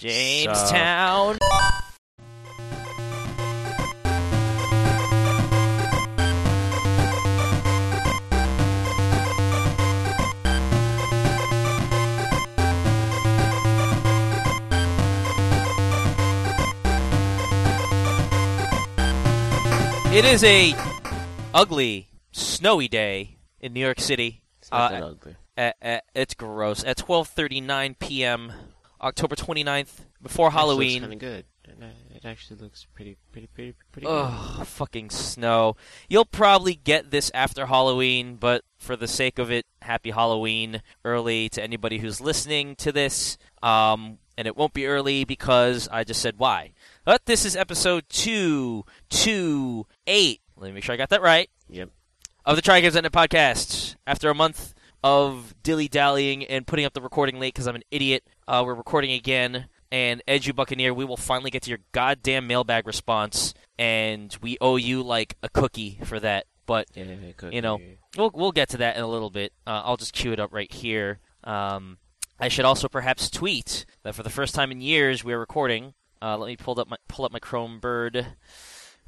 Jamestown. It is a ugly, snowy day in New York City. It's Uh. At, at, it's gross. At 12:39 p.m., October 29th, before Halloween. kind of good. It, actually looks pretty, pretty, pretty, pretty Ugh, fucking snow. You'll probably get this after Halloween, but for the sake of it, happy Halloween early to anybody who's listening to this. Um, and it won't be early because I just said why. But this is episode 228. Let me make sure I got that right. Yep. Of the TriGamesNet podcast. After a month of dilly dallying and putting up the recording late because I'm an idiot, uh, we're recording again. And Edu Buccaneer, we will finally get to your goddamn mailbag response, and we owe you like a cookie for that. But. You know, we'll we'll get to that in a little bit. Uh, I'll just cue it up right here. Um, I should also perhaps tweet that for the first time in years we're recording. Uh, let me pull up my pull up my Chrome Bird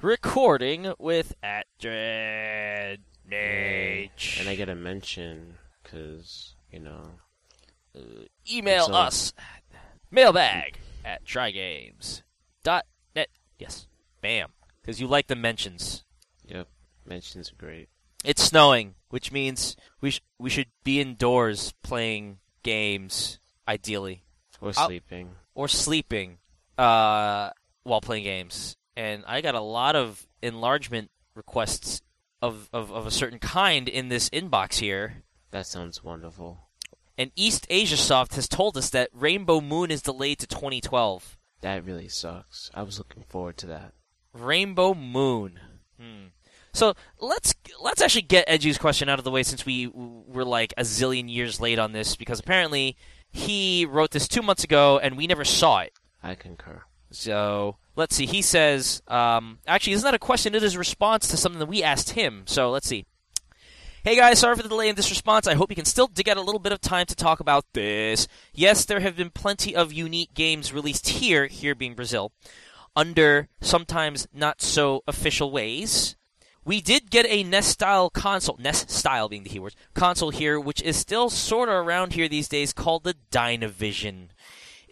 recording with at Dread Nage. And I get a mention because you know. Uh, email So- us at mailbag at trigames.net. Yes, bam, because you like the mentions. Yep. Mentions are great. It's snowing, which means we sh- we should be indoors playing games, ideally, Or I'll- sleeping. or sleeping uh, while playing games. And I got a lot of enlargement requests of, of, of a certain kind in this inbox here. That sounds wonderful. And East Asia Soft has told us that Rainbow Moon is delayed to 2012. That really sucks. I was looking forward to that. Rainbow Moon. Hmm. So let's let's actually get Edu's question out of the way since we were like a zillion years late on this because apparently he wrote this two months ago and we never saw it. I concur. So let's see. He says, um, actually, isn't that a question? It is a response to something that we asked him. So let's see. Hey guys, sorry for the delay in this response. I hope you can still dig out a little bit of time to talk about this. Yes, there have been plenty of unique games released here, here being Brazil, under sometimes not so official ways. We did get a NES style console, NES style being the keyword, console here, which is still sort of around here these days called the Dynavision.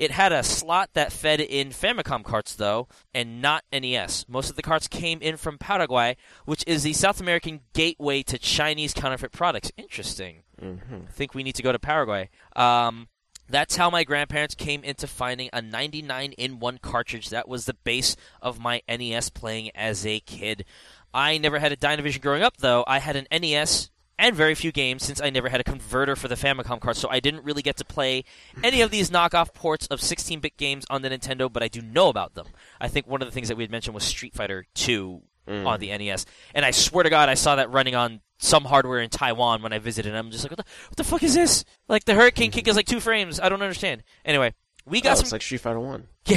It had a slot that fed in Famicom carts, though, and not NES. Most of the carts came in from Paraguay, which is the South American gateway to Chinese counterfeit products. Interesting. Mm-hmm. I think we need to go to Paraguay. Um, that's how my grandparents came into finding a 99 in 1 cartridge. That was the base of my NES playing as a kid. I never had a Dynavision growing up, though. I had an NES and very few games since I never had a converter for the Famicom card, so I didn't really get to play any of these knockoff ports of 16 bit games on the Nintendo, but I do know about them. I think one of the things that we had mentioned was Street Fighter 2 Mm. on the NES, and I swear to God, I saw that running on some hardware in Taiwan when I visited. And I'm just like, what the, what the fuck is this? Like the Hurricane kick is like two frames. I don't understand. Anyway, we got oh, some. it's like Street Fighter One.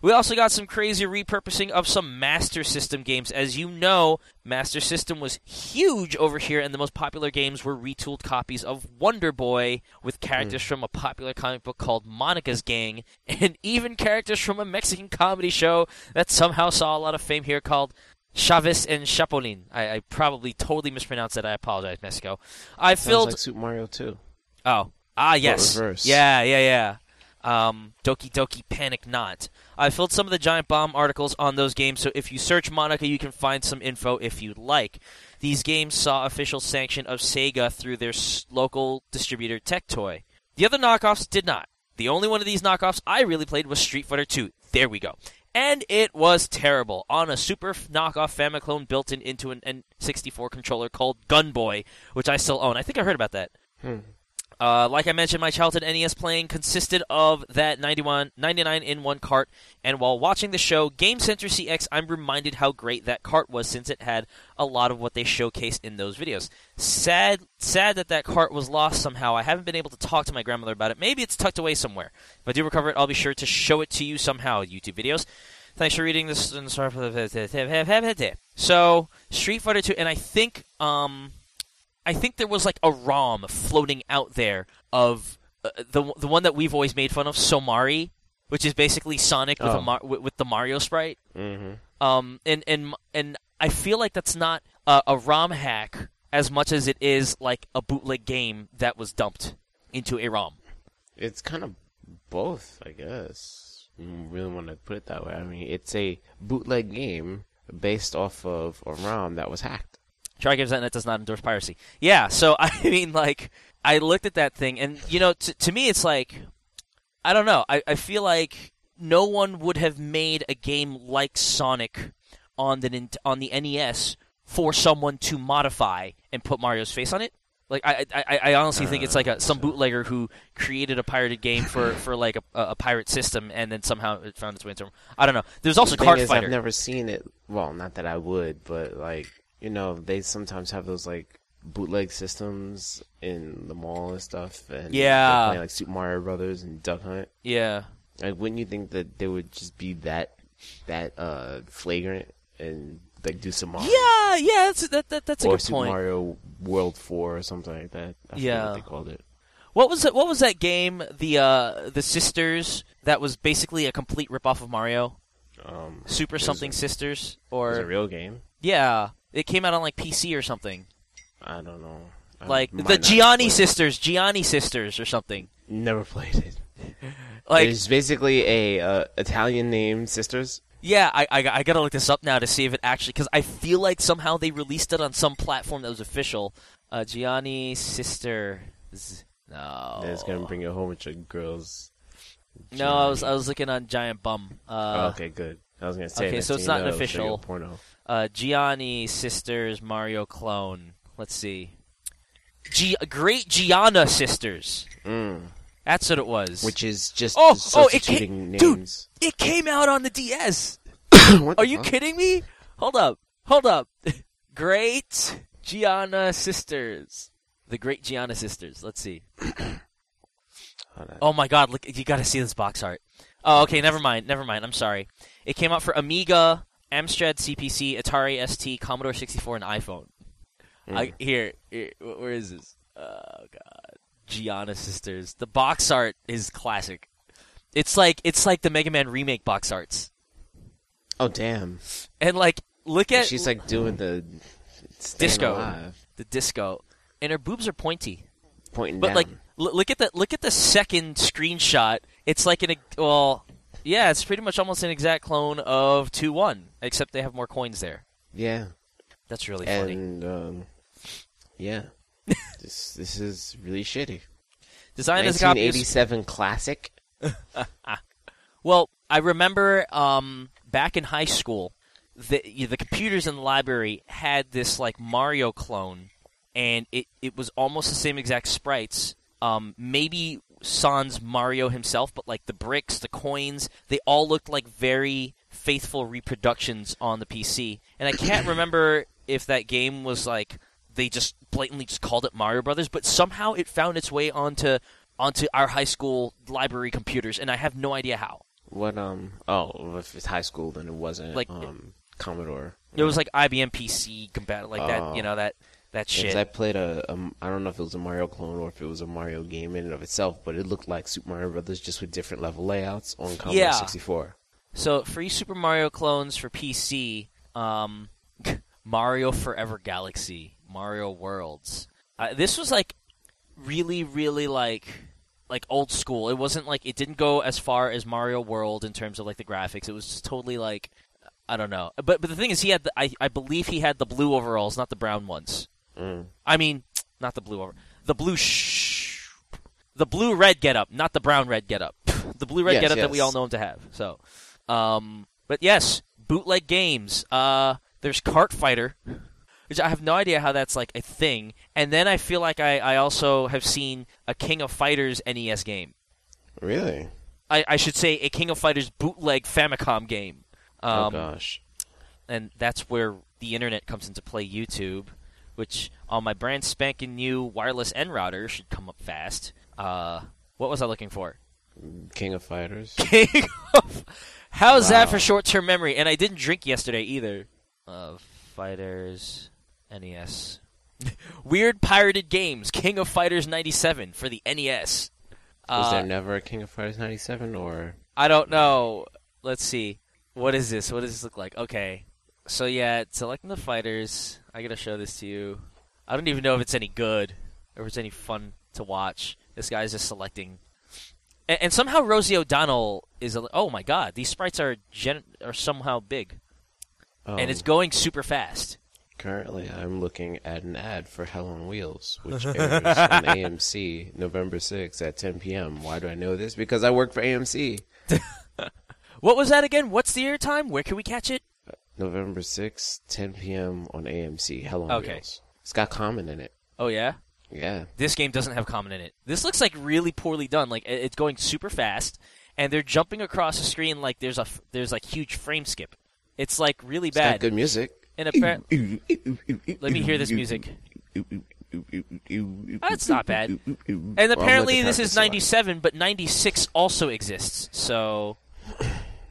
We also got some crazy repurposing of some Master System games. As you know, Master System was huge over here, and the most popular games were retooled copies of Wonder Boy with characters from a popular comic book called Monica's Gang, and even characters from a Mexican comedy show that somehow saw a lot of fame here called Chaves and Chapolin. I, I probably totally mispronounced that. I apologize, Mexico. I Sounds filled. like Super Mario 2. Oh. Ah, yes. reverse. Yeah, yeah, yeah. Um, Doki Doki Panic Not. I filled some of the Giant Bomb articles on those games, so if you search Monica, you can find some info if you'd like. These games saw official sanction of Sega through their local distributor Tectoy. The other knockoffs did not. The only one of these knockoffs I really played was Street Fighter 2. There we go. And it was terrible on a super knockoff Famiclone built in into an N64 controller called Gunboy, which I still own. I think I heard about that. Hmm. Uh, like I mentioned, my childhood NES playing consisted of that 91, 99 in one cart, and while watching the show Game Center CX, I'm reminded how great that cart was since it had a lot of what they showcased in those videos. Sad, sad that that cart was lost somehow. I haven't been able to talk to my grandmother about it. Maybe it's tucked away somewhere. If I do recover it, I'll be sure to show it to you somehow. YouTube videos. Thanks for reading this. So Street Fighter 2, and I think um. I think there was like a ROM floating out there of uh, the the one that we've always made fun of, Somari, which is basically Sonic with a Oh. Mar- with, with the Mario sprite. Mm-hmm. Um, and and and I feel like that's not a, a ROM hack as much as it is like a bootleg game that was dumped into a ROM. It's kind of both, I guess. You really want to put it that way. I mean, it's a bootleg game based off of a ROM that was hacked. TriGamesNet does not endorse piracy. Yeah, so I mean, like, I looked at that thing, and you know, t- to me, it's like, I don't know. I, I feel like no one would have made a game like Sonic on the on the NES for someone to modify and put Mario's face on it. Like, I I, I honestly think it's like a, some uh, bootlegger who created a pirated game for, for like a, a pirate system, and then somehow it found its way into. I don't know. There's also the Card is, Fighter. I've never seen it. Well, not that I would, but like you know, they sometimes have those like bootleg systems in the mall and stuff. And Yeah. playing, like Super Mario Brothers and Duck Hunt. Yeah. Like, wouldn't you think that they would just be that that uh flagrant and like do some Mario Yeah, yeah, that's that, that that's a or good Super point. Mario World Four or something like that? I Yeah. what they called it. What was that? What was that game? The uh, the sisters that was basically a complete ripoff of Mario. Um, Super something a- sisters, it was a real game. yeah, it came out on like PC or something. I don't know. I Like the Gianni sisters, Gianni sisters or something. Never played it. Like it's basically a uh, Italian name sisters. yeah, I, I I gotta look this up now to see if it actually because I feel like somehow they released it on some platform that was official. Uh, Gianni sisters. No, It's gonna bring you a whole bunch of girls. No, I was I was looking on Giant Bomb. Uh, Oh, okay, good. I was gonna say. okay, so it's not an know, it'll show you a official. porno. Uh, Gianni Sisters Mario clone. Let's see. G- Great Giana Sisters. Mm. That's what it was. Which is just Oh, oh, it substituting ca- dude. it came out on the DS. what Are you fuck? kidding me? Hold up. Hold up. Great Giana Sisters. The Great Giana Sisters. Let's see. Oh my god, look you gotta see this box art. Oh, okay, never mind, never mind, I'm sorry. It came out for Amiga, Amstrad CPC, Atari ST, Commodore 64, and iPhone. Mm. I, here, here, where is this? Oh god. Giana Sisters. The box art is classic. It's like it's like the Mega Man remake box arts. Oh damn! And like look at She's like doing the Disco. alive, the disco. And her boobs are pointy. pointing But down. like, l- look at the look at the second screenshot. It's like an well, yeah, it's pretty much almost an exact clone of two one, except they have more coins there. yeah, That's really funny. and um, yeah, this this is really shitty. Design as a copy. of- 1987 classic. Well, I remember um, back in high school, the the computers in the library had this like Mario clone, and it it was almost the same exact sprites. Um, maybe Sans Mario himself, but like the bricks, the coins, they all looked like very faithful reproductions on the PC. And I can't remember if that game was like they just blatantly just called it Mario Brothers, but somehow it found its way onto onto our high school library computers, and I have no idea how. What um? Oh, if it's high school, then it wasn't Like- um Commodore. It was like IBM PC compatible, like that. Oh. You know that that Because shit. I played a, a, I don't know if it was a Mario clone or if it was a Mario game in and of itself, but it looked like Super Mario Brothers just with different level layouts on Commodore Yeah. 64. So free Super Mario clones for PC. Um, Mario Forever Galaxy, Mario Worlds. Uh, this was like really, really like like old school. It wasn't like it didn't go as far as Mario World in terms of like the graphics. It was just totally like I don't know. But but the thing is, he had the, I I believe he had the blue overalls, not the brown ones. Mm. I mean, not the blue over, the blue sh, the blue red getup, not the brown red getup. The blue red Yes, getup that we all know him to have. So, um, but yes, bootleg games. Uh, there's Cart Fighter, which I have no idea how that's like a thing. And then I feel like I, I also have seen a King of Fighters NES game. Really? I, I should say a King of Fighters bootleg Famicom game. Um, oh gosh. and that's where the internet comes into play. YouTube, which on my brand spanking new wireless N router should come up fast. Uh, what was I looking for? King of Fighters. King of. How's that for short-term memory? And I didn't drink yesterday either. Uh, Fighters NES. Weird pirated games. King of Fighters '97 for the NES. Was there Uh, never a King of Fighters 97 or I don't know. Let's see. What is this? What does this look like? Okay. So yeah, selecting the fighters. I gotta show this to you. I don't even know if it's any good or if it's any fun to watch. This guy's just selecting, and, and somehow Rosie O'Donnell is. A, oh my God! These sprites are gen- are somehow big, and it's Um, going super fast. Currently, I'm looking at an ad for Hell on Wheels, which airs on AMC November 6th at 10 p.m. Why do I know this? Because I work for AMC. What was that again? What's the air time? Where can we catch it? November 6th, 10 p.m. on AMC. Hell on Okay. Wheels. It's got Common in it. Oh yeah. Yeah. This game doesn't have common in it. This looks like really poorly done. Like it's going super fast, and they're jumping across the screen like there's a there's like huge frame skip. It's like really It's got bad. good music. And appar- Let me hear this music. That's not bad. And apparently this is 97, but 96 also exists. So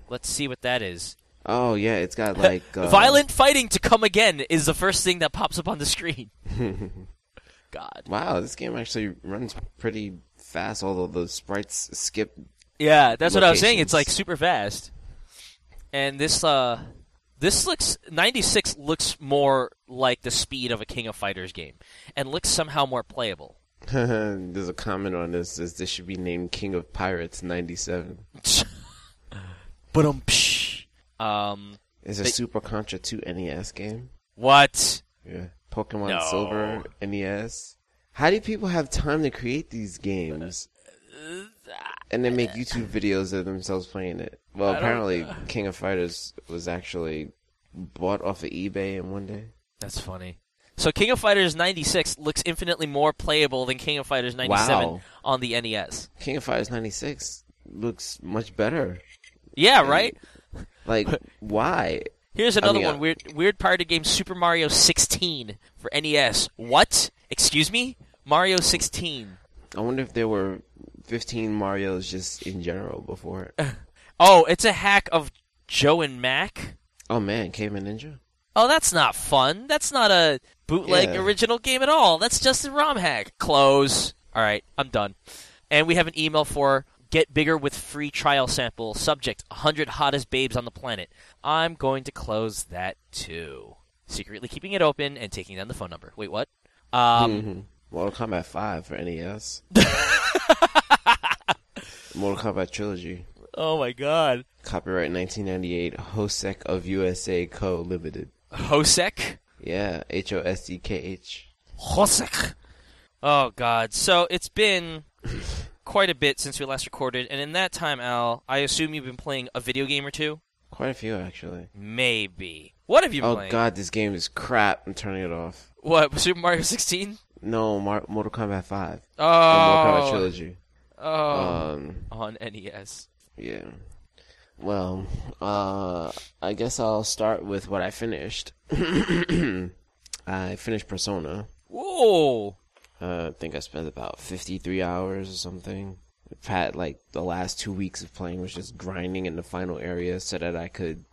let's see what that is. Oh, yeah, it's got like. Uh, Violent fighting to come again is the first thing that pops up on the screen. God. Wow, this game actually runs pretty fast, although the sprites skip. Yeah, that's what I was saying. It's like super fast. And this uh this looks 96 looks more like the speed of a King of Fighters game and looks somehow more playable. There's a comment on this says this should be named King of Pirates 97. but um um It's a They- Super Contra 2 NES game. what? Yeah. Pokemon No. Silver NES. How do people have time to create these games? And then make YouTube videos of themselves playing it. Well, apparently King of Fighters was actually bought off of eBay in one day. That's funny. So King of Fighters 96 looks infinitely more playable than King of Fighters 97 Wow. on the NES. King of Fighters 96 looks much better. Yeah, right? Like, why? Here's another mean, one. Weird weird party game Super Mario 16 for NES. What? Excuse me? Mario 16. I wonder if there were 15 Marios just in general before it. Oh, it's a hack of Joe and Mac. Oh man, Caveman Ninja? Oh, that's not fun. That's not a bootleg Yeah. original game at all. That's just a ROM hack. Close. All right, I'm done. And we have an email for get bigger with free trial sample. Subject 100 hottest babes on the planet. I'm going to close that too. Secretly keeping it open and taking down the phone number. Wait, what? Um, Mhm. Mortal Kombat 5 for NES. Mortal Kombat Trilogy. oh my god. Copyright 1998. Hosek of USA Co. Limited. Hosek? Yeah, H O S E K H. Hosek. Oh god. So it's been quite a bit since we last recorded, and in that time, Al, I assume you've been playing a video game or two? Quite a few actually. Maybe. What have you been Oh playing? god, this game is crap. I'm turning it off. What? Super Mario 16? No, Mar- Mortal Kombat 5. Oh. The Mortal Kombat Trilogy. Oh. Um, on NES. Yeah. Well, uh, I guess I'll start with what I finished. I finished Persona. Whoa. Uh, I think I spent about 53 hours or something. Had like the last two weeks of playing was just grinding in the final area so that I could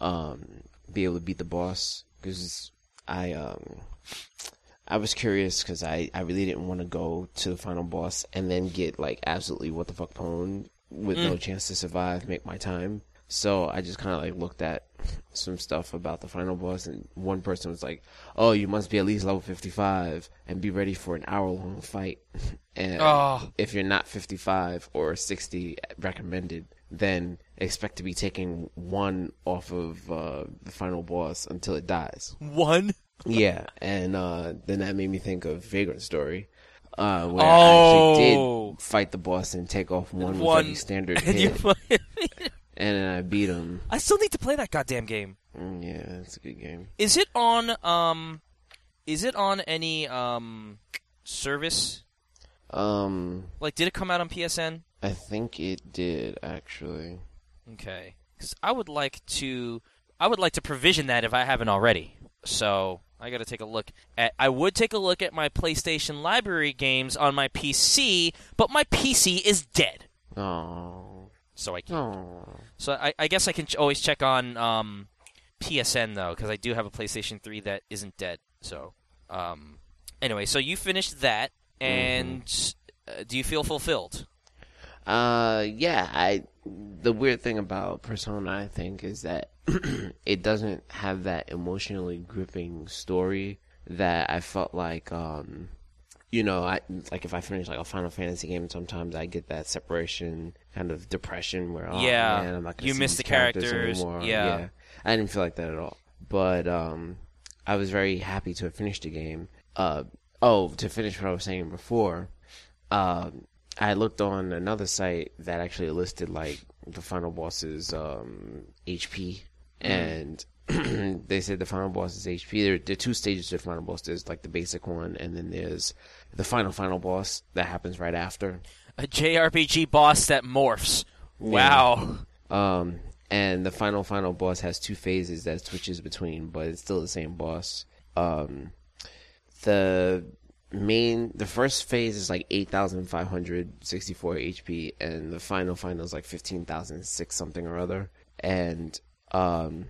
um, be able to beat the boss. Because I um, I was curious because I, I really didn't want to go to the final boss and then get like absolutely what the fuck pwned with no chance to survive, make my time. So I just kind of like looked at some stuff about the final boss, and one person was like, "Oh, you must be at least level 55 and be ready for an hour long fight." and Oh. if you're not 55 or 60 recommended, then expect to be taking one off of uh, the final boss until it dies. One? Yeah, and uh, then that made me think of Vagrant Story, uh, where I Oh. actually did fight the boss and take off one, with One. every standard hit, and then I beat him. I still need to play that goddamn game. Mm, yeah, it's a good game. Is it on um is it on any um service? Um, Like did it come out on PSN? I think it did actually. Okay. Cuz I would like to I would like to provision that if I haven't already. So, I got to take a look at I would take a look at my PlayStation library games on my PC, but my PC is dead. Oh, So I can't. oh. So I, I guess I can ch- always check on um, PSN though, because I do have a PlayStation 3 that isn't dead. So, um, anyway, so you finished that, and uh, do you feel fulfilled? Uh, yeah. I the weird thing about Persona, I think, is that it doesn't have that emotionally gripping story that I felt like. um you know, I like if I finish like a Final Fantasy game, sometimes I get that separation kind of depression where oh Yeah, man, I'm not gonna you miss the characters, anymore. yeah. I didn't feel like that at all. But um, I was very happy to have finished the game. Uh, oh, to finish what I was saying before, um, I looked on another site that actually listed like the final boss's um, HP, and they said the final boss is HP. There, there are two stages to the final boss. There's like the basic one, and then there's the final final boss that happens right after. A JRPG boss that morphs. Wow. Um, and the final final boss has two phases that switches between, but it's still the same boss. Um, the main the first phase is like eight thousand five hundred sixty four HP, and the final final is like fifteen thousand six something or other. And um,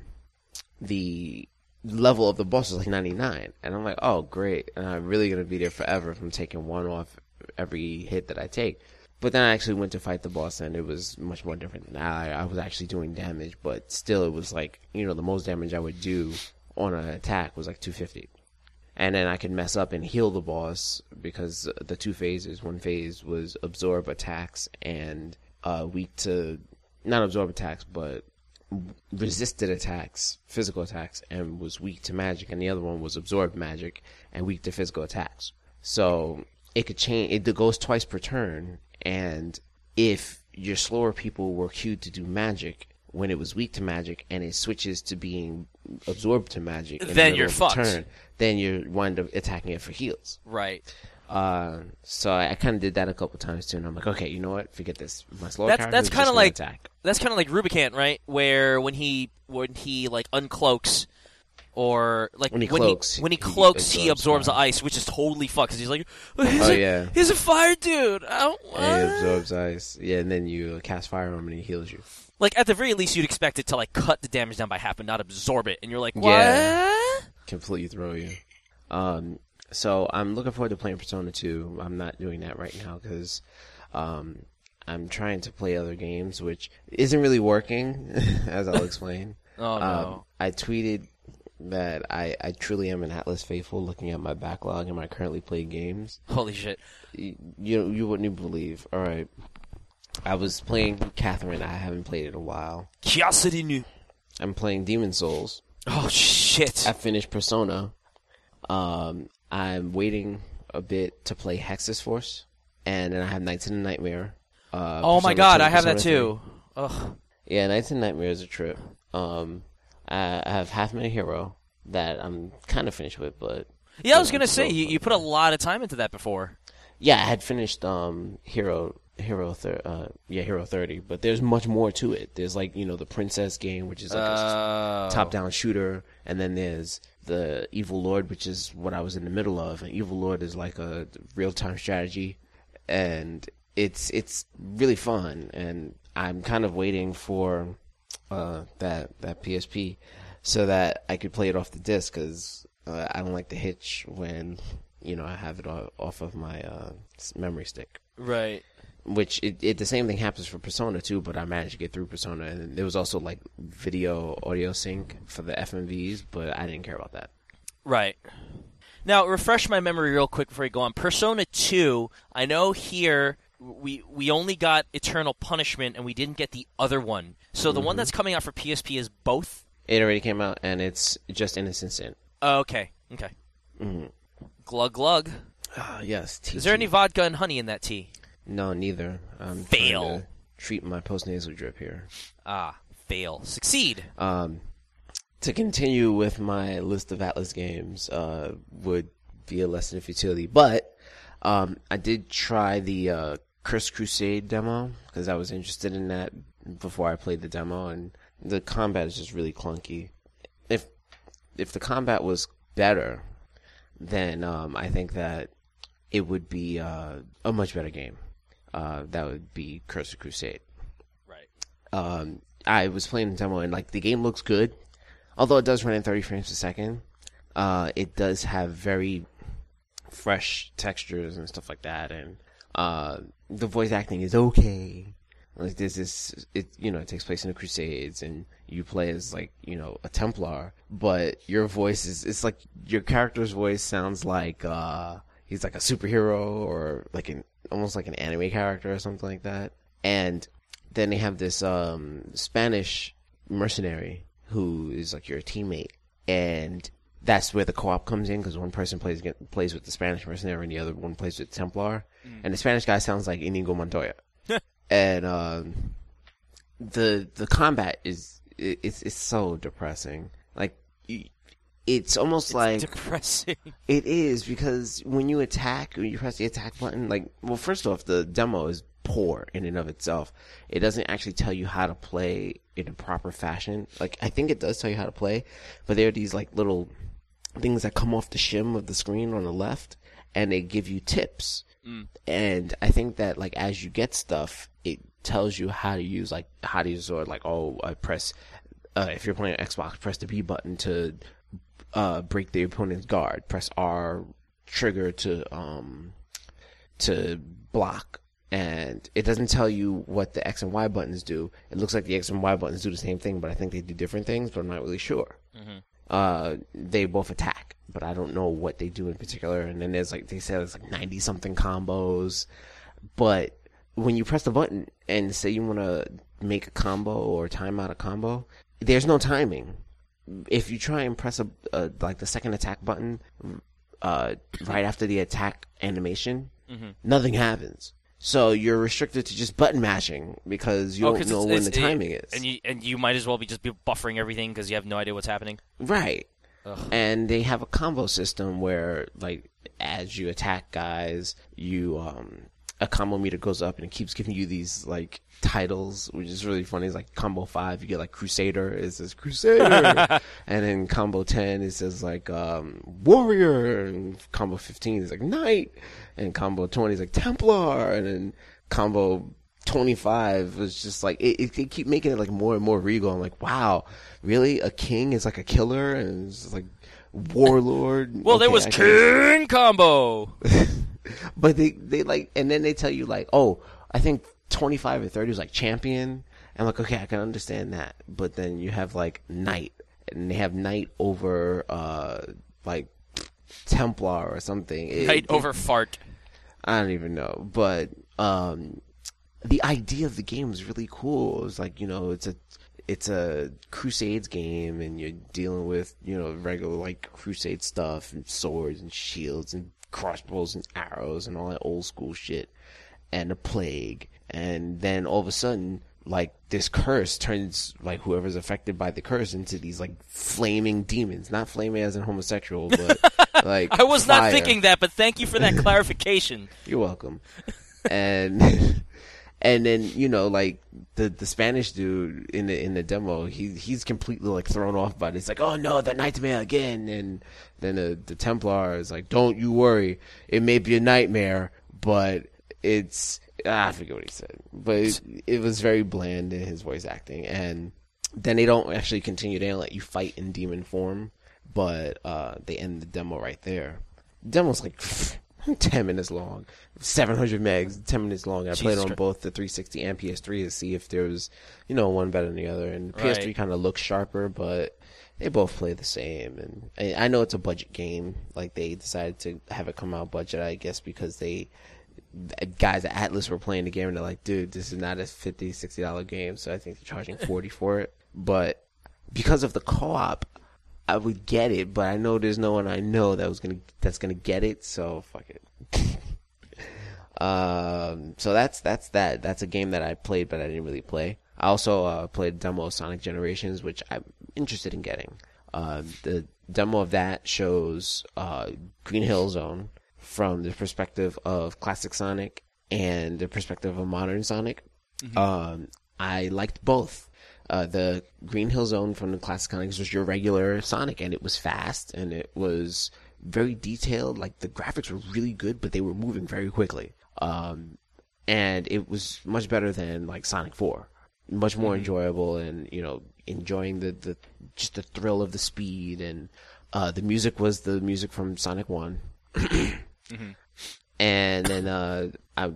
the level of the boss is like ninety nine, and I'm like, oh great, and I'm really gonna be there forever if I'm taking one off every hit that I take. But then I actually went to fight the boss, and it was much more different. I I was actually doing damage, but still, it was like you know the most damage I would do on an attack was like 250, and then I could mess up and heal the boss because the two phases. One phase was absorb attacks and uh, weak to not absorb attacks, but resisted attacks, physical attacks, and was weak to magic, and the other one was absorb magic and weak to physical attacks. So it could change. It goes twice per turn, and if your slower people were cued to do magic when it was weak to magic, and it switches to being absorbed to magic, in the Then middle you're fucked. Turn, then you wind up attacking it for heals. Right. Uh, so I, I kind of did that a couple times too, and I'm like, okay, you know what? Forget this. My slower That's character that's kind of like attack. that's kind of like Rubicant, right? Where when he when he like uncloaks or like When he cloaks, when he, he cloaks, he absorbs absorbs the ice, which is totally fucked. 'cause he's like, he's Oh, a, yeah. he's a fire dude. I don't, it what? absorbs ice. Yeah, and then you cast fire on him and he heals you. Like at the very least, you'd expect it to like cut the damage down by half, but not absorb it. And you're like, what? Yeah. Completely throw you. Um, so I'm looking forward to playing Persona 2. I'm not doing that right now because um, I'm trying to play other games, which isn't really working, as I'll explain. Oh no. Um, I tweeted that I, I truly am an Atlus faithful looking at my backlog and my currently played games. Holy shit. You, you you wouldn't believe. All right. I was playing Catherine. I haven't played it in a while. Curiosity nu. I'm playing Demon's Souls. Oh shit. I finished Persona. Um, I'm waiting a bit to play Hexyz Force, and then I have Knights in a Nightmare. Uh, oh my god, 2, I have that Persona 3. too. Ugh. Yeah, Knights in Nightmare is a trip. Um, I, have Half Minute Hero that I'm kind of finished with, but Yeah, I was gonna say you, you put a lot of time into that before. yeah, I had finished um Hero Hero thir- uh yeah Hero 30, but there's much more to it. There's like you know the Princess game, which is like a Uh, top-down shooter, and then there's the Evil Lord, which is what I was in the middle of. And Evil Lord is like a real-time strategy, and it's it's really fun. And I'm kind of waiting for uh, that that PSP so that I could play it off the disc because uh, I don't like the hitch when you know I have it off of my uh, memory stick right. which it, it the same thing happens for Persona too, but I managed to get through Persona, and there was also like video audio sync for the FMVs, but I didn't care about that. Right. Now, refresh my memory real quick before you go on. Persona 2, I know here we we only got Eternal Punishment and we didn't get the other one. So the one that's coming out for PSP is both? It already came out, and it's just Innocent Sin. Oh, okay. Okay. Glug glug. Ah, yes. Is there any vodka and honey in that tea? No, neither. I'm Fail. to treat my post nasal drip here. Ah, fail. Succeed. Um, to continue with my list of Atlus games, uh, would be a lesson of futility, but um, I did try the uh, Cursed Crusade demo because I was interested in that before I played the demo, and the combat is just really clunky. If if the combat was better, then um, I think that it would be uh, a much better game. Uh, that would be Curse of Crusade Right. um, I was playing the demo and like the game looks good, although it does run in 30 frames a second. Uh, it does have very fresh textures and stuff like that, and uh, the voice acting is okay. Like there's this is it, you know, it takes place in the Crusades, and you play as like you know a Templar, but your voice is it's like your character's voice sounds like uh he's like a superhero or like an almost like an anime character or something like that. And then they have this um Spanish mercenary who is like your teammate, and that's where the co-op comes in because one person plays plays with the Spanish mercenary and the other one plays with Templar, and the Spanish guy sounds like Inigo Montoya, and um, the the combat is it, it's it's so depressing. Like you, it's almost like Depressing. it is because when you attack, when you press the attack button, like, well, first off, the demo is poor in and of itself. It doesn't actually tell you how to play in a proper fashion. Like, I think it does tell you how to play, but there are these like little things that come off the shim of the screen on the left, and they give you tips. And I think that like as you get stuff, it tells you how to use like how to use sword. Like, oh, I press. Uh, if you're playing Xbox, press the B button to uh, break the opponent's guard. Press R trigger to um to block. And it doesn't tell you what the X and Y buttons do. It looks like the X and Y buttons do the same thing, but I think they do different things, but I'm not really sure. Uh, they both attack, but I don't know what they do in particular. And then there's like, they said it's like 90 something combos. But when you press the button and say you want to make a combo or time out a combo, there's no timing if you try and press a, a like the second attack button uh, right after the attack animation, nothing happens. So you're restricted to just button mashing because you Oh, don't know it's- when the timing is. and you and you might as well be just be buffering everything because you have no idea what's happening. Right. Ugh. And they have a combo system where, like, as you attack guys, you um, a combo meter goes up and it keeps giving you these like titles, which is really funny. It's like combo five, you get like Crusader. It says Crusader, and then combo ten, it says like um, Warrior. And combo fifteen is like Knight, and combo twenty is like Templar, and then combo 25 was just like it, it, it keep making it like more and more regal. I'm like, wow, really? A king is like a killer and it's like warlord. Well, there was I can- King Combo. but they they like, and then they tell you like, oh, I think 25 or 30 was like champion. I'm like, okay, I can understand that. But then you have like knight, and they have knight over uh like Templar or something. It- Night it- over fart. I don't even know, but um, the idea of the game was really cool. It was like you know, it's a it's a Crusades game, and you're dealing with you know regular like Crusade stuff and swords and shields and crossbows and arrows and all that old school shit, and the plague, and then all of a sudden. Like this curse turns like whoever's affected by the curse into these like flaming demons, not flaming as in homosexual, but like I was not thinking that, but thank you for that clarification. You're welcome. and and then you know like the the Spanish dude in the in the demo, he he's completely like thrown off by it. It's Like, oh no, the nightmare again. And then the the Templar is like, don't you worry, it may be a nightmare, but it's ah, I forget what he said, but it, it was very bland in his voice acting. And then they don't actually continue. They don't let you fight in demon form, but uh, they end the demo right there. The demo's like 10 minutes long, 700 megs, 10 minutes long. I played on Christ. both the 360 and PS3 to see if there was, you know, one better than the other. And Right. PS3 kind of looks sharper, but they both play the same. And I, I know it's a budget game. Like they decided to have it come out budget, I guess, because they guys at Atlus were playing the game and they're like, dude, this is not a 50 60 dollar game, so I think they're charging 40 for it. But because of the co-op, I would get it, but I know there's no one I know that was gonna that's gonna get it, so fuck it. um, so that's that's that. That's a game that I played, but I didn't really play. I also uh, played demo of Sonic Generations, which I'm interested in getting. Uh, the demo of that shows uh, Green Hill Zone from the perspective of classic Sonic and the perspective of modern Sonic. Um, I liked both. Uh, the Green Hill Zone from the classic Sonic was your regular Sonic, and it was fast and it was very detailed. Like the graphics were really good, but they were moving very quickly. Um, and it was much better than like Sonic Four, much more enjoyable, and you know, enjoying the the just the thrill of the speed and uh, the music was the music from Sonic One. And then uh, I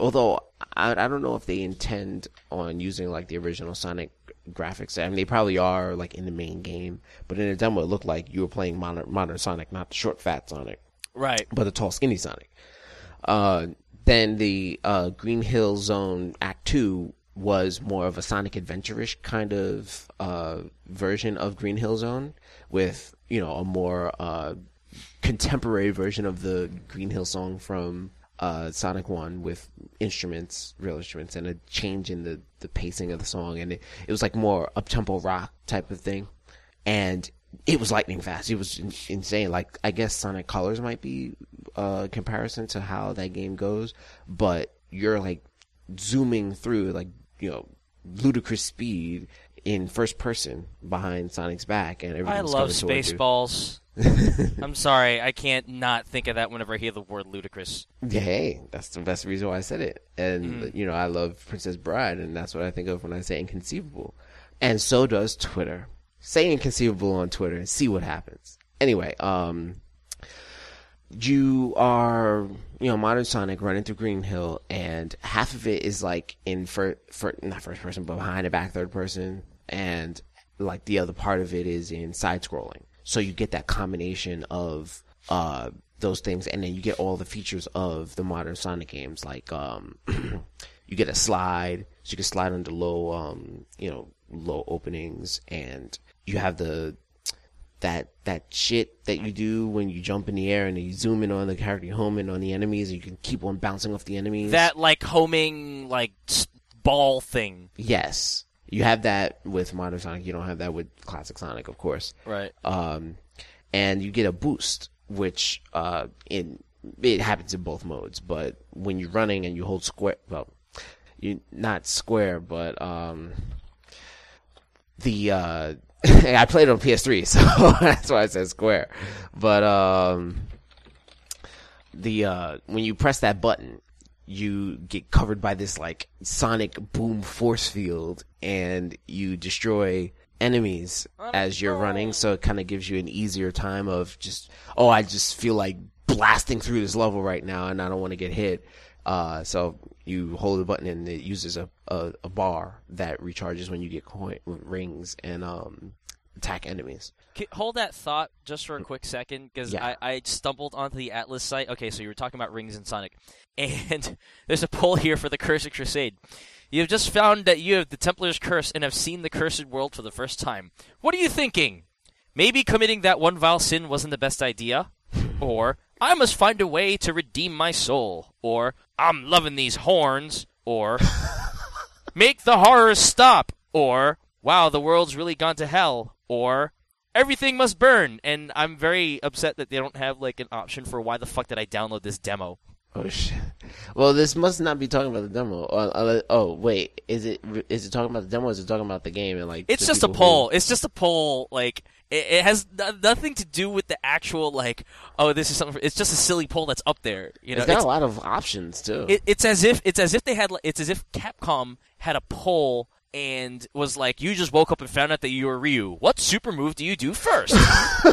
although I, I don't know if they intend on using like the original Sonic graphics. I mean, they probably are like in the main game, but in the demo, it looked like you were playing modern, modern Sonic, not the short, fat Sonic, Right. but the tall, skinny Sonic. Uh, then the uh, Green Hill Zone Act Two was more of a Sonic Adventure-ish kind of uh, version of Green Hill Zone, with you know a more uh, contemporary version of the Green Hill song from uh, Sonic One with instruments, real instruments, and a change in the, the pacing of the song, and it, it was like more up tempo rock type of thing, and it was lightning fast. It was in- insane. Like I guess Sonic Colors might be a comparison to how that game goes, but you're like zooming through like you know ludicrous speed in first person behind Sonic's back, and I love coming towards you. Spaceballs. I'm sorry, I can't not think of that whenever I hear the word ludicrous. Hey, that's the best reason why I said it. And Mm-hmm. you know, I love Princess Bride, and that's what I think of when I say inconceivable. And so does Twitter. Say inconceivable on Twitter and see what happens. Anyway, um, you are you know modern Sonic running through Green Hill, and half of it is like in for for not first person, but behind the back third person, and like the other part of it is in side scrolling. So you get that combination of uh those things, and then you get all the features of the modern Sonic games, like um you get a slide, so you can slide under low um you know low openings, and you have the that that shit that you do when you jump in the air and you zoom in on the character, you home in on the enemies, and you can keep on bouncing off the enemies. That like homing like ball thing. yes, you have that with modern Sonic. You don't have that with classic Sonic, of course. Right. Um, and you get a boost, which uh in it happens in both modes. But when you're running and you hold square, well, you not square, but um the uh I played it on PS3, so that's why I said square. But um the uh when you press that button, you get covered by this like sonic boom force field and you destroy enemies as you're running, so it kind of gives you an easier time of just oh, I just feel like blasting through this level right now and I don't want to get hit. Uh, so you hold the button and it uses a, a, a bar that recharges when you get coin rings and um attack enemies. Hold that thought just for a quick second, because Yeah. I, I stumbled onto the Atlus site. Okay, so you were talking about rings and Sonic, and there's a poll here for the Cursed Crusade. You have just found that you have the Templar's curse and have seen the cursed world for the first time. What are you thinking? Maybe committing that one vile sin wasn't the best idea, or I must find a way to redeem my soul, or I'm loving these horns, or make the horrors stop, or wow, the world's really gone to hell, or everything must burn. And I'm very upset that they don't have like an option for why the fuck did I download this demo? Oh shit! Well, this must not be talking about the demo. Uh, uh, oh wait, is it is it talking about the demo? Or is it talking about the game and like? It's just a poll. It's just a poll. Like it, it has n- nothing to do with the actual like. Oh, this is something. For, it's just a silly poll that's up there. You know, it's got it's, a lot of options too. it, it's as if it's as if they had. It's as if Capcom had a poll and was like, "You just woke up and found out that you were Ryu. What super move do you do first?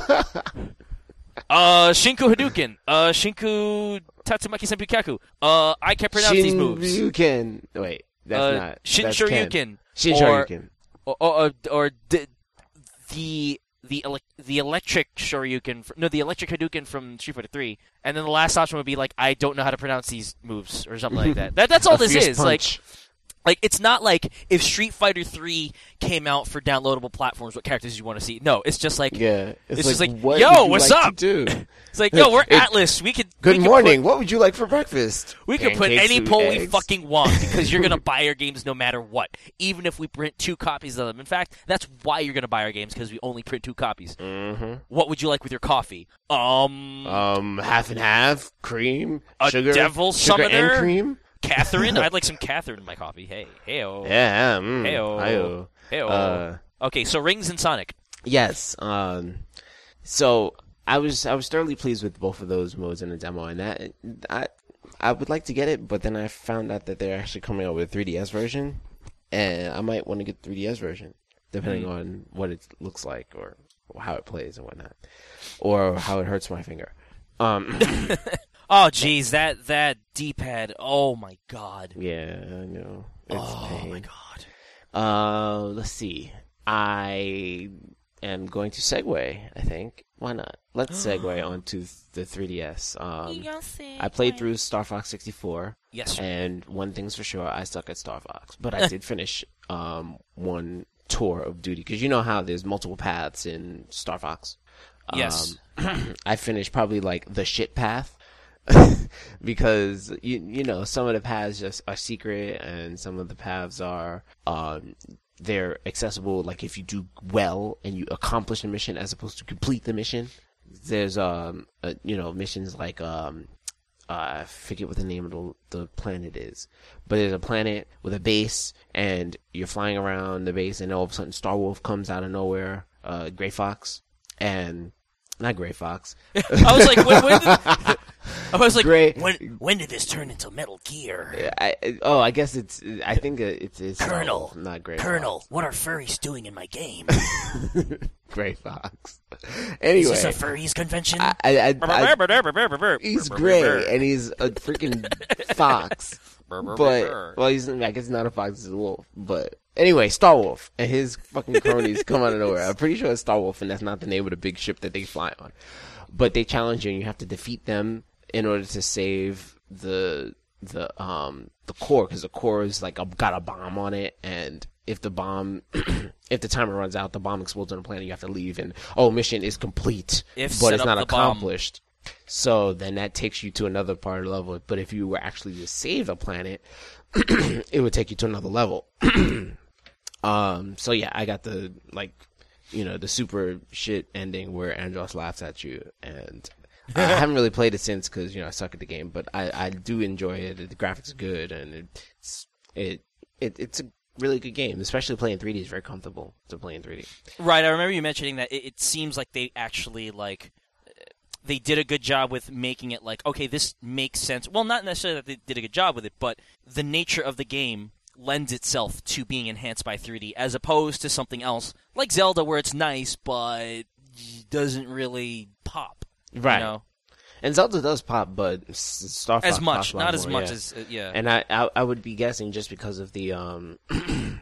uh, Shinku Hadouken. Uh, Shinku Tatsumaki Senpukyaku. Uh, I can't pronounce these moves. Shoryuken. Wait, that's uh, not. Shin that's Ken. Shoryuken. Shin or, Shoryuken. or or, or the the the ele- the electric Shoryuken, no, the electric Hadouken from Street Fighter Three, and then the last option would be like, I don't know how to pronounce these moves or something like that. That that's all this is. Punch. like it's not like if Street Fighter Three came out for downloadable platforms, what characters do you want to see. No, it's just like yeah, it's just like, what yo, what's like up? To do? it's like, yo, we're It- Atlus. We could Good we could morning. Put, what would you like for breakfast? we could put any with poll we fucking want because you're gonna buy our games no matter what, even if we print two copies of them. In fact, that's why you're gonna buy our games because we only print two copies. Mhm. What would you like with your coffee? Um, Um, half and half, cream, A sugar, devil sugar summoner? and cream. Catherine. I'd like some Catherine in my coffee. Hey, heyo, Yeah. Mm, heyo, Ayo. heyo. Uh, okay, so rings and Sonic. Yes. Um. So I was I was thoroughly pleased with both of those modes in the demo, and that I I would like to get it, but then I found out that they're actually coming out with a 3DS version, and I might want to get the 3DS version depending Hmm. on what it looks like or how it plays and whatnot, or how it hurts my finger. Um. Oh, jeez, that that D-pad. Oh my god. Yeah, I know. It's oh pain. my god. Uh, let's see. I am going to segue. I think. Why not? Let's segue onto the 3DS. Um, I played through Star Fox 64, Yes. Sir. and one thing's for sure: I suck at Star Fox. But I did finish um one tour of duty because you know how there's multiple paths in Star Fox. Yes. Um, I finished probably like the shit path. because you you know some of the paths just are secret and some of the paths are um they're accessible like if you do well and you accomplish a mission as opposed to complete the mission. There's um uh, you know missions like um uh, I forget what the name of the, the planet is, but there's a planet with a base, and you're flying around the base, and all of a sudden Star Wolf comes out of nowhere, uh, Gray Fox, and not Gray Fox, I was like, when, when did, I was like, Gray- when when did this turn into Metal Gear? I, oh, I guess it's. I think it's it's Colonel, not Gray Colonel, what are furries doing in my game? Gray Fox. Anyway, Is this a furries convention? I, I, I- he's gray and he's a freaking fox. But well, he's I guess not a fox, he's a wolf. But anyway, Star Wolf and his fucking cronies come out of nowhere. I'm pretty sure it's Star Wolf, and that's not the name of the big ship that they fly on. But they challenge you, and you have to defeat them in order to save the the um the core, because the core is like a, got a bomb on it, and if the bomb if the timer runs out, the bomb explodes on the planet. You have to leave, and oh, mission is complete, If but it's not the bomb. accomplished. So then that takes you to another part of the level. But if you were actually to save a planet, it would take you to another level. um. So yeah, I got the like, you know, the super shit ending where Andross laughs at you, and I haven't really played it since because you know I suck at the game. But I I do enjoy it. The graphics are good, and it's it it it's a really good game. Especially playing 3D is very comfortable to play in 3D. Right, I remember you mentioning that it, it seems like they actually like they did a good job with making it like okay, this makes sense. Well, not necessarily that they did a good job with it, but the nature of the game lends itself to being enhanced by 3D as opposed to something else like Zelda where it's nice but doesn't really pop. Right. You know? And Zelda does pop, but Star Fox As pops much, a lot not as more, much yeah. as uh, yeah. And I, I I would be guessing just because of the um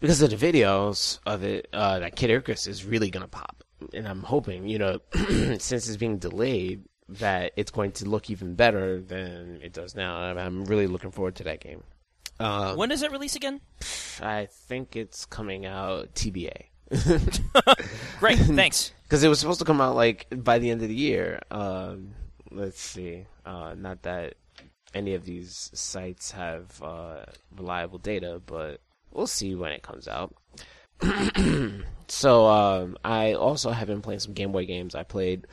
because of the videos of it uh, that Kid Icarus is really gonna pop, and I'm hoping you know since it's being delayed that it's going to look even better than it does now. I'm- I'm really looking forward to that game. Uh, when does it release again? I think it's coming out TBA. Great, thanks. Because it was supposed to come out like by the end of the year. Um, let's see. Uh, not that any of these sites have uh, reliable data, but we'll see when it comes out. so um, I also have been playing some Game Boy games. I played.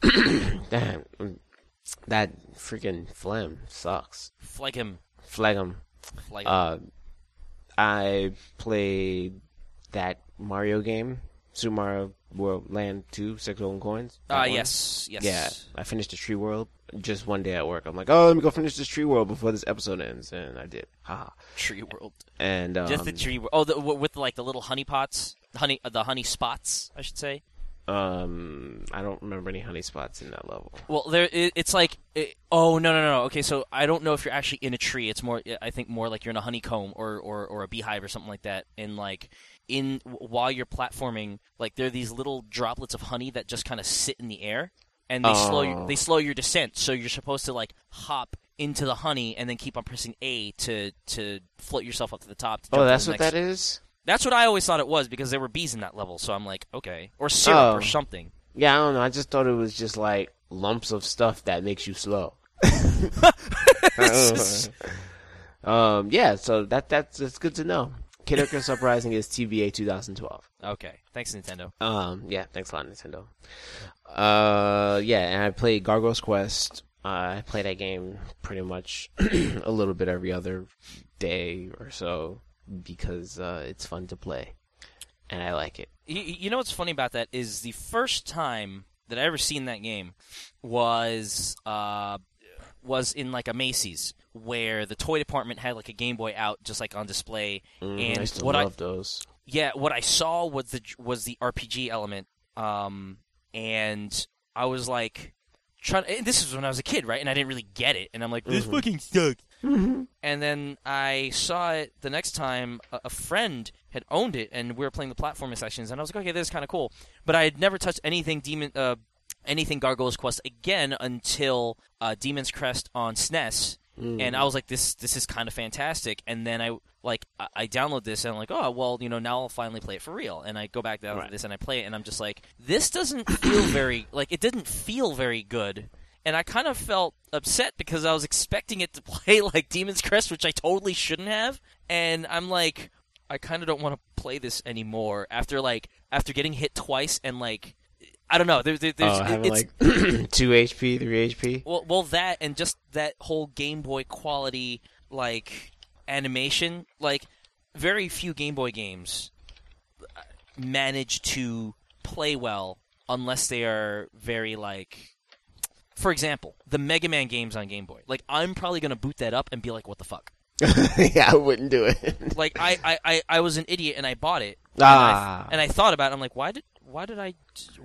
Damn, that freaking phlegm sucks. Phlegm. Phlegm. Phlegm. Uh, I played that Mario game, Super Mario World Land 2, Six Golden Coins. Ah, one. yes, yes. Yeah, I finished the Tree World just one day at work. I'm like, oh, let me go finish this Tree World before this episode ends, and I did. Haha. Tree world. And um, Just the tree. wor- Oh, the, with like the little honey pots, the honey, uh, the honey spots, I should say. um, I don't remember any honey spots in that level. Well, there, it, it's like, it, oh no, no, no, no. Okay, so I don't know if you're actually in a tree. It's more, I think, more like you're in a honeycomb or, or, or a beehive or something like that. And like, in while you're platforming, like there are these little droplets of honey that just kind of sit in the air, and they slow your, Oh. they slow your descent. So you're supposed to like hop into the honey and then keep on pressing A to to float yourself up to the top. To Oh, to that's the what next that is. That's what I always thought it was because there were bees in that level. So I'm like, okay, or syrup Oh. or something. Yeah, I don't know. I just thought it was just like lumps of stuff that makes you slow. um, yeah, so that that's that's good to know. Kid Icarus Uprising is TBA 2012. Okay, thanks Nintendo. Um, yeah, thanks a lot, Nintendo. Uh, yeah, and I played Gargoyle's Quest. Uh, I play that game pretty much a little bit every other day or so because uh, it's fun to play, and I like it. You, you know what's funny about that is the first time that I ever seen that game was uh, was in like a Macy's where the toy department had like a Game Boy out just like on display, Mm, I and used to what I love those. yeah what I saw was the was the RPG element, um, and I was like trying. And this was when I was a kid, right? And I didn't really get it, and I'm like, this fucking sucks. And then I saw it the next time. A, a friend had owned it, and we were playing the platforming sections, and I was like, okay, this is kind of cool. But I had never touched anything demon, uh, anything Gargoyle's Quest again until uh, Demon's Crest on SNES. And mm. I was like, "This, this is kind of fantastic." And then I like, I, I download this, and I'm like, "Oh, well, you know, now I'll finally play it for real." And I go back down to this, and I play it, and I'm just like, "This doesn't feel very like it didn't feel very good." And I kind of felt upset because I was expecting it to play like Demon's Crest, which I totally shouldn't have. And I'm like, I kind of don't want to play this anymore after like after getting hit twice and like I don't know. There, there, there's oh, having it's, like two HP, three HP. well, well, that and just that whole Game Boy quality like animation, like very few Game Boy games uh, manage to play well unless they are very like. For example, the Mega Man games on Game Boy. Like, I'm probably gonna boot that up and be like, "What the fuck." yeah, I wouldn't do it. Like, I, I, I, I was an idiot and I bought it. Ah. And I, and I thought about it. I'm like, why did, why did I,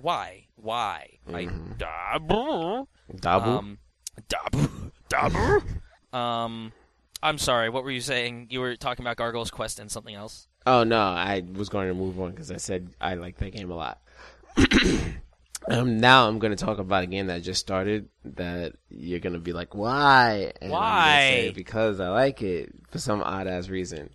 why, why? Mm-hmm. I, da- Dabu. um, Dabu. Dabu. um, I'm sorry. What were you saying? You were talking about Gargoyle's Quest and something else. Oh no, I was going to move on because I said I like that game a lot. um, now I'm going to talk about a game that just started that you're going to be like, why? And Why? because I like it for some odd ass reason.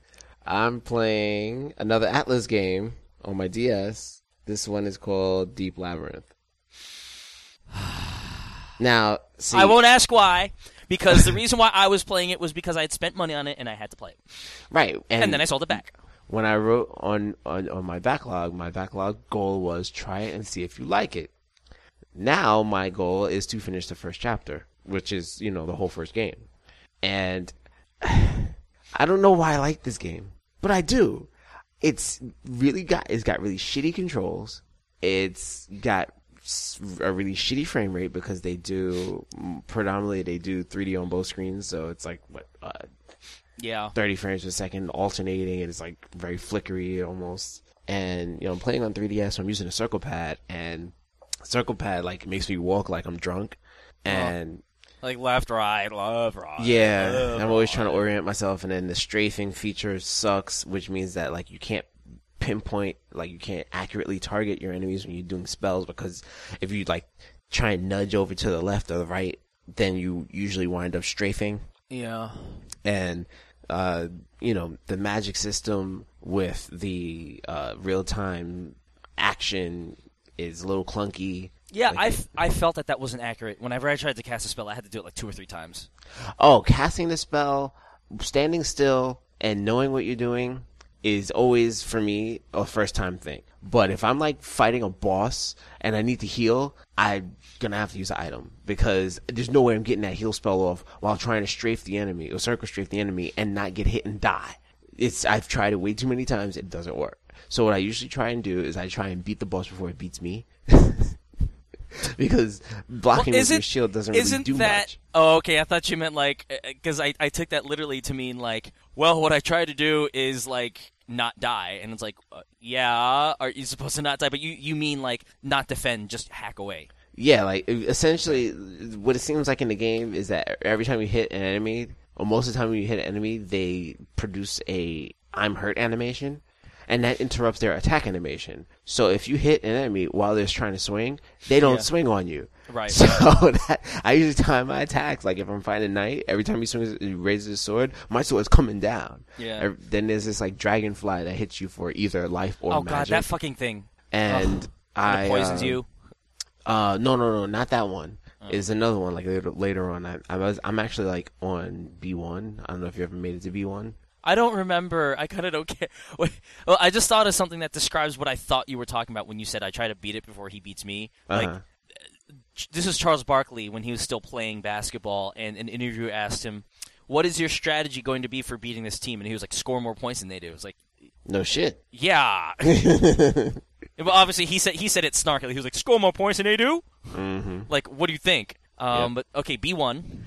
I'm playing another Atlus game on my DS. This one is called Deep Labyrinth. Now, see, I won't ask why, because the reason why I was playing it was because I had spent money on it and I had to play it, right, and, then I sold it back. when I wrote on, on on my backlog, my backlog goal was try it and see if you like it. Now my goal is to finish the first chapter, which is you know the whole first game, and I don't know why I like this game, but I do. It's really got it's got really shitty controls. It's got a really shitty frame rate because they do predominantly they do 3D on both screens, so it's like what uh, Yeah. 30 frames per second alternating and it's like very flickery almost and you know i'm playing on 3ds so i'm using a circle pad and circle pad like makes me walk like i'm drunk and Like left, right, left, right. yeah left, i'm always trying to orient myself and then the strafing feature sucks which means that like you can't pinpoint like you can't accurately target your enemies when you're doing spells because if you like try and nudge over to the left or the right then you usually wind up strafing Yeah. and uh, you know the magic system with the uh, real time action is a little clunky. Yeah, Like I, f- I felt that that wasn't accurate. Whenever I tried to cast a spell, I had to do it like two or three times. Oh, casting the spell, standing still, and knowing what you're doing is always for me a first time thing. But if I'm like fighting a boss and I need to heal, I'm gonna have to use an item because there's no way I'm getting that heal spell off while trying to strafe the enemy or circle strafe the enemy and not get hit and die. It's I've tried it way too many times. It doesn't work. So what I usually try and do is I try and beat the boss before it beats me. because blocking with your shield doesn't really isn't do that, much. Oh, okay. I thought you meant like because I I took that literally to mean like, well, what I try to do is like not die, and it's like, uh, yeah, are you supposed to not die? But you you mean like not defend, just hack away. Yeah, like essentially, what it seems like in the game is that every time you hit an enemy, or most of the time when you hit an enemy, they produce a "I'm hurt" animation, and that interrupts their attack animation. So if you hit an enemy while they're trying to swing, they don't Yeah. swing on you. Right. So that, I usually time my attacks. Like if I'm fighting a knight, every time he swings, he raises his sword, my sword's coming down. Yeah. Then there's this like dragonfly that hits you for either life or oh god, that fucking thing. and And I it poisons uh, you. uh, no, no, no, not that one. Oh. Is another one like later, later on. I, I was, I'm actually like on B one. I don't know if you ever made it to B one. I don't remember. I kind of don't care. Well, I just thought of something that describes what I thought you were talking about when you said I try to beat it before he beats me. Like Uh-huh. Ch- this is Charles Barkley when he was still playing basketball, and an interviewer asked him, "What is your strategy going to be for beating this team?" And he was like, "Score more points than they do." It was like, No shit. "Yeah." well, obviously he said he said it snarkily. He was like, "Score more points than they do." hmm Like, what do you think? Um, Yeah. But okay, B one.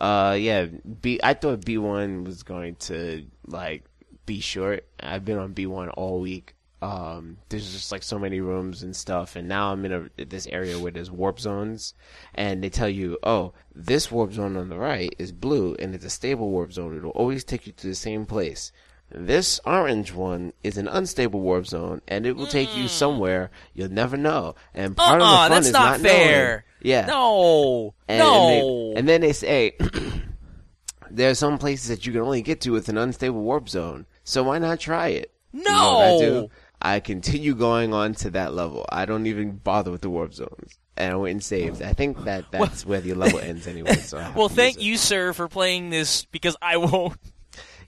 Uh, yeah. B. I thought B one was going to like be short. I've been on B one all week. um, there's just like so many rooms and stuff. And now I'm in a this area where there's warp zones, and they tell you, oh, this warp zone on the right is blue, and it's a stable warp zone. It'll always take you to the same place. This orange one is an unstable warp zone, and it will take you somewhere you'll never know. And part Uh-uh, of the fun that's is not not, knowing. Yeah. No, And, no. And, they, and then they say there are some places that you can only get to with an unstable warp zone. So why not try it? You know I do? I continue going on to that level. I don't even bother with the warp zones. And I went and saved. I think that that's where the level ends anyway. So well, thank you, sir, for playing this because I won't.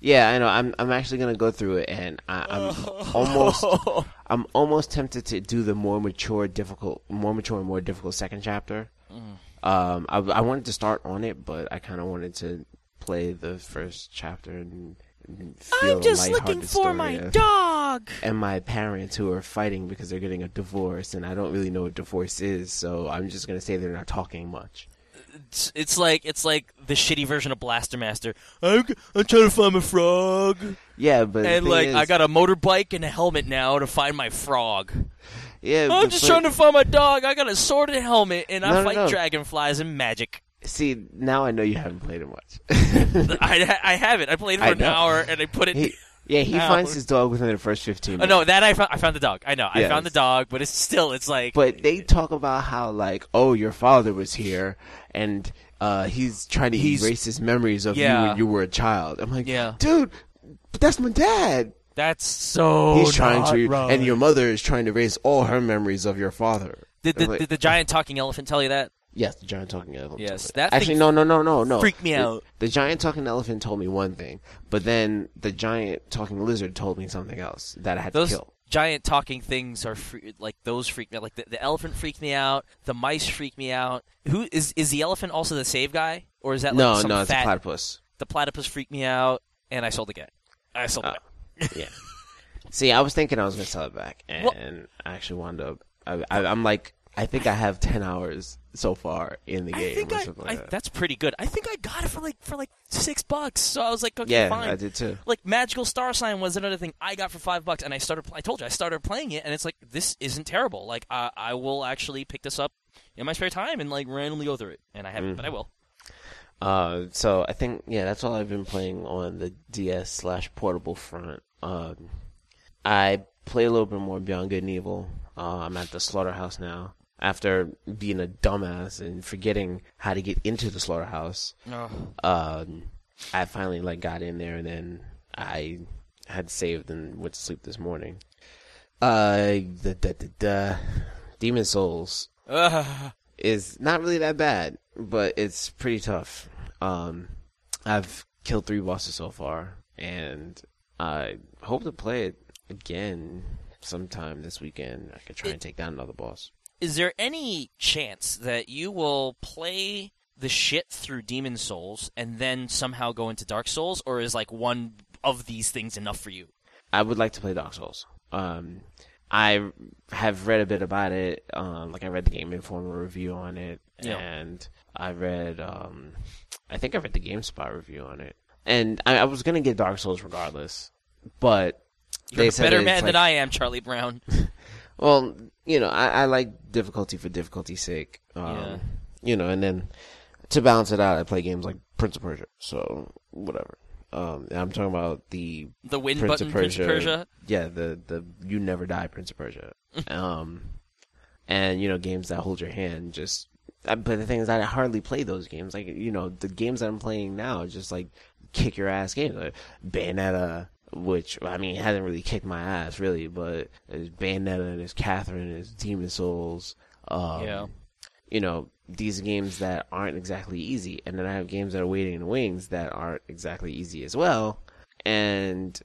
Yeah, I know. I'm I'm actually gonna go through it, and I, I'm almost I'm almost tempted to do the more mature, difficult, more mature and more difficult second chapter. Mm. Um, I I wanted to start on it, but I kind of wanted to play the first chapter and, and feel I'm just looking lighthearted for story my of- dog. and my parents who are fighting because they're getting a divorce, and I don't really know what divorce is, so I'm just gonna say they're not talking much. It's, it's like it's like the shitty version of Blaster Master. I'm, I'm trying to find my frog, Yeah, but and like is, I got a motorbike and a helmet now to find my frog. yeah, I'm just trying to find my dog. I got a sword and helmet, and I No, fight no. dragonflies and magic. see now. I know you haven't played it much. I, I haven't. I played it for an hour, and I put it. He, yeah, he finds his dog within the first 15 Oh, no, that I found. I found the dog. I know. I found the dog, but it's still. It's like. But they talk about how, like, oh, your father was here, and uh, he's trying to He's- erase his memories of you when you were a child. I'm like, Yeah. dude, but that's my dad. that's so. He's trying to, right. and your mother is trying to erase all her memories of your father. Did the, like, did the giant talking elephant tell you that? Yes, the giant talking elephant. Yes, that Actually, no, no, no, no, no. freaked me The- out. The giant talking elephant told me one thing, but then the giant talking lizard told me something else that I had Those to kill. giant talking things are fre- like those freak me out. Like the, the elephant freaked me out. The mice freak me out. Who is is the elephant also the save guy, or is that like No, some no, it's fat? platypus. the platypus freaked me out, and I sold the cat. I sold Oh. it. Yeah. See, I was thinking I was gonna sell it back, and Well- I actually wound up. I, I, I'm like, I think I have ten hours so far in the I game. think or I, something I like that. that's pretty good. I think I got it for like for like six bucks. So I was like, okay, yeah, fine. I did too. like Magical Starsign was another thing I got for five bucks, and I started. I told you I started playing it, and it's like this isn't terrible. Like I, I will actually pick this up in my spare time and like randomly go through it, and I haven't, Mm. but I will. Uh, so I think yeah, that's all I've been playing on the DS slash portable front. Um, I play a little bit more Beyond Good and Evil. Uh, I'm at the slaughterhouse now. After being a dumbass and forgetting how to get into the slaughterhouse, um, I finally like got in there, and then I had saved and went to sleep this morning. Uh, the, the, the, the Demon's Souls Ugh. is not really that bad, but it's pretty tough. Um, I've killed three bosses so far, and I hope to play it again sometime this weekend. I could try and take down another boss. Is there any chance that you will play the shit through Demon's Souls and then somehow go into Dark Souls, or is like one of these things enough for you? I would like to play Dark Souls. Um, I have read a bit about it. Um, like I read the Game Informer review on it, Yeah. and I read. Um, I think I read the GameSpot review on it, and I, I was gonna get Dark Souls regardless, but You're they a said better man like- than I am, Charlie Brown. Well, you know, I, I like difficulty for difficulty's sake. Um, Yeah. You know, and then to balance it out, I play games like Prince of Persia. So whatever. Um, I'm talking about the The win Prince button, of Prince of Persia. Yeah, the the you never die Prince of Persia. um, and you know games that hold your hand. Just but the thing is, I hardly play those games. Like you know, the games that I'm playing now, just like kick your ass games. Like Bayonetta, which I mean hasn't really kicked my ass really, but there's Bayonetta and there's Catherine and there's Demon's Souls. Um, Yeah. You know these games that aren't exactly easy, and then I have games that are waiting in the wings that aren't exactly easy as well. And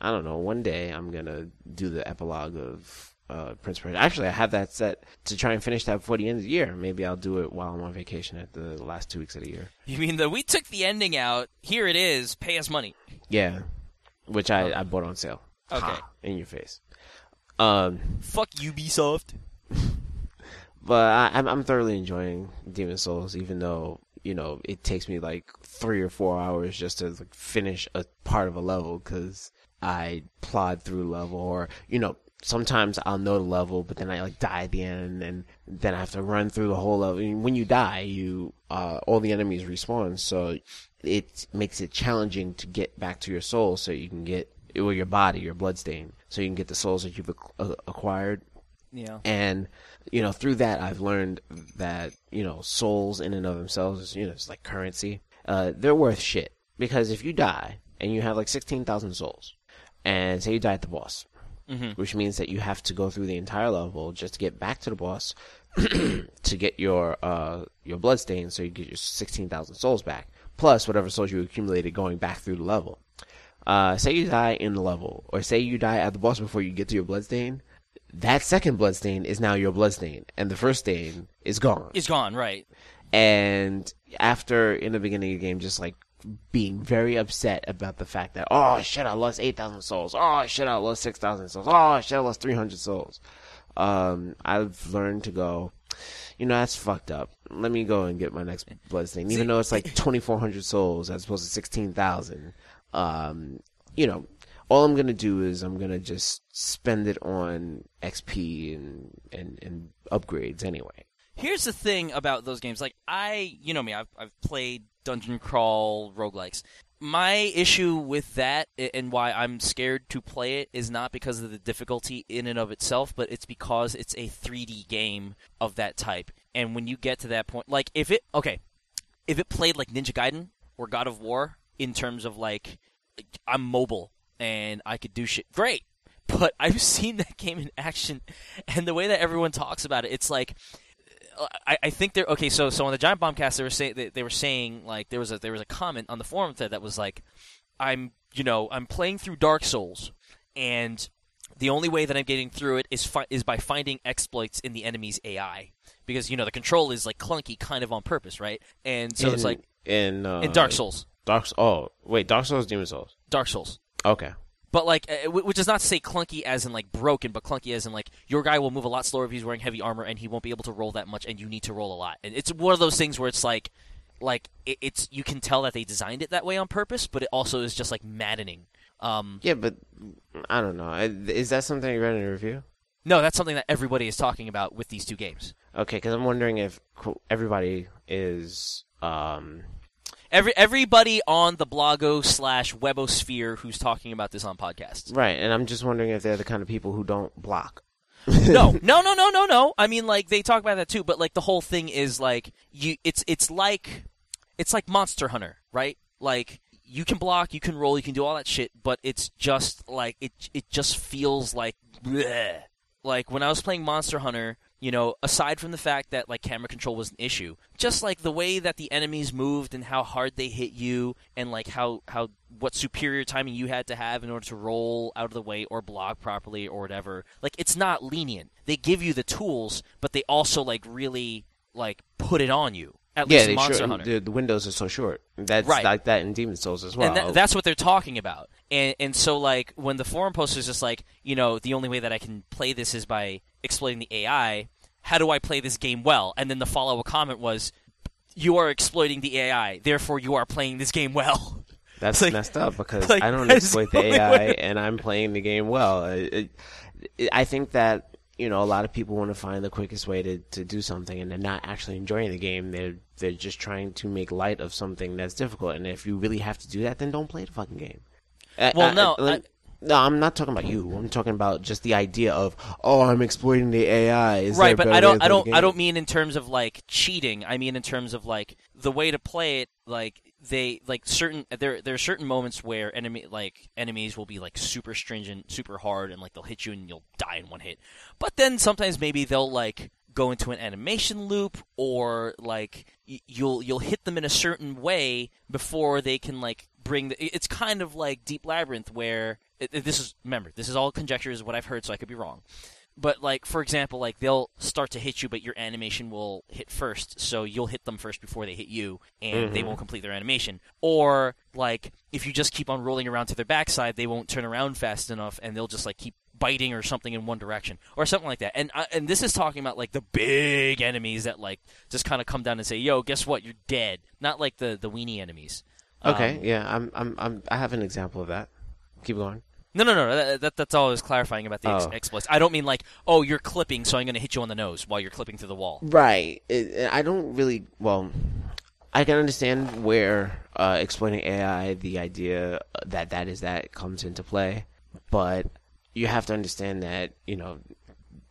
I don't know. One day I'm gonna do the epilogue of uh, Prince of Persia. Actually, I have that set to try and finish that before the end of the year. Maybe I'll do it while I'm on vacation at the last two weeks of the year. You mean the we took the ending out? Here it is. Pay us money. Yeah, which I, I bought on sale. Okay. Ha, in your face. Um, Fuck Ubisoft. but I, I'm I'm thoroughly enjoying Demon's Souls, even though you know it takes me like three or four hours just to like, finish a part of a level because I plod through level, or you know sometimes I'll know the level, but then I like die at the end, and then I have to run through the whole level. And when you die, you uh, all the enemies respawn, so it makes it challenging to get back to your soul, so you can get or your body, your bloodstain, so you can get the souls that you've uh, acquired. Yeah. And you know, through that, I've learned that you know, souls in and of themselves, you know, it's like currency. Uh, they're worth shit because if you die and you have like sixteen thousand souls, and say you die at the boss, Mm-hmm. which means that you have to go through the entire level just to get back to the boss to get your uh your bloodstain, so you get your sixteen thousand souls back, plus whatever souls you accumulated going back through the level. Uh, say you die in the level, or say you die at the boss before you get to your bloodstain. That second bloodstain is now your bloodstain, and the first stain is gone. Is gone, right? And after in the beginning of the game, just like being very upset about the fact that oh shit, I lost eight thousand souls. Oh shit, I lost six thousand souls. Oh shit, I lost three hundred souls. Um, I've learned to go. You know that's fucked up. Let me go and get my next blood bloodstain, even though it's like twenty four hundred souls as opposed to sixteen thousand. Um, you know, all I'm gonna do is I'm gonna just spend it on XP and and, and upgrades anyway. Here's the thing about those games. Like I, you know me, I've I've played dungeon crawl roguelikes. My issue with that and why I'm scared to play it is not because of the difficulty in and of itself, but it's because it's a 3D game of that type. And when you get to that point, like if it okay, if it played like Ninja Gaiden or God of War in terms of like I'm mobile and I could do shit, great. But I've seen that game in action, and the way that everyone talks about it, it's like I, I think they're okay. So, so on the Giant Bombcast, they were saying they, they were saying like there was a there was a comment on the forum thread that was like, I'm you know I'm playing through Dark Souls, and the only way that I'm getting through it is fi- is by finding exploits in the enemy's AI because you know the control is like clunky, kind of on purpose, right? And so it's like in uh, in Dark Souls, Dark. Oh wait, Dark Souls, Demon's Souls. Dark Souls. Okay. But like, uh, which is not to say clunky as in like broken, but clunky as in like your guy will move a lot slower if he's wearing heavy armor, and he won't be able to roll that much, and you need to roll a lot. And it's one of those things where it's like, like it, it's you can tell that they designed it that way on purpose, but it also is just like maddening. Um, Yeah, but I don't know. Is that something you read in a review? no, that's something that everybody is talking about with these two games. Okay, because I'm wondering if everybody is. Um, Every everybody on the blogo slash webosphere who's talking about this on podcasts. right, and I'm just wondering if they're the kind of people who don't block. no, no, no, no, no, no. I mean, like they talk about that too, but like the whole thing is like you. It's it's like it's like Monster Hunter, right? Like you can block, you can roll, you can do all that shit, but it's just like it. It just feels like bleh. like when I was playing Monster Hunter. You know, aside from the fact that like camera control was an issue, just like the way that the enemies moved and how hard they hit you, and like how how what superior timing you had to have in order to roll out of the way or block properly or whatever. Like it's not lenient. They give you the tools, but they also like really like put it on you. At yeah, least Monster sure, Hunter. the, the windows are so short. That's Right. like that in Demon's Souls as well. and that, that's what they're talking about. And and so like when the forum post is just like, you know, the only way that I can play this is by exploiting the AI. How do I play this game well? And then the follow up comment was, "You are exploiting the AI, therefore you are playing this game well." That's like- messed up because like, I don't exploit the AI way- and I'm playing the game well. It- it- it- I think that you know a lot of people want to find the quickest way to, to do something and they're not actually enjoying the game. They're they're just trying to make light of something that's difficult. And if you really have to do that, then don't play the fucking game. Well, I- no, I- I- no, I'm not talking about you. I'm talking about just the idea of oh, I'm exploiting the AI. Is right but i don't i don't i don't mean in terms of like cheating i mean in terms of like the way to play it like they like certain there there are certain moments where enemy like enemies will be like super stringent super hard and like they'll hit you and you'll die in one hit but then sometimes maybe they'll like go into an animation loop or like y- you'll you'll hit them in a certain way before they can like bring the it's kind of like deep labyrinth where it, it- this is remember this is all conjecture is what i've heard so i could be wrong. But like for example like they'll start to hit you but your animation will hit first so you'll hit them first before they hit you and they mm-hmm. won't complete their animation. Or like if you just keep on rolling around to their backside they won't turn around fast enough and they'll just like keep biting or something in one direction or something like that. And I, and this is talking about like the big enemies that like just kind of come down and say yo guess what? You're dead. Not like the the weenie enemies Okay, Um, yeah, I'm I'm I'm I have an example of that. Keep going. No, no, no. That, that, that's all I was clarifying about the ex- Oh. exploits. I don't mean like, oh, you're clipping, so I'm going to hit you on the nose while you're clipping through the wall. Right. It, I don't really. Well, I can understand where uh, exploiting AI, the idea that that is that comes into play, but you have to understand that you know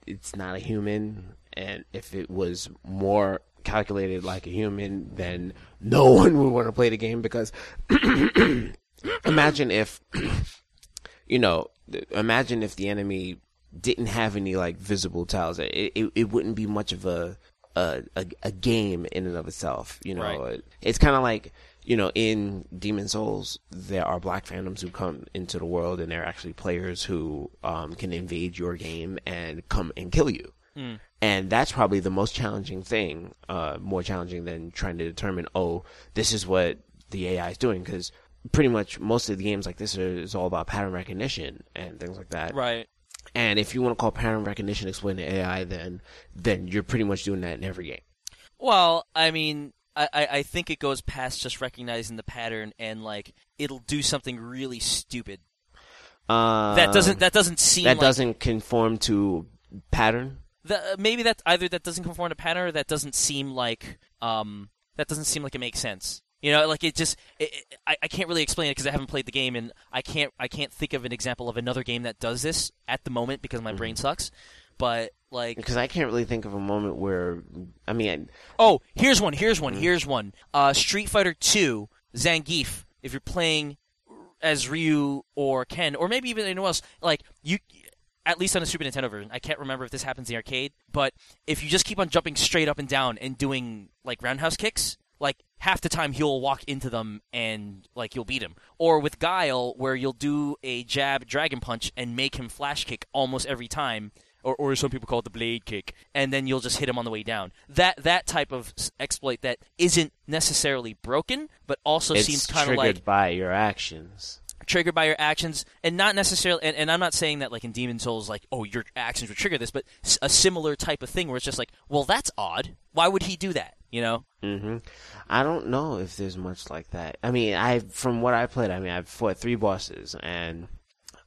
it's not a human, and if it was more calculated like a human, then no one would want to play the game because imagine if you know imagine if the enemy didn't have any like visible tiles it it, it wouldn't be much of a a, a a game in and of itself you know? Right. It- it's kind of like you know in Demon's Souls there are black phantoms who come into the world and they're actually players who um, can invade your game and come and kill you and that's probably the most challenging thing, uh, more challenging than trying to determine, oh, this is what the AI is doing, because pretty much most of the games like this are, is all about pattern recognition and things like that. Right. And if you want to call pattern recognition exploiting AI, then then you're pretty much doing that in every game. Well, I mean, I, I, I think it goes past just recognizing the pattern and like it'll do something really stupid. Uh, That doesn't that doesn't seem that like doesn't conform to pattern. The, maybe that either that doesn't conform to pattern or that doesn't seem like um that doesn't seem like it makes sense. You know, like it just it, it, I, I can't really explain it because I haven't played the game and I can't I can't think of an example of another game that does this at the moment because my brain sucks. But like Because I can't really think of a moment where, I mean, Oh, here's one. Here's Mm-hmm. one. Here's one. Uh, Street Fighter Two, Zangief. If you're playing as Ryu or Ken, or maybe even anyone else, like you, at least on the Super Nintendo version, I can't remember if this happens in the arcade, but if you just keep on jumping straight up and down and doing like roundhouse kicks, like half the time he'll walk into them and like you'll beat him. Or with Guile, where you'll do a jab dragon punch and make him flash kick almost every time or, or some people call it the blade kick, and then you'll just hit him on the way down. That that type of exploit that isn't necessarily broken, but also it's seems kind of like triggered by your actions. Triggered by your actions, and not necessarily. And, and I'm not saying that like in Demon's Souls, like oh your actions would trigger this, but a similar type of thing where it's just like, well that's odd. Why would he do that? You know? Mm-hmm. I don't know if there's much like that. I mean, I from what I played, I mean, I've fought three bosses, and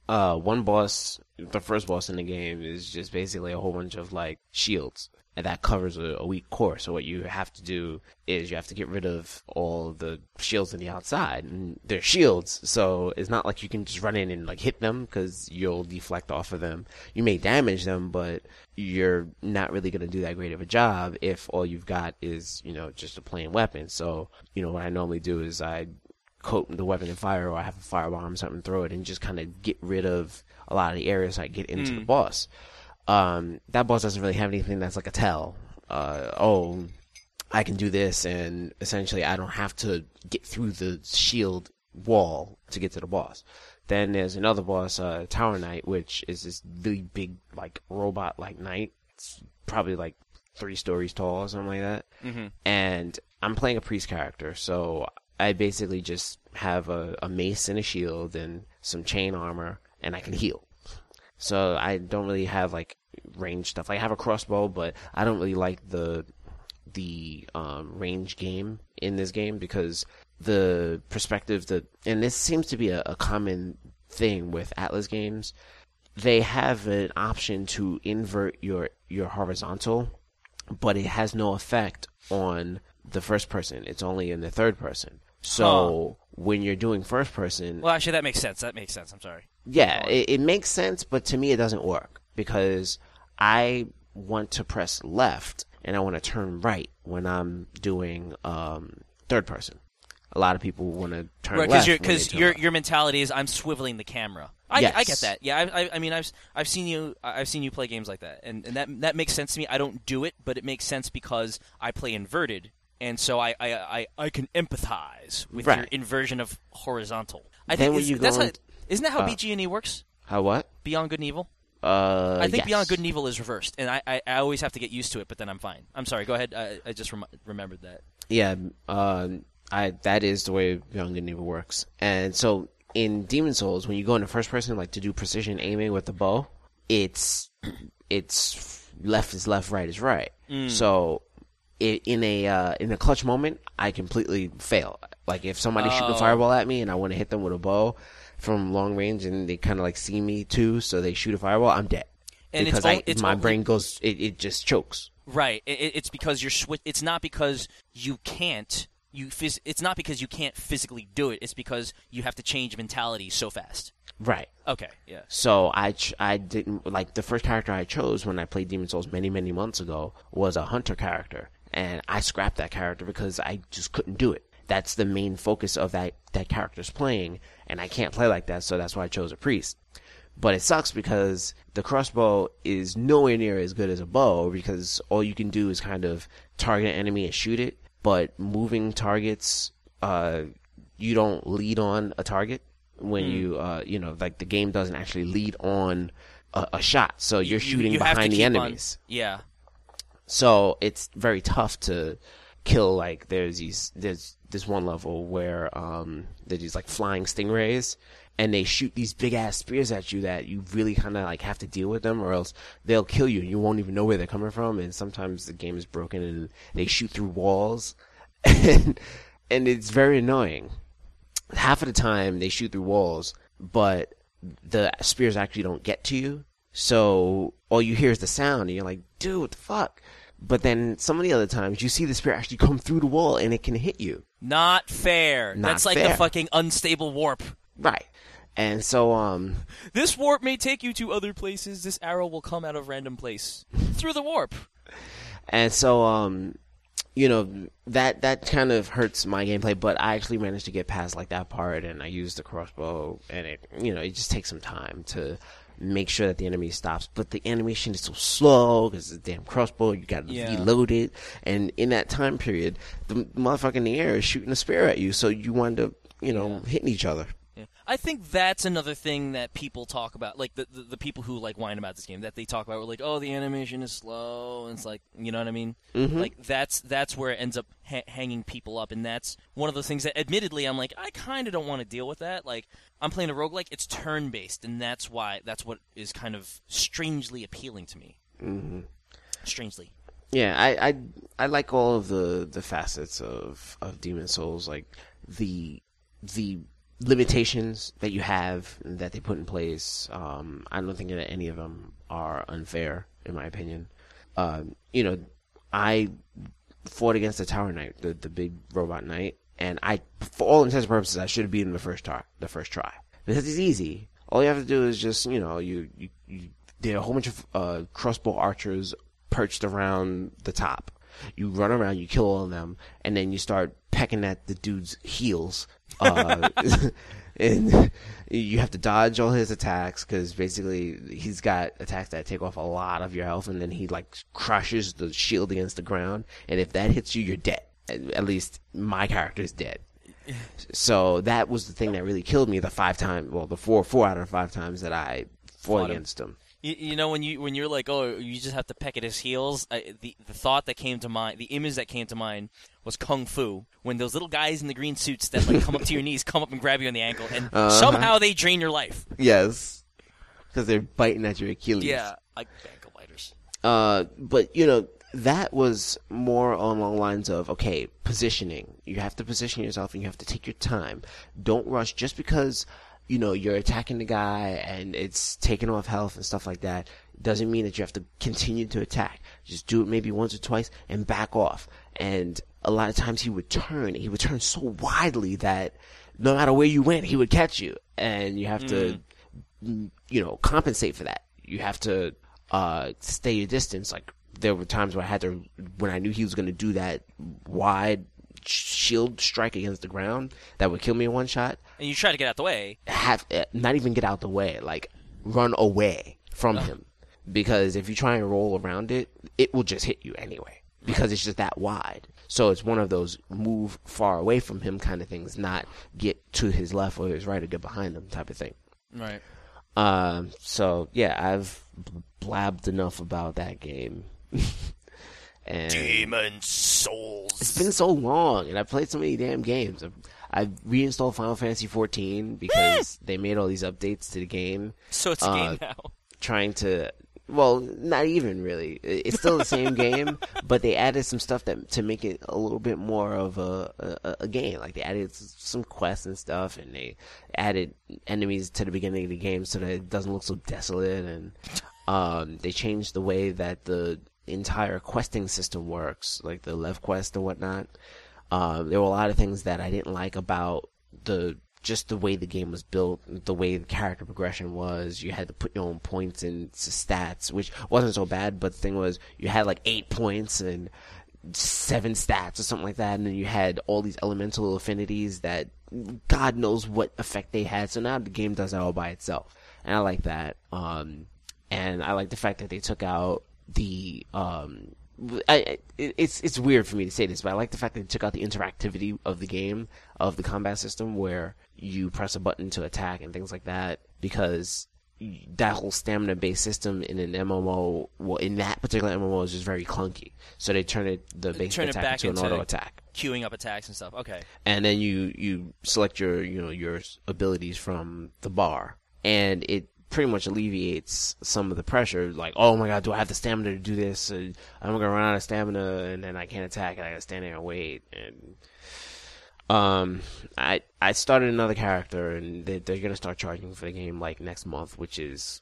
uh, one boss, the first boss in the game, is just basically a whole bunch of like shields, and that covers a, a weak core. So what you have to do is you have to get rid of all the shields on the outside, and they're shields, so it's not like you can just run in and like hit them because you'll deflect off of them. You may damage them, but you're not really going to do that great of a job if all you've got is you know just a plain weapon. So you know what I normally do is I coat the weapon in fire or I have a firebomb or something, throw it and just kind of get rid of a lot of the areas I get into the hmm. boss. Um, that boss doesn't really have anything that's like a tell. Uh, oh, I can do this and essentially I don't have to get through the shield wall to get to the boss. Then there's another boss, uh, Tower Knight, which is this really big, like, robot-like knight. It's probably like three stories tall or something like that Mm-hmm. and I'm playing a priest character, so I basically just have a, a mace and a shield and some chain armor, and I can heal. So I don't really have like range stuff. I have a crossbow, but I don't really like the the um, range game in this game because the perspective that and this seems to be a, a common thing with Atlus games. They have an option to invert your your horizontal but it has no effect on the first person. It's only in the third person. So when you're doing first person, Well, actually, that makes sense. That makes sense. I'm sorry. yeah, it, it makes sense, but to me it doesn't work because I want to press left and I want to turn right when I'm doing um, third person. A lot of people want to turn Right, left because when they because your your mentality is I'm swiveling the camera. I, I get that. Yeah, I, I, I mean I've I've seen you I've seen you play games like that, and, and that that makes sense to me. I don't do it, but it makes sense because I play inverted, and so I I, I, I can empathize with your inversion of horizontal. I Then think is- you that's how, isn't that how uh, BG&E works? How what? Beyond Good and Evil. Uh, I think yes. Beyond Good and Evil is reversed, and I, I, I always have to get used to it, but then I'm fine. I'm sorry. Go ahead. I, I just rem- remembered that. Yeah, um, I that is the way Beyond Good and Evil works. And so in Demon's Souls, when you go into first person, like to do precision aiming with the bow, it's it's left is left, right is right. So i in a uh, in a clutch moment, I completely fail. Like if somebody's shooting a Oh. fireball at me and I want to hit them with a bow, from long range and they kind of like see me too, so they shoot a fireball, I'm dead. And it's because I, my all- brain goes, it, it just chokes. Right. It, it- it's because you're swi- It's not because you can't. You phys- It's not because you can't physically do it. It's because you have to change mentality so fast. Right. Okay. Yeah. So I ch- I didn't like the first character I chose when I played Demon's Souls many many months ago was a hunter character, and I scrapped that character because I just couldn't do it. That's the main focus of that that character's playing, and I can't play like that, so that's why I chose a priest. But it sucks because the crossbow is nowhere near as good as a bow because all you can do is kind of target an enemy and shoot it. But moving targets, uh, you don't lead on a target when you, uh, you know, like the game doesn't actually lead on a, a shot. So you're shooting you to behind the keep on- enemies. Yeah. So it's very tough to kill. Like there's these there's this one level where um there's these like flying stingrays, and they shoot these big ass spears at you that you really kind of like have to deal with them, or else they'll kill you. and You won't even know where they're coming from, and sometimes the game is broken and they shoot through walls, and and it's very annoying. Half of the time they shoot through walls, but the spears actually don't get to you. So all you hear is the sound, and you're like, dude, what the fuck? But then some of the other times you see the spear actually come through the wall and it can hit you. Not fair. Not That's like the fucking unstable warp. Right. And so, um, This warp may take you to other places. This arrow will come out of random place through the warp. and so, um, you know, that, that kind of hurts my gameplay, but I actually managed to get past like that part and I used the crossbow and it, you know, it just takes some time to make sure that the enemy stops. But the animation is so slow because it's a damn crossbow. You got to Yeah. reload it. And in that time period, the motherfucker in the air is shooting a spear at you. So you wind up, you know, hitting each other. I think that's another thing that people talk about, like the, the the people who like whine about this game that they talk about, were like, oh, the animation is slow, and it's like, you know what I mean? Mm-hmm. Like that's that's where it ends up ha- hanging people up, and that's one of those things that, admittedly, I'm like, I kind of don't want to deal with that. Like, I'm playing a roguelike, it's turn based, and that's why that's what is kind of strangely appealing to me. Mm-hmm. Strangely. Yeah, I, I I like all of the the facets of of Demon's Souls, like the the limitations that you have that they put in place. Um, I don't think that any of them are unfair, in my opinion. Um, you know, I fought against the Tower Knight, the the big robot knight, and I, for all intents and purposes, I should have beaten the first try, the first try, because it's easy. All you have to do is just, you know, you you, you there are a whole bunch of uh, crossbow archers perched around the top. You run around, you kill all of them, and then you start pecking at the dude's heels. Uh, and you have to dodge all his attacks because basically he's got attacks that take off a lot of your health, and then he like crushes the shield against the ground. And if that hits you, you're dead. At least my character is dead. So that was the thing that really killed me. The five times, well, the four four out of five times that I fought Fought him. against him. You, you know when you when you're like oh you just have to peck at his heels I, the the thought that came to mind the image that came to mind was kung fu when those little guys in the green suits that like come up to your knees come up and grab you on the ankle and Uh-huh. somehow they drain your life Yes, because they're biting at your Achilles. yeah like ankle biters Uh, but you know that was more along the lines of okay, positioning. You have to position yourself, and you have to take your time. Don't rush just because you know you're attacking the guy and it's taking off health and stuff like that. Doesn't mean that you have to continue to attack. Just do it maybe once or twice and back off. And a lot of times he would turn. He would turn so widely that no matter where you went, he would catch you, and you have to you know, compensate for that. You have to uh, stay your distance. Like there were times where I had to, when I knew he was going to do that wide shield strike against the ground that would kill me in one shot. and you try to get out the way Have uh, not even get out the way, like run away from him, because if you try and roll around it, it will just hit you anyway because it's just that wide. So it's one of those move far away from him kind of things, not get to his left or his right or get behind him type of thing. right Um, so yeah, I've blabbed enough about that game. and Demon's Souls it's been so long, and I played so many damn games. I've, I've reinstalled Final Fantasy 14 because they made all these updates to the game, so it's a uh, game now trying to well, not even really. It's still the same game, but they added some stuff that to make it a little bit more of a, a a game. Like they added some quests and stuff, and they added enemies to the beginning of the game so that it doesn't look so desolate. And um, they changed the way that the entire questing system works, like the left quest and whatnot. Um, there were a lot of things that I didn't like about the just the way the game was built, the way the character progression was. You had to put your own points and stats, which wasn't so bad. But the thing was, you had like eight points and seven stats or something like that, and then you had all these elemental affinities that God knows what effect they had. So now the game does that all by itself, and I like that. Um, and I like the fact that they took out the um, I, it's it's weird for me to say this, but I like the fact that they took out the interactivity of the game of the combat system where you press a button to attack and things like that because that whole stamina based system in an MMO, well, in that particular MMO is just very clunky. So they turn it the basic turn it attack back into an auto attack Queuing up attacks and stuff. Okay. and then you you select your you know your abilities from the bar, and it pretty much alleviates some of the pressure. Like, oh my god, do I have the stamina to do this? Uh, I'm gonna run out of stamina, and then I can't attack, and I gotta stand there and wait. And um, I I started another character, and they, they're gonna start charging for the game like next month, which is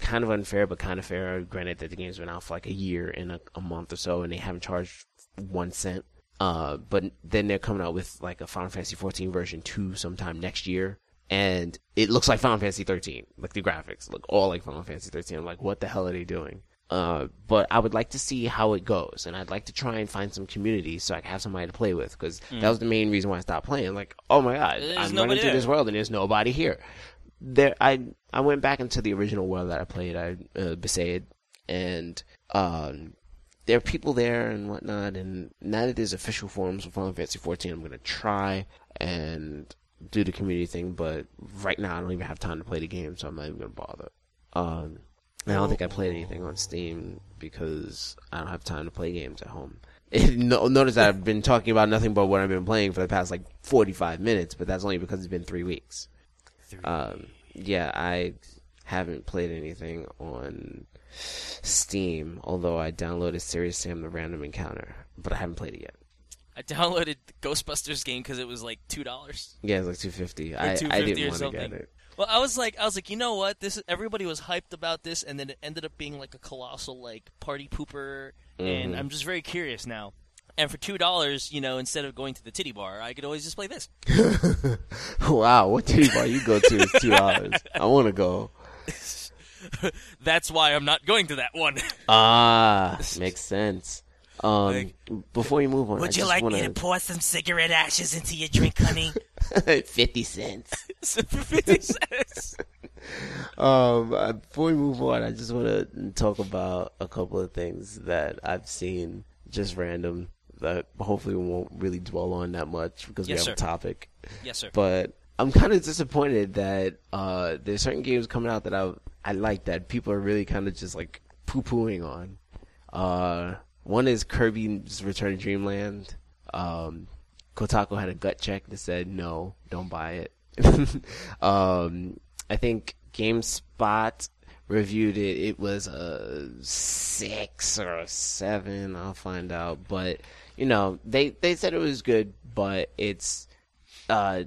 kind of unfair, but kind of fair. Granted that the game's been out for like a year and a, a month or so, and they haven't charged one cent. Uh, but then they're coming out with like a Final Fantasy 14 version 2 sometime next year. And it looks like Final Fantasy 13. Like the graphics look all like Final Fantasy 13. I'm like, what the hell are they doing? Uh, but I would like to see how it goes, and I'd like to try and find some community so I can have somebody to play with. Because that was the main reason why I stopped playing. Like, oh my god, There's I'm running through there. this world and there's nobody here. There, I I went back into the original world that I played, I uh, Besaid, and um, there are people there and whatnot. And now that there's official forums for Final Fantasy 14, I'm gonna try and do the community thing. But right now, I don't even have time to play the game, so I'm not even gonna bother. Um, I don't think I played anything on Steam because I don't have time to play games at home. No- Notice that I've been talking about nothing but what I've been playing for the past like 45 minutes, but that's only because it's been three weeks. Um, yeah, I haven't played anything on Steam, although I downloaded Serious Sam the Random Encounter, but I haven't played it yet. I downloaded Ghostbusters game because it was like two dollars. Yeah, it's like 250. I, I 250 didn't want to get it. Well, I was like, I was like, you know what? This is, everybody was hyped about this, and then it ended up being like a colossal like party pooper, and Mhm. I'm just very curious now. And for two dollars, you know, instead of going to the titty bar, I could always just play this. wow, what titty bar you go to is $2. I want to go. That's why I'm not going to that one. Ah, makes sense. Um, Like- before you move on, I Would you like wanna... me to pour some cigarette ashes into your drink, honey? 50 cents. fifty cents. Um, uh, before we move on, I just want to talk about a couple of things that I've seen, just random, that hopefully we won't really dwell on that much because Yes, we sir. have a topic. Yes, sir. But I'm kind of disappointed that uh, there's certain games coming out that I I like that people are really kind of just like poo pooing on. Uh, one is Kirby's Return to Dreamland. Um, Kotaku had a gut check that said no, don't buy it. um, I think GameSpot reviewed it. It was a six or a seven. I'll find out. But you know, they they said it was good, but it's uh,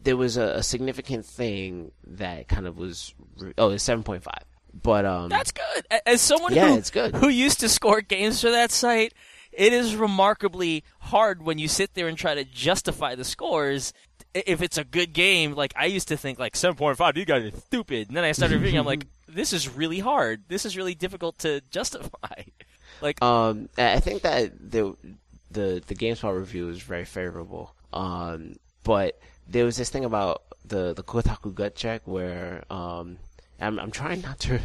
there was a, a significant thing that kind of was re- oh, it's seven point five. But um, That's good. As someone Yeah, who it's good. who used to score games for that site, it is remarkably hard when you sit there and try to justify the scores. If it's a good game, like I used to think, like seven point five, you guys are stupid. And then I started reading, I'm like, this is really hard. This is really difficult to justify. Like, Um, I think that the the the GameSpot review was very favorable. Um, but there was this thing about the the Kotaku gut check where um, I'm I'm trying not to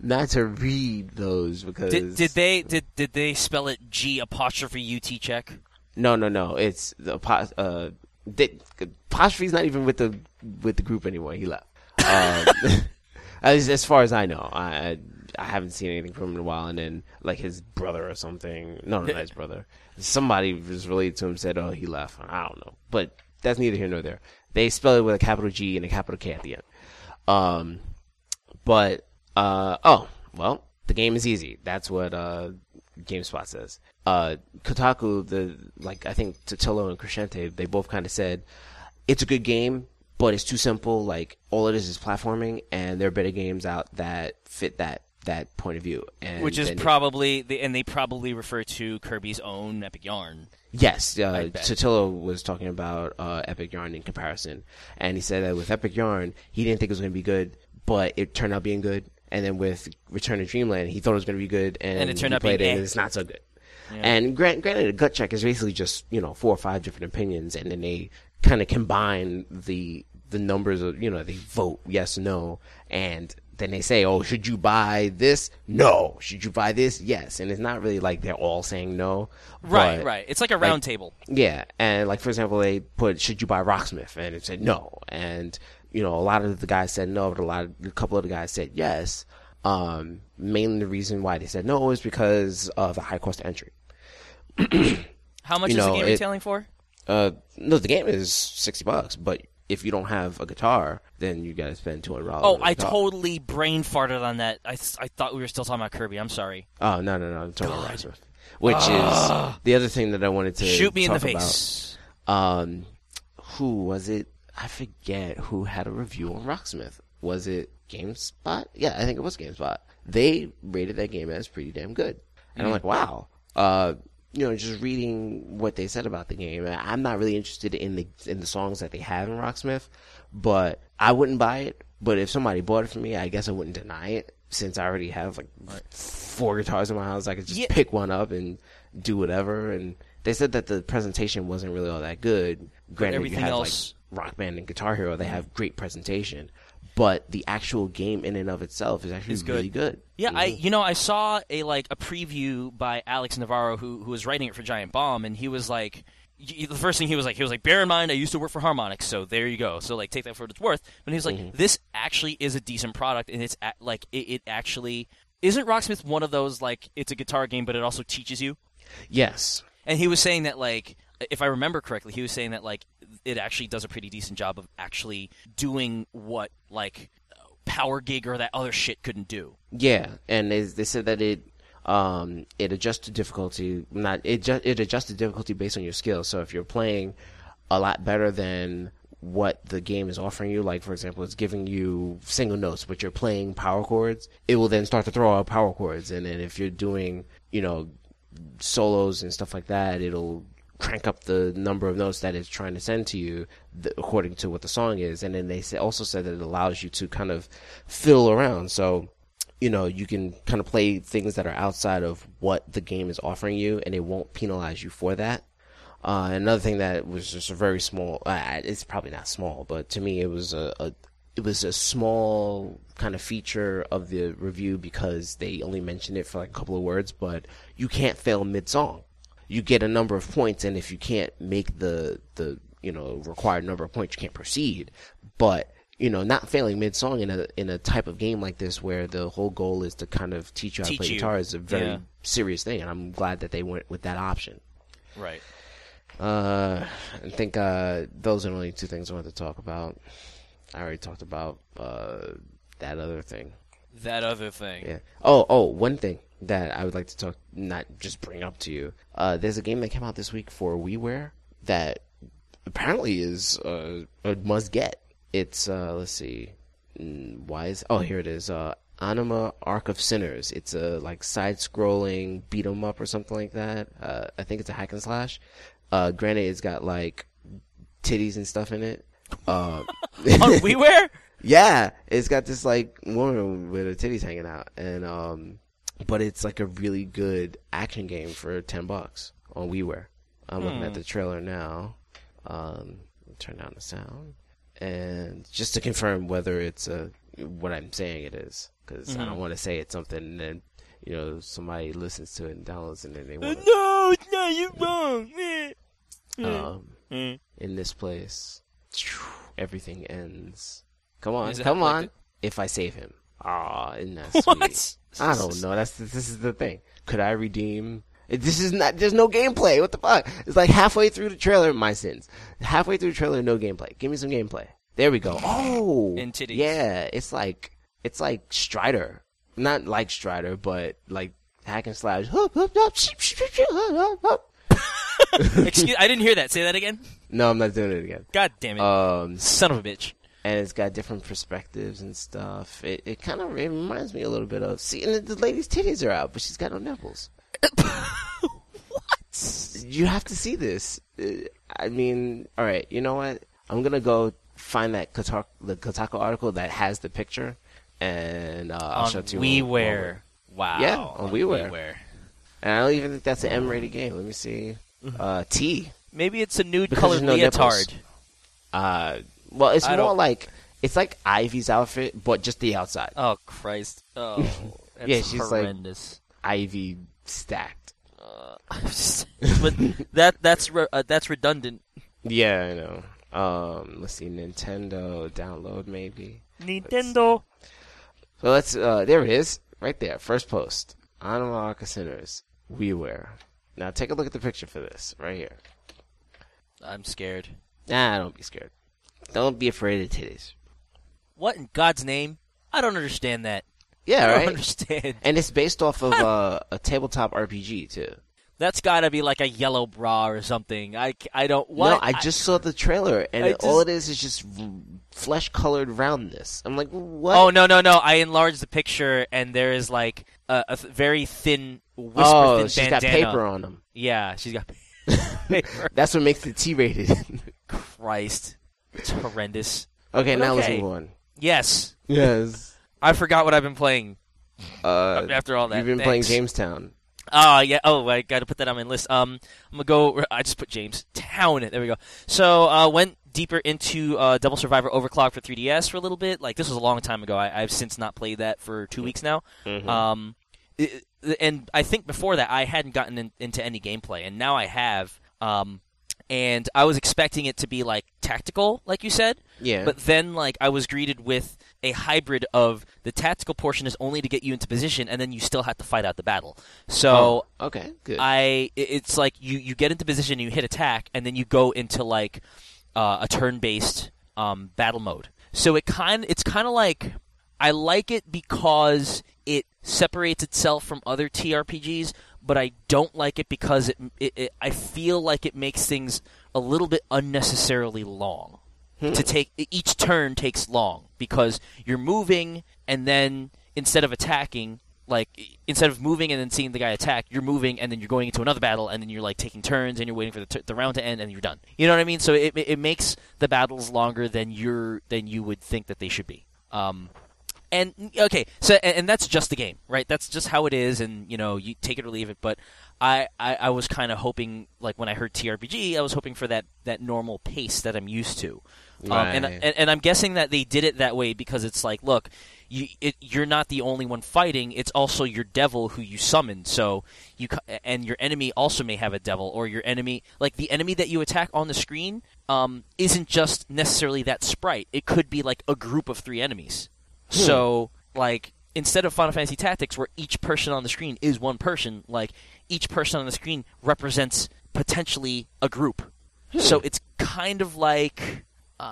not to read those because did, did they did did they spell it G apostrophe U T check? no no no it's the uh they, apostrophe's not even with the with the group anymore. He left. Um, as as far as I know, I. I I haven't seen anything from him in a while, and then like his brother or something. No, no, not his brother. Somebody was related to him said, "Oh, he left." I don't know, but that's neither here nor there. They spell it with a capital G and a capital K at the end. Um, but uh, oh well, The game is easy. That's what uh, GameSpot says. Uh, Kotaku, the like I think Totilo and Crecente, they both kind of said it's a good game, but it's too simple. Like all it is is platforming, and there are better games out that fit that that point of view. And Which is probably, the, and they probably refer to Kirby's own Epic Yarn. Yes, uh. Totilo was talking about uh, Epic Yarn in comparison, and he said that with Epic Yarn, he didn't think it was going to be good, but it turned out being good. And then with Return to Dreamland, he thought it was going to be good, and, And it turned out being it, eh. and it's not so good. And grant, granted, a gut check is basically just you know four or five different opinions, and then they kind of combine the the numbers of you know they vote yes no, and then they say, oh, should you buy this? No. Should you buy this? Yes. And it's not really like they're all saying no. Right, right. It's like a round table. yeah, and like for example, they put should you buy Rocksmith, and it said no, and you know a lot of the guys said no, but a lot of a couple of the guys said yes. Um, mainly the reason why they said no is because of the high cost entry. How much You is the game it- retailing for? Uh, no, the game is sixty bucks, but if you don't have a guitar, then you got to spend two hundred dollars. Oh, I totally brain farted on that. I, I thought we were still talking about Kirby. I'm sorry. Oh no, no, no, I'm talking about Rocksmith, which is the other thing that I wanted to Shoot me in the talk about. face. Um, who was it? I forget who had a review on Rocksmith. Was it GameSpot? Yeah, I think it was GameSpot. They rated that game as pretty damn good, and I'm like, wow. Uh, you know, just reading what they said about the game, I'm not really interested in the in the songs that they have in Rocksmith, but I wouldn't buy it. But if somebody bought it for me, I guess I wouldn't deny it since I already have like four guitars in my house. I could just Yeah. pick one up and do whatever. And they said that the presentation wasn't really all that good. Granted, everything you have else- like Rock Band and Guitar Hero, they have great presentation, but the actual game in and of itself is actually good. really good. Yeah, I Mhm. you know I saw a like a preview by Alex Navarro who who was writing it for Giant Bomb, and he was like. The first thing he was like, he was like, bear in mind, I used to work for Harmonix, so there you go. So like, take that for what it's worth. But he was like, Mm-hmm. this actually is a decent product, and it's a- like, it, it actually isn't Rocksmith one of those like, it's a guitar game, but it also teaches you. Yes. And he was saying that like if I remember correctly, he was saying that like it actually does a pretty decent job of actually doing what like Power Gig or that other shit couldn't do. Yeah, and they, they said that it um it adjusts the difficulty not it ju- it adjusts the difficulty based on your skill. So if you're playing a lot better than what the game is offering you, like for example, it's giving you single notes, but you're playing power chords, it will then start to throw out power chords, and then if you're doing you know solos and stuff like that, it'll crank up the number of notes that it's trying to send to you according to what the song is. And then they say, also said that it allows you to kind of fiddle around. So, you know, you can kind of play things that are outside of what the game is offering you, and it won't penalize you for that. Uh, another thing that was just a very small, uh, it's probably not small, but to me it was a, a it was a small kind of feature of the review because they only mentioned it for like a couple of words, but you can't fail mid song. You get a number of points, and if you can't make the the you know required number of points, you can't proceed. But you know, not failing mid song in a in a type of game like this, where the whole goal is to kind of teach you how Teach to play you. guitar, is a very Yeah. serious thing, and I'm glad that they went with that option. Right. Uh, I think uh, those are the only two things I wanted to talk about. I already talked about uh, that other thing. That other thing. Yeah. Oh, oh, one thing that I would like to talk, not just bring up to you. Uh, there's a game that came out this week for WiiWare that apparently is uh, a must get. It's uh, let's see, mm, why is oh here it is. Uh, Anima Ark of Sinners. It's a like side-scrolling beat 'em up or something like that. Uh, I think it's a hack and slash. Uh, granted, it's got like titties and stuff in it. Uh, On WiiWare? yeah, it's got this like woman with her titties hanging out, and um, but it's like a really good action game for ten bucks on WiiWare. I'm looking at the trailer now. Um, turn down the sound, and just to confirm whether it's a what I'm saying it is, because I don't want to say it's something and then you know somebody listens to it and downloads it and then they want no, it's not. You're wrong. Um Mm. in this place. Everything ends. Come on, come like on. the- If I save him, ah, isn't that sweet? What? I don't know. That's this is the thing. Could I redeem? This is not. There's no gameplay. What the fuck? It's like halfway through the trailer. My sins. Halfway through the trailer, no gameplay. Give me some gameplay. There we go. Oh, And titties. Yeah, it's like it's like Strider not like Strider, but like hack and slash. Excuse, I didn't hear that. Say that again. No, I'm not doing it again. God damn it, Um, son of a bitch. And it's got different perspectives and stuff. It it kind of it reminds me a little bit of see, and the lady's titties are out, but she's got no nipples. what? You have to see this. Uh, I mean, all right, you know what? I'm gonna go find that Kotaku, the Kotaku article that has the picture, and uh, I'll On show it to you. we're- WiiWare. Wow. Yeah, on WiiWare. And I don't even think that's an M rated game. Let me see. Uh, T. Maybe it's a nude Because colored no leotard. nipples. Uh, well, it's I more don't- like it's like Ivy's outfit, but just the outside. Oh Christ! Oh, that's Yeah, she's like- horrendous. Ivy stacked. Uh, but that that's re- uh, that's redundant. Yeah, I know. Um, let's see, Nintendo download maybe. Nintendo. So let's. Uh, there it is, right there, first post. Animal Sinners, WiiWare. Now take a look at the picture for this, right here. I'm scared. Nah, don't be scared. Don't be afraid of titties. What in God's name? I don't understand that. Yeah, I don't right. understand. And it's based off of uh, a tabletop RPG too. That's got to be like a yellow bra or something. I, I don't. What? No, I just saw the trailer, and I it- all it is is just flesh colored roundness. I'm like, what? Oh no no no! I enlarged the picture and there is like a, a very thin whisper Oh, thin she's bandana. got paper on them. Yeah, she's got paper. That's what makes it T rated. Christ, it's horrendous. okay, But now let's okay. move on. Yes, Yes. I forgot what I've been playing Uh, after all that. you've been playing Thanks. Jamestown. Oh yeah. Oh, I got to put that on my list. Um, I'm gonna go. I just put Jamestown. There we go. So uh, went deeper into uh, Devil Survivor Overclock for 3DS for a little bit. Like this was a long time ago. I, I've since not played that for two weeks now. Mhm. Um, it- and I think before that I hadn't gotten in, into any gameplay, and now I have. Um, and I was expecting it to be like tactical, like you said, yeah. but then like I was greeted with a hybrid of the tactical portion is only to get you into position, and then you still have to fight out the battle. So oh, okay, good. I it's like you you get into position, you hit attack, and then you go into like uh, a turn-based um, battle mode. So it kind it's kind of like I like it because it separates itself from other TRPGs, but I don't like it because it, it, it I feel like it makes things a little bit unnecessarily long. To take each turn takes long because you're moving and then instead of attacking, like instead of moving and then seeing the guy attack, you're moving and then you're going into another battle and then you're like taking turns and you're waiting for the, t- the round to end and you're done. You know what I mean? So it it it makes the battles longer than you're than you would think that they should be. Um, and okay, so and, and that's just the game, right? That's just how it is, and you know you take it or leave it. But I I, I was kind of hoping, like when I heard TRPG, I was hoping for that that normal pace that I'm used to. Um, and, Right. and and I'm guessing that they did it that way because it's like, look, you it, you're not the only one fighting. It's also your devil who you summoned. So you and your enemy also may have a devil, or your enemy, like the enemy that you attack on the screen, um, isn't just necessarily that sprite. It could be like a group of three enemies. So like instead of Final Fantasy Tactics, where each person on the screen is one person, like each person on the screen represents potentially a group. So it's kind of like uh,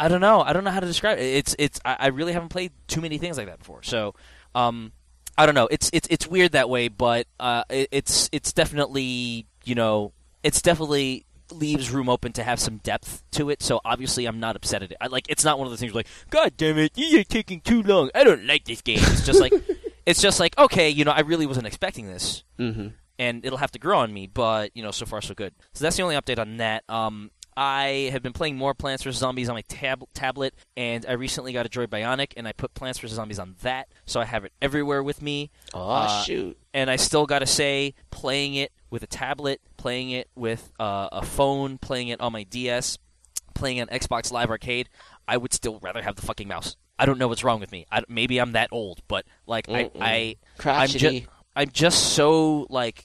I don't know. I don't know how to describe it. It's it's I, I really haven't played too many things like that before. So um, I don't know. It's it's it's weird that way, but uh, it, it's it's definitely you know it's definitely leaves room open to have some depth to it. So obviously I'm not upset at it. I, like it's not one of those things where like God damn it, you're taking too long. I don't like this game. It's just like it's just like okay, you know, I really wasn't expecting this mm-hmm. and it'll have to grow on me. But you know, so far so good. So that's the only update on that. Um, I have been playing more Plants vs Zombies on my tab- tablet, and I recently got a Droid Bionic, and I put Plants vs Zombies on that, so I have it everywhere with me. Oh Uh, shoot! And I still got to say, playing it with a tablet, playing it with uh, a phone, playing it on my DS, playing on Xbox Live Arcade, I would still rather have the fucking mouse. I don't know what's wrong with me. I, maybe I'm that old, but like I, Mm-mm. I I'm Crotchety. just I'm just so like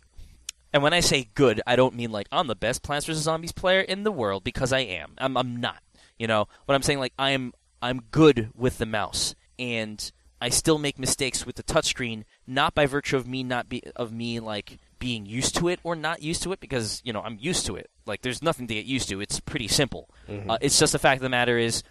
and when I say good, I don't mean like I'm the best Plants vs Zombies player in the world because I am. I'm I'm not. You know, but I'm saying like I'm I'm good with the mouse and I still make mistakes with the touchscreen not by virtue of me not be of me like being used to it or not used to it because you know I'm used to it. Like there's nothing to get used to. It's pretty simple. Uh, it's just the fact of the matter is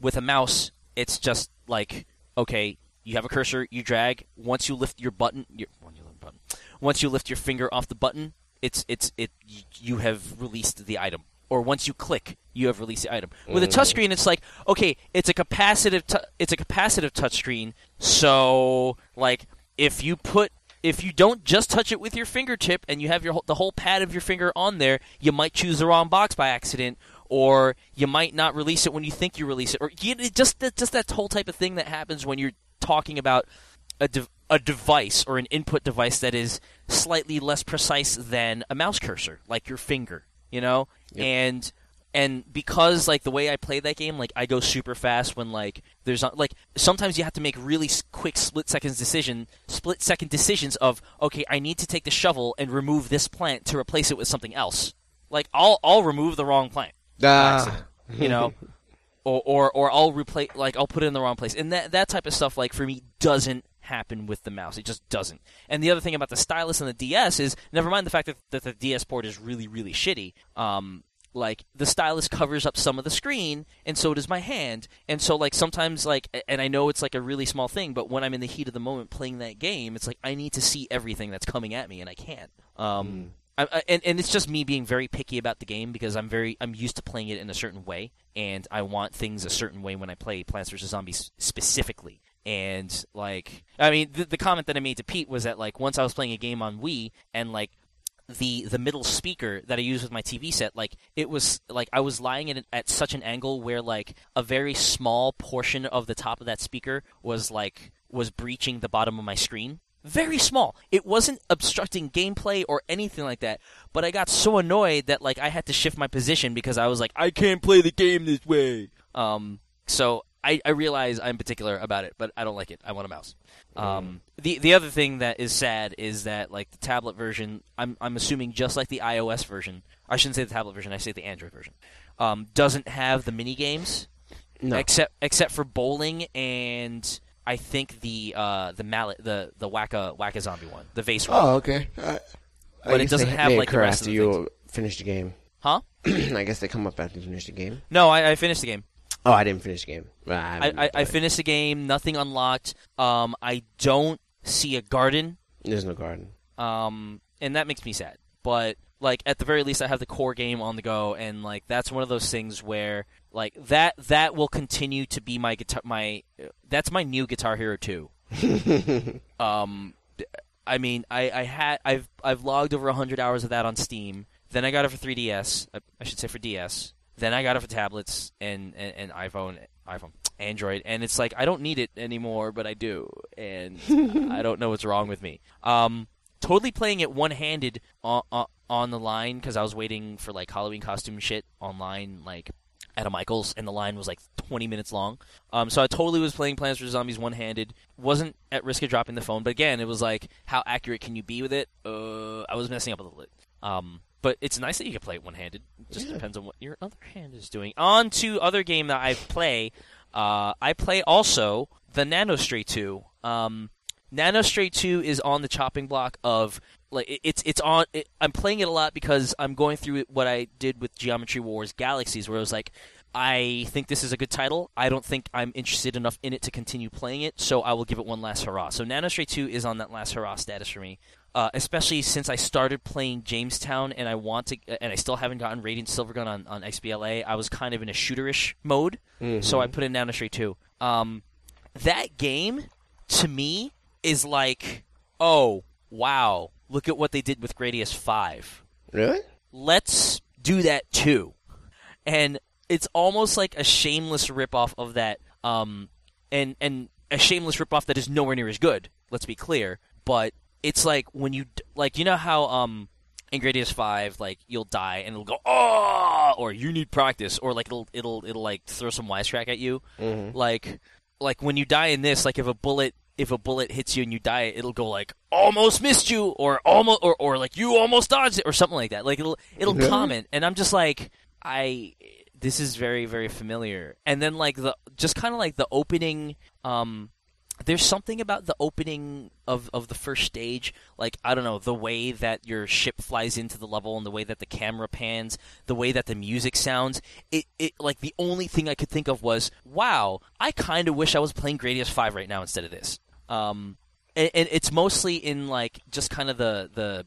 with a mouse, it's just like okay, you have a cursor, you drag. Once you lift your button, your, when you lift button, once you lift your finger off the button, it's it's it you have released the item. Or once you click, you have released the item. With a mm. touchscreen, it's like okay, it's a capacitive tu- it's a capacitive touchscreen. So like if you put if you don't just touch it with your fingertip and you have your the whole pad of your finger on there, you might choose the wrong box by accident, or you might not release it when you think you release it, or you, it just that just that whole type of thing that happens when you're talking about a de- a device or an input device that is slightly less precise than a mouse cursor, like your finger, you know, Yep. and and because like the way I play that game, like I go super fast when like there's not like sometimes you have to make really quick split seconds decision, split second decisions of okay, I need to take the shovel and remove this plant to replace it with something else. Like I'll I'll remove the wrong plant, Ah. you know, or or or I'll replace like I'll put it in the wrong place, and that that type of stuff like for me doesn't happen with the mouse. It just doesn't. And the other thing about the stylus and the DS is never mind the fact that, that the DS port is really really shitty. Um, like the stylus covers up some of the screen and so does my hand and so like sometimes like and i know it's like a really small thing but when i'm in the heat of the moment playing that game it's like i need to see everything that's coming at me and i can't um I, I, and, and it's just me being very picky about the game because I'm very I'm used to playing it in a certain way, and I want things a certain way when I play Plants vs Zombies specifically. And like, I mean, the, the comment that I made to Pete was that like once I was playing a game on Wii and like the the middle speaker that I use with my TV set, like it was like I was lying at, at such an angle where like a very small portion of the top of that speaker was like was breaching the bottom of my screen. Very small. It wasn't obstructing gameplay or anything like that, but I got so annoyed that like I had to shift my position because I was like, I can't play the game this way. Um, so I, I realize I'm particular about it, but I don't like it. I want a mouse. Um, the the other thing that is sad is that like the tablet version, I'm I'm assuming just like the iOS version, I shouldn't say the tablet version, I say the Android version, um, doesn't have the mini games No. except except for bowling and I think the uh, the mallet the the wacka wacka zombie one, the vase one, Oh, okay. Uh, I But it doesn't they, have, they like, the rest of after the you finish the game. huh? I guess they come up after you finish the game. No, I, I finished the game. Oh, I didn't finish the game. I, I, I, finished the game. Nothing unlocked. Um, I don't see a garden. There's no garden. Um, and that makes me sad. But like at the very least, I have the core game on the go, and like that's one of those things where like that that will continue to be my guitar. My that's my new Guitar Hero two. um, I mean, I, I had I've I've logged over hundred hours of that on Steam. Then I got it for 3DS. I, I should say for DS. Then I got it for tablets and, and, and iPhone, iPhone, Android, and it's like I don't need it anymore, but I do, and I don't know what's wrong with me. Um, totally playing it one-handed on, on, on the line because I was waiting for like Halloween costume shit online, like at a Michaels, and the line was like 20 minutes long. Um, so I totally was playing Plants vs Zombies one-handed. Wasn't at risk of dropping the phone, but again, it was like, how accurate can you be with it? Uh, I was messing up a little bit. Um, but it's nice that you can play it one-handed. It just Yeah. depends on what your other hand is doing. On to other game that I play. Uh, I play also the Nanostray 2. Um, Nanostray 2 is on the chopping block of like it's it's on. It, I'm playing it a lot because I'm going through what I did with Geometry Wars Galaxies, where it was like, I think this is a good title. I don't think I'm interested enough in it to continue playing it, so I will give it one last hurrah. So Nanostray 2 is on that last hurrah status for me. Uh, especially since I started playing Jamestown and I want to, and I still haven't gotten Radiant Silvergun on, on XBLA. I was kind of in a shooterish mode, so I put in Nanostray 2. Um, that game to me is like, oh wow, look at what they did with Gradius Five. Really? Let's do that too, and it's almost like a shameless ripoff of that, um, and and a shameless ripoff that is nowhere near as good. Let's be clear, but it's like when you like you know how um in Gradius Five like you'll die and it'll go oh or you need practice or like it'll it'll it'll like throw some wisecrack at you. Mm-hmm. like like when you die in this like if a bullet if a bullet hits you and you die it'll go like almost missed you or almost or, or like you almost dodged it or something like that. Like it'll it'll Really? comment. And i'm just like i this is very very familiar. And then like the just kind of like the opening um there's something about the opening of, of the first stage, like I don't know, the way that your ship flies into the level and the way that the camera pans, the way that the music sounds. It it like the only thing I could think of was, wow, I kind of wish I was playing Gradius Five right now instead of this. Um, and, and it's mostly in like just kind of the the.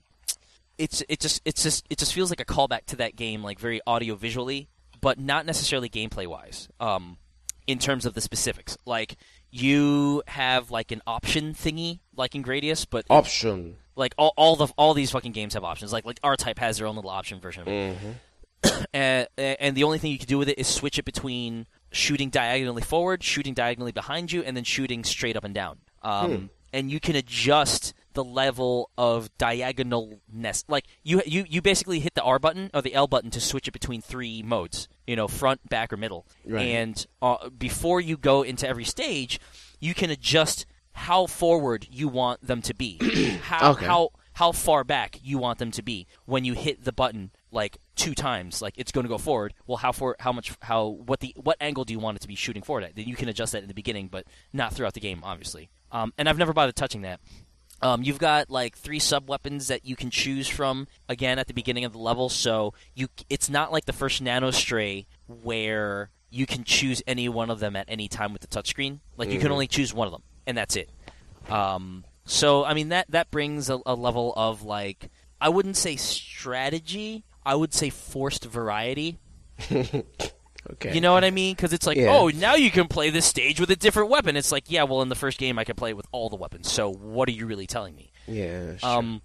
It's it just it's just it just feels like a callback to that game, like very audio visually, but not necessarily gameplay wise. Um, in terms of the specifics, like you have like an option thingy like in Gradius, but Option. like all, all the all these fucking games have options. Like like R Type has their own little option version of it, Mm-hmm. and, and the only thing you can do with it is switch it between shooting diagonally forward, shooting diagonally behind you, and then shooting straight up and down. Um, Hmm. And you can adjust the level of diagonalness. Like you you you basically hit the R button or the L button to switch it between three modes. You know, front, back, or middle. Right. And uh, before you go into every stage, you can adjust how forward you want them to be, how Okay. how how far back you want them to be when you hit the button like two times like it's going to go forward well how for how much how what the what angle do you want it to be shooting forward at then you can adjust that in the beginning but not throughout the game obviously um, and i've never bothered touching that um, you've got like three sub weapons that you can choose from again at the beginning of the level so you it's not like the first Nanostray where you can choose any one of them at any time with the touchscreen like you can Mhm. only choose one of them and that's it um, so I mean that that brings a, a level of like I wouldn't say strategy, I would say forced variety. Okay. You know what I mean? Because it's like, Yeah. oh, now you can play this stage with a different weapon. It's like, yeah, well, in the first game I could play with all the weapons. So what are you really telling me? Yeah. Sure. Um,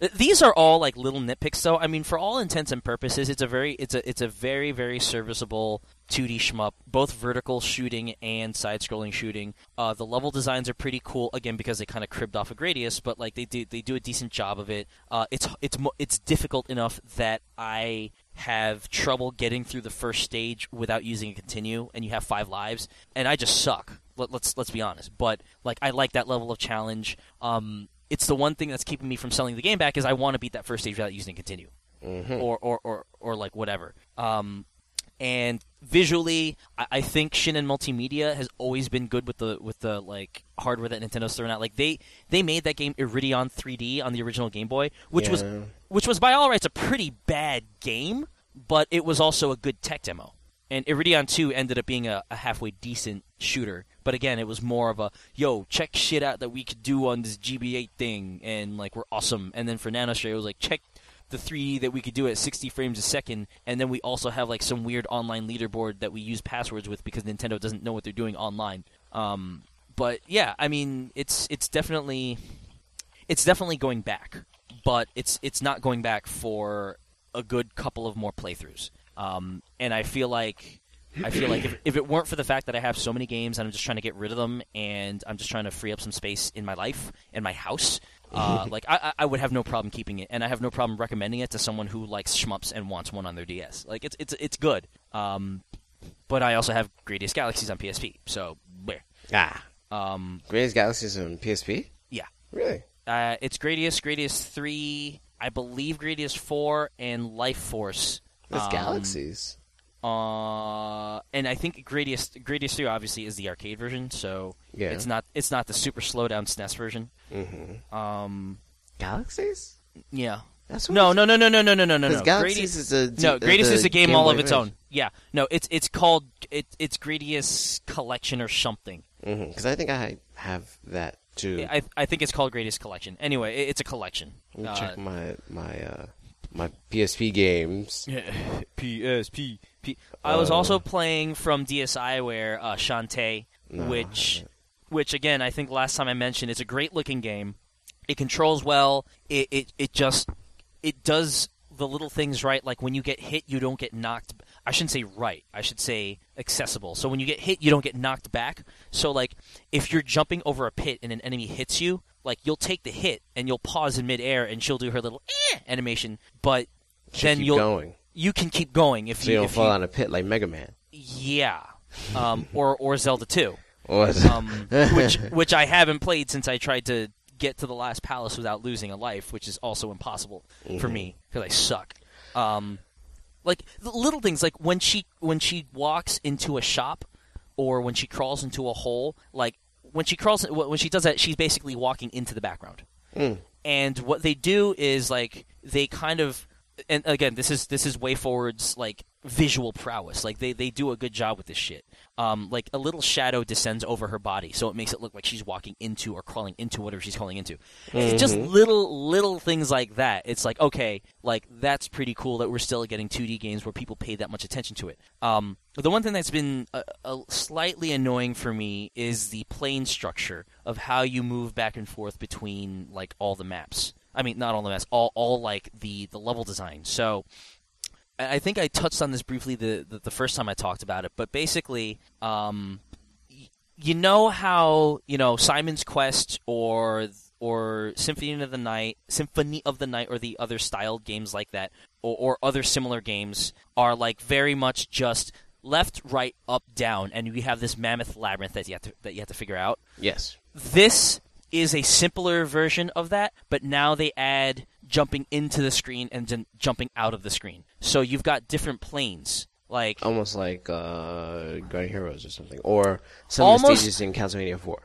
th- these are all like little nitpicks, though. I mean, for all intents and purposes, it's a very, it's a, it's a very, very serviceable 2D shmup. Both vertical shooting and side-scrolling shooting. Uh, the level designs are pretty cool, again because they kind of cribbed off of Gradius, but like they do, they do a decent job of it. Uh, it's, it's, mo- it's difficult enough that I have trouble getting through the first stage without using a continue, and you have five lives, and I just suck. Let, let's let's be honest. But like I like that level of challenge. Um, it's the one thing that's keeping me from selling the game back is I want to beat that first stage without using a continue Mhm. or, or, or, or like whatever. Um, and visually, I, I think Shin'en Multimedia has always been good with the with the like hardware that Nintendo's thrown out. Like they they made that game Iridion 3D on the original Game Boy, which was which was by all rights a pretty bad game, but it was also a good tech demo. And Iridion 2 ended up being a, a halfway decent shooter, but again, it was more of a yo, check shit out that we could do on this GBA thing, and like we're awesome. And then for Nanostray, it was like check the 3D that we could do at 60 frames a second, and then we also have like some weird online leaderboard that we use passwords with because Nintendo doesn't know what they're doing online. Um, but yeah, I mean, it's it's definitely it's definitely going back, but it's it's not going back for a good couple of more playthroughs. Um, and I feel like I feel like if, if it weren't for the fact that I have so many games and I'm just trying to get rid of them and I'm just trying to free up some space in my life in my house, uh, like I, I- would have no problem keeping it, and I have no problem recommending it to someone who likes shmups and wants one on their DS. Like it's it's it's good. Um, but I also have Gradius Galaxies on PSP, so where? Ah. Um, Gradius Galaxies on PSP? Yeah. Really? Uh, it's Gradius, Gradius three, I believe Gradius four, and Life Force. That's Um, Galaxies. Uh, and I think Gradius Gradius three obviously is the arcade version, so Yeah. it's not it's not the super slow down SNES version. Mm-hmm. Um, Galaxies? yeah. That's what No, no, no, no, no, no, no, no, no. No. Galaxies Gradius, is a no, Gradius is a game Game all Boy of its Advance. own. Yeah, no, it's it's called it, it's Gradius Collection or something. Because I think I have that too. I I think it's called Gradius Collection. Anyway, it, it's a collection. Let me Uh, check my my uh, my PSP games. PSP. P- I was also playing from DSiWare uh, Shantae, No, which, which again I think last time I mentioned it's a great looking game. It controls well. It it it just it does the little things right. Like when you get hit, you don't get knocked. I shouldn't say right. I should say accessible. So when you get hit, you don't get knocked back. So like if you're jumping over a pit and an enemy hits you, like you'll take the hit and you'll pause in midair and she'll do her little eh animation, but Should then you'll going. You can keep going if So you you don't if fall you, on a pit like Mega Man. yeah, um, or or Zelda two, Or um, which which I haven't played since I tried to get to the last palace without losing a life, which is also impossible for Mhm. me because I suck. Um, like little things, like when she when she walks into a shop or when she crawls into a hole, like when she crawls when she does that, she's basically walking into the background. Mm. And what they do is like they kind of and again, this is this is WayForward's like visual prowess. Like they, they do a good job with this shit. Um, like a little shadow descends over her body, so it makes it look like she's walking into or crawling into whatever she's crawling into. It's just little little things like that. It's like okay, like that's pretty cool that we're still getting 2D games where people pay that much attention to it. Um, the one thing that's been a, a slightly annoying for me is the plane structure of how you move back and forth between like all the maps. I mean, not all the maps, all all like the the level design. So I think I touched on this briefly the, the, the first time I talked about it, but basically, um, y- you know how you know Simon's Quest or or Symphony of the Night, Symphony of the Night, or the other styled games like that, or, or other similar games are like very much just left, right, up, down, and you have this mammoth labyrinth that you have to that you have to figure out. Yes. This is a simpler version of that, but now they add jumping into the screen and then jumping out of the screen. So you've got different planes. Like Almost like uh, Guardian Heroes or something, or some of Almost- the stages in Castlevania Four.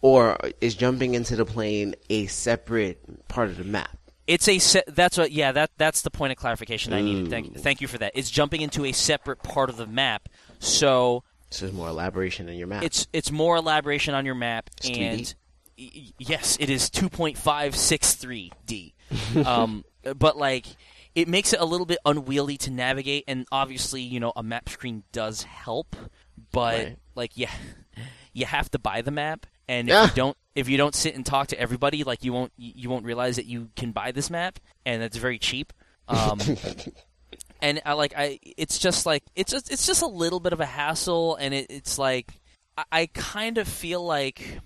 Or is jumping into the plane a separate part of the map? it's a se- that's what yeah that that's the point of clarification I needed. Thank Ooh. thank you for that. It's jumping into a separate part of the map. So So there's more elaboration in your map. it's it's more elaboration on your map It's and y- y- yes it is 2.563d um, but like it makes it a little bit unwieldy to navigate and obviously you know a map screen does help but Right. like yeah you have to buy the map and if Yeah. you don't if you don't sit and talk to everybody like you won't you won't realize that you can buy this map and it's very cheap um, and I like I it's just like it's just it's just a little bit of a hassle and it, it's like I, I kind of feel like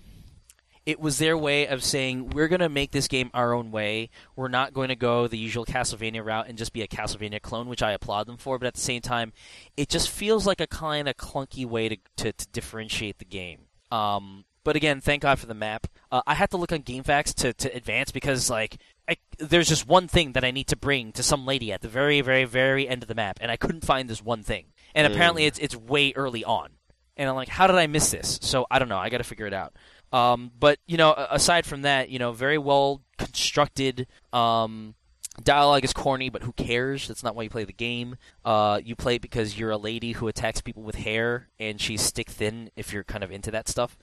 it was their way of saying we're going to make this game our own way. We're not going to go the usual Castlevania route and just be a Castlevania clone, which I applaud them for. But at the same time, it just feels like a kind of clunky way to, to, to differentiate the game. Um, but again, thank God for the map. Uh, I had to look on GameFAQs to, to advance because like I, there's just one thing that I need to bring to some lady at the very, very, very end of the map, and I couldn't find this one thing. And apparently, it's it's way early on. And I'm like, how did I miss this? So I don't know. I got to figure it out. Um, but you know, aside from that, you know, very well constructed. Um, dialogue is corny, but who cares? That's not why you play the game. Uh, you play it because you're a lady who attacks people with hair, and she's stick thin. If you're kind of into that stuff,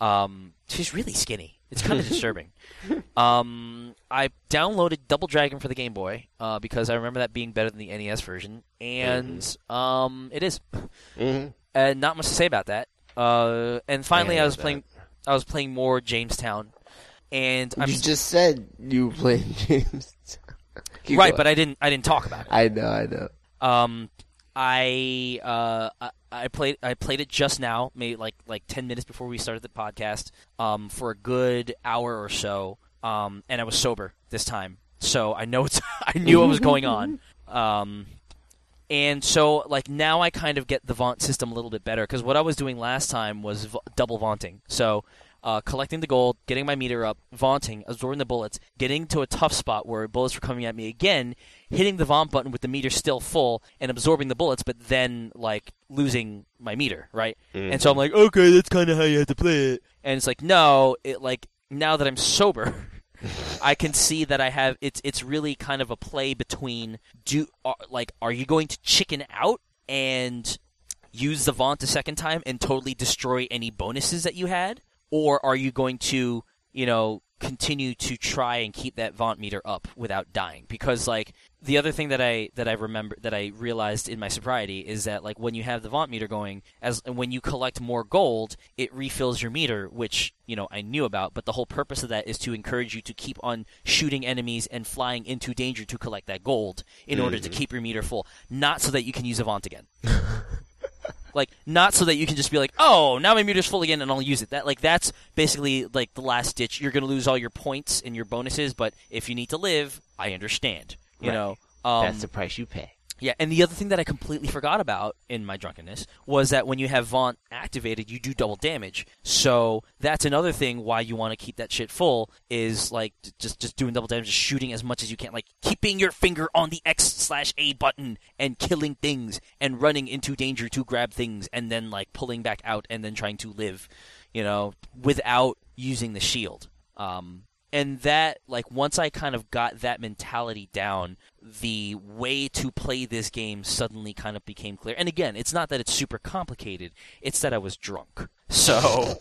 um, she's really skinny. It's kind of disturbing. Um, I downloaded Double Dragon for the Game Boy uh, because I remember that being better than the NES version, and um, it is. Mhm. And not much to say about that. Uh, and finally, Yeah, I was that. playing. I was playing more Jamestown, and I'm You just said you played James. Keep right, going. but I didn't. I didn't talk about it. I know, I know. Um, I uh, I- played I played it just now, maybe like like ten minutes before we started the podcast. Um, for a good hour or so. Um, and I was sober this time, so I know it's I knew what was going on. Um, and so like now I kind of get the vaunt system a little bit better because what I was doing last time was v- double vaunting. So. Uh, collecting the gold, getting my meter up, vaunting, absorbing the bullets, getting to a tough spot where bullets were coming at me again, hitting the vaunt button with the meter still full, and absorbing the bullets, but then like losing my meter, right? And so I'm like, okay, that's kind of how you have to play it. And it's like, no, it like now that I'm sober, I can see that I have it's it's really kind of a play between do are, like are you going to chicken out and use the vaunt a second time and totally destroy any bonuses that you had or are you going to you know continue to try and keep that vaunt meter up without dying? Because like the other thing that i that i remember that i realized in my sobriety is that like when you have the vaunt meter going as when you collect more gold it refills your meter which you know i knew about but the whole purpose of that is to encourage you to keep on shooting enemies and flying into danger to collect that gold in order to mm-hmm. keep your meter full not so that you can use a vaunt again like not so that you can just be like, oh, now my meter's full again and I'll use it. That like that's basically like the last ditch. You're gonna lose all your points and your bonuses, but if you need to live, I understand. You Right. know, um, That's the price you pay. Yeah, and the other thing that I completely forgot about in my drunkenness was that when you have Vaunt activated, you do double damage. So that's another thing why you want to keep that shit full is like just just doing double damage, just shooting as much as you can, like keeping your finger on the X slash A button and killing things and running into danger to grab things and then like pulling back out and then trying to live, you know, without using the shield. Um, and that like once i kind of got that mentality down the way to play this game suddenly kind of became clear and again it's not that it's super complicated it's that i was drunk so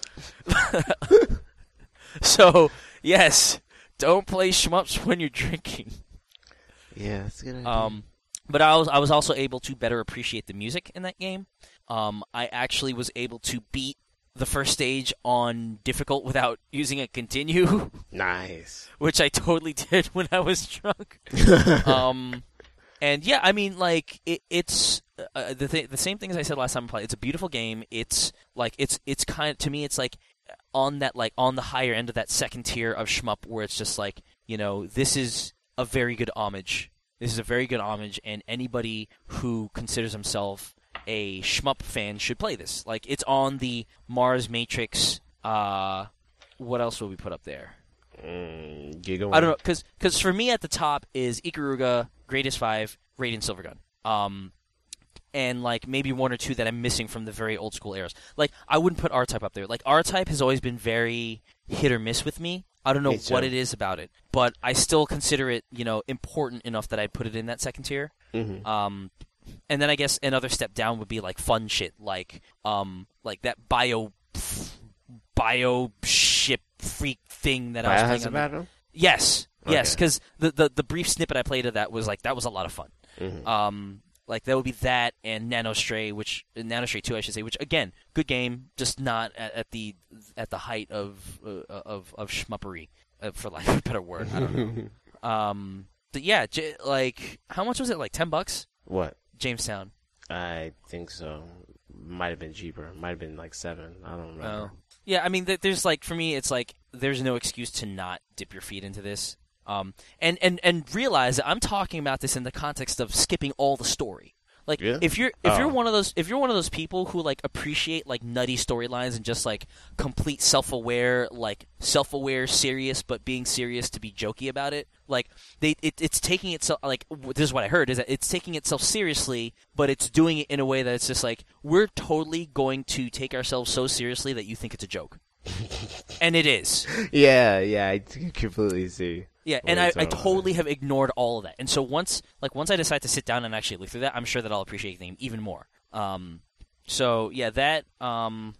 so yes don't play shmups when you're drinking Yeah, that's a good idea. um, but I was I was also able to better appreciate the music in that game. Um, I actually was able to beat the first stage on difficult without using a continue, nice. which I totally did when I was drunk. um, and yeah, I mean, like it, it's uh, the th- the same thing as I said last time I played. It's a beautiful game. It's like it's it's kind of to me, it's like on that like on the higher end of that second tier of shmup, where it's just like you know this is a very good homage. This is a very good homage, and anybody who considers himself a shmup fan should play this. Like it's on the Mars Matrix. Uh, what else will we put up there? Mm, Giga I don't know, because because for me at the top is Ikaruga, Gradius V, Radiant Silvergun, um, and like maybe one or two that I'm missing from the very old school eras. Like I wouldn't put R Type up there. Like R Type has always been very hit or miss with me. I don't know Me what it is about it, but I still consider it, you know, important enough that I put it in that second tier. Mhm. Um, and then I guess another step down would be like fun shit, like um, like that bio, bio ship freak thing that I was playing on the- Battle? Yes, yes, because the, the the brief snippet I played of that was like that was a lot of fun. Mhm. Um, like that would be that and Nanostray, which Nanostray two, I should say, which again, good game, just not at, at the at the height of uh, of of schmuppery, uh, for lack of a better word. I don't know. um, but yeah, j- like how much was it? Like ten bucks, what? Jamestown. I think so. Might have been cheaper. Might have been like seven. I don't remember. Oh. Yeah, I mean, there's like for me, it's like there's no excuse to not dip your feet into this, um, and and and realize that I'm talking about this in the context of skipping all the story. Like Yeah? if you're if you're Oh. one of those if you're one of those people who like appreciate like nutty storylines and just like complete self-aware like self-aware serious but being serious to be jokey about it like they it, it's taking itself like this is what I heard is that it's taking itself seriously but it's doing it in a way that it's just like we're totally going to take ourselves so seriously that you think it's a joke and it is Yeah, yeah, I completely see. Yeah, and I, I totally have ignored all of that. And so once like once I decide to sit down and actually look through that, I'm sure that I'll appreciate the game even more. Um, so yeah, that um,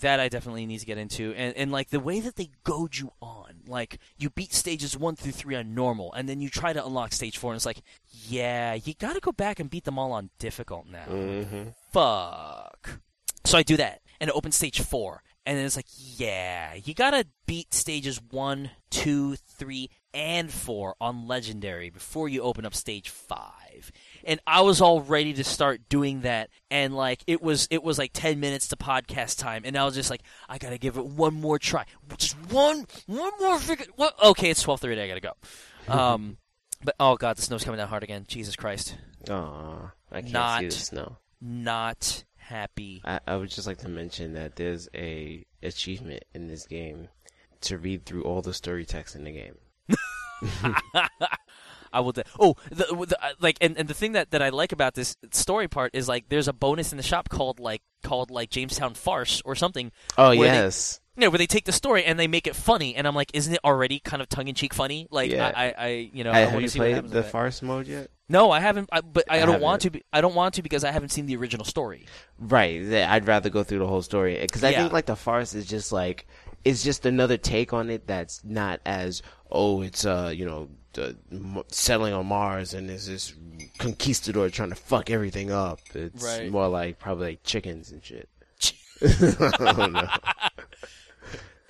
that I definitely need to get into, and and like the way that they goad you on, like you beat stages one through three on normal, and then you try to unlock stage four, and it's like, yeah, you got to go back and beat them all on difficult now Mm-hmm. fuck. So I do that, and it opens stage four, and then it's like, yeah, you gotta beat stages one, two, three, and four on legendary before you open up stage five. And I was all ready to start doing that, and like it was, it was like ten minutes to podcast time, and I was just like, I gotta give it one more try, just one, one more. Figure, what? Okay, it's twelve thirty. I gotta go. Um, but oh god, the snow's coming down hard again. Jesus Christ, Aw, I can't Not- see the snow. not happy. I, I would just like to mention that there's a achievement in this game to read through all the story text in the game. I will. De- oh, the, the, uh, like, and, and the thing that, that I like about this story part is like, there's a bonus in the shop called like called like Jamestown Farce or something. Oh Where they- yes, You know, where they take the story and they make it funny, and I'm like, isn't it already kind of tongue in cheek funny? Like, Yeah. I, I, I, you know, Ha- I have you played the farce mode yet? No, I haven't. I, but I, I don't want to. Be, I don't want to because I haven't seen the original story. Right. I'd rather go through the whole story because I Yeah. think like the farce is just like it's just another take on it that's not as oh it's uh you know the, m- settling on Mars and there's this conquistador trying to fuck everything up. It's Right. more like probably like chickens and shit. I don't.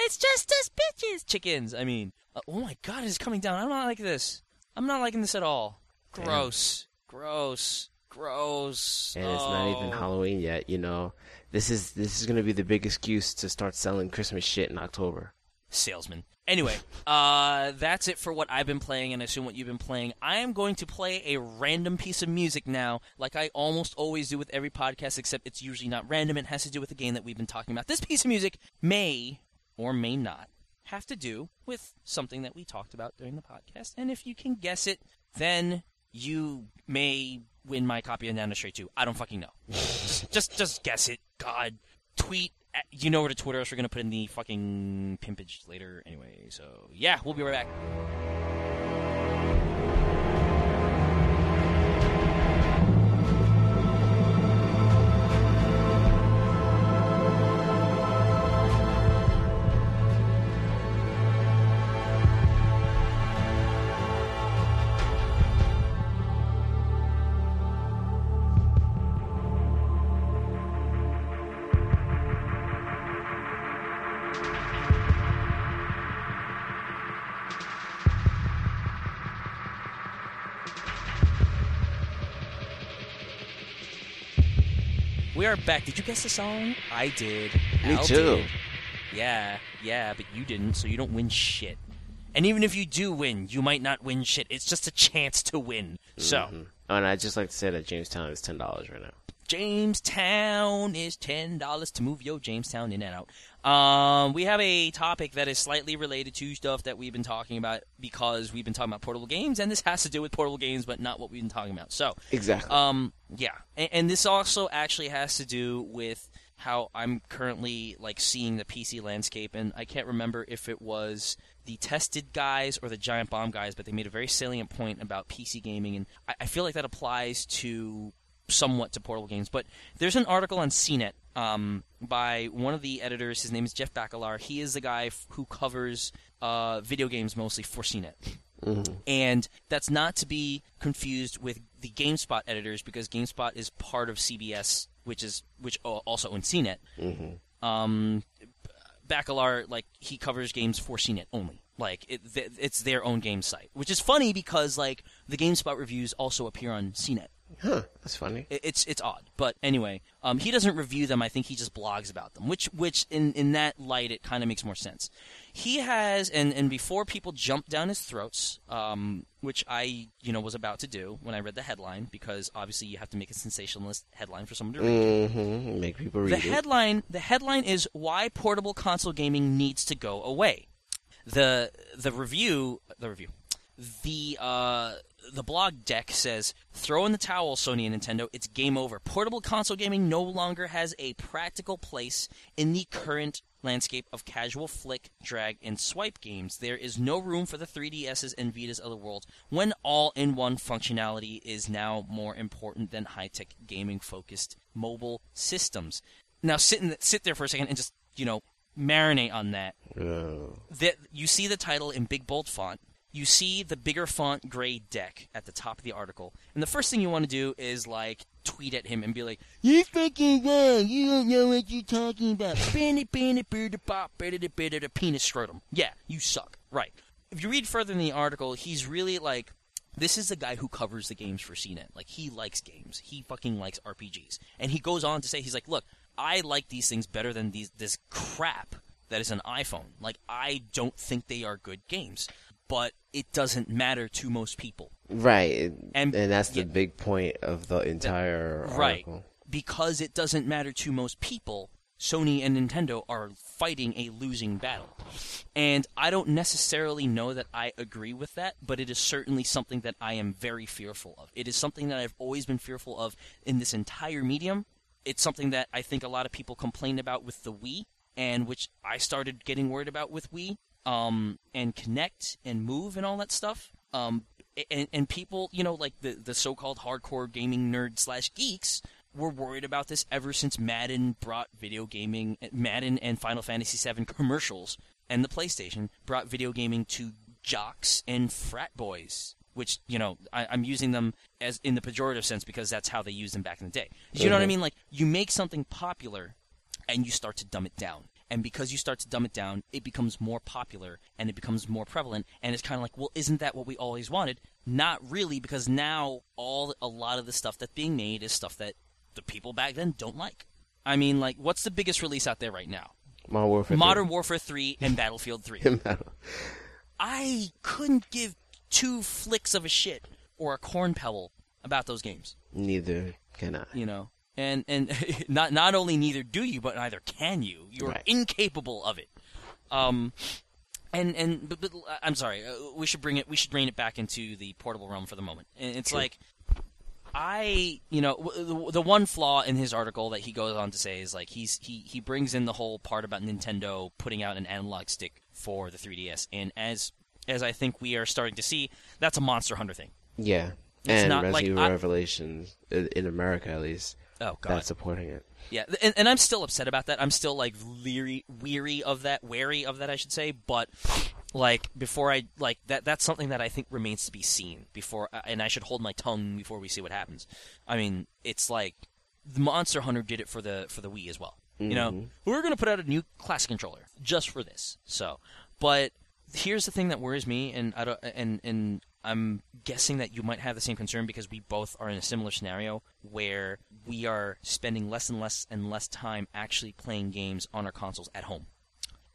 It's just us bitches, chickens. I mean, uh, oh my god, it's coming down. I'm not like this. I'm not liking this at all. Gross, gross, gross. And it's not even Oh. Halloween yet. You know, this is this is gonna be the big excuse to start selling Christmas shit in October. salesman. Anyway, uh, that's it for what I've been playing, and I assume what you've been playing. I am going to play a random piece of music now, like I almost always do with every podcast, except it's usually not random. It has to do with the game that we've been talking about. This piece of music may or may not have to do with something that we talked about during the podcast, and if you can guess it, then you may win my copy of Nanostray 2. I don't fucking know. just, just guess it. God, tweet Uh, you know where to Twitter us. We're gonna put in the fucking pimpage later anyway. So yeah, we'll be right back. Are back. Did you guess the song? I did. Me Al too. did. Yeah, yeah, but you didn't, so you don't win shit. And even if you do win, you might not win shit. It's just a chance to win. So, Mhm. Oh, and I'd just like to say that Jamestown is ten dollars right now. Jamestown is ten dollars to move your Jamestown in and out. Um, we have a topic that is slightly related to stuff that we've been talking about because we've been talking about portable games, and this has to do with portable games, but not what we've been talking about. So, Exactly. um, yeah, and, and this also actually has to do with how I'm currently like seeing the PC landscape, and I can't remember if it was the tested guys or the Giant Bomb guys, but they made a very salient point about PC gaming, and I, I feel like that applies to somewhat to portable games. But there's an article on CNET um, by one of the editors. His name is Jeff Bakalar. He is the guy f- who covers uh, video games mostly for CNET. And that's not to be confused with the GameSpot editors because GameSpot is part of CBS, which is which also owns CNET. Um, Bakalar, like he covers games for CNET only. Like it, th- it's their own game site, which is funny because like the GameSpot reviews also appear on CNET. Huh? That's funny. It- It's it's odd, but anyway, um, he doesn't review them. I think he just blogs about them, which which in in that light it kind of makes more sense. He has and and before people jump down his throats, um, which I you know was about to do when I read the headline because obviously you have to make a sensationalist headline for someone to read. Mm-hmm. Make people read The it. headline the headline is why portable console gaming needs to go away. The the review the review the uh, the blog deck says throw in the towel Sony and Nintendo. It's game over. Portable console gaming no longer has a practical place in the current landscape of casual flick drag and swipe games. There is no room for the 3DSs and Vitas of the world when all-in-one functionality is now more important than high-tech gaming focused mobile systems. Now sit in, sit there for a second and just you know marinate on that. That you see the title in big bold font. You see the bigger font gray deck at the top of the article, and the first thing you want to do is like tweet at him and be like, "You fucking wrong. You don't know what you're talking about." Bandy, bandy, beard, pop, beard, beard, penis scrotum. Yeah, you suck. Right. If you read further in the article, he's really like. This is the guy who covers the games for CNET. Like he likes games. He fucking likes RPGs. And he goes on to say he's like, "Look, I like these things better than these this crap that is an iPhone. Like I don't think they are good games, but it doesn't matter to most people. Right, And- and, that's the yeah. big point of the entire Right. article. Because it doesn't matter to most people, Sony and Nintendo are fighting a losing battle. And I don't necessarily know that I agree with that, but it is certainly something that I am very fearful of. It is something that I've always been fearful of in this entire medium. It's something that I think a lot of people complain about with the Wii, and which I started getting worried about with Wii, um, and Kinect and Move and all that stuff. Um, and, and people, you know, like the, the so-called hardcore gaming nerd slash geeks were worried about this ever since Madden brought video gaming, Madden and Final Fantasy VII commercials and the PlayStation brought video gaming to jocks and frat boys. Which you know, I, I'm using them as in the pejorative sense because that's how they used them back in the day. You know what I Mhm. mean? Like you make something popular, and you start to dumb it down. And because you start to dumb it down, it becomes more popular and it becomes more prevalent. And it's kind of like, well, isn't that what we always wanted? Not really, because now all a lot of the stuff that's being made is stuff that the people back then don't like. I mean, like, what's the biggest release out there right now? Modern Warfare. Modern Warfare 3 and Battlefield 3. 3. I couldn't give two flicks of a shit or a corn pebble about those games. Neither can I. You know, and and not not only neither do you, but neither can you. You're Right. incapable of it. Um, and and but, but I'm sorry. Uh, we should bring it. We should bring it back into the portable realm for the moment. And it's Sure. like. I, you know, the, the one flaw in his article that he goes on to say is like he's he he brings in the whole part about Nintendo putting out an analog stick for the 3DS, and as as I think we are starting to see, that's a Monster Hunter thing. Yeah. It's and not like Resident I- Revelations i- in America at least. Oh God, That's supporting it. Yeah, and, and I'm still upset about that. I'm still like leery, weary of that, wary of that, I should say. But like before I like that, that's something that I think remains to be seen before, uh, and I should hold my tongue before we see what happens. I mean, it's like the Monster Hunter did it for the for the Wii as well. You know, we're gonna put out a new classic controller just for this. So, but here's the thing that worries me, and I don't, and and I'm guessing that you might have the same concern because we both are in a similar scenario where we are spending less and less and less time actually playing games on our consoles at home.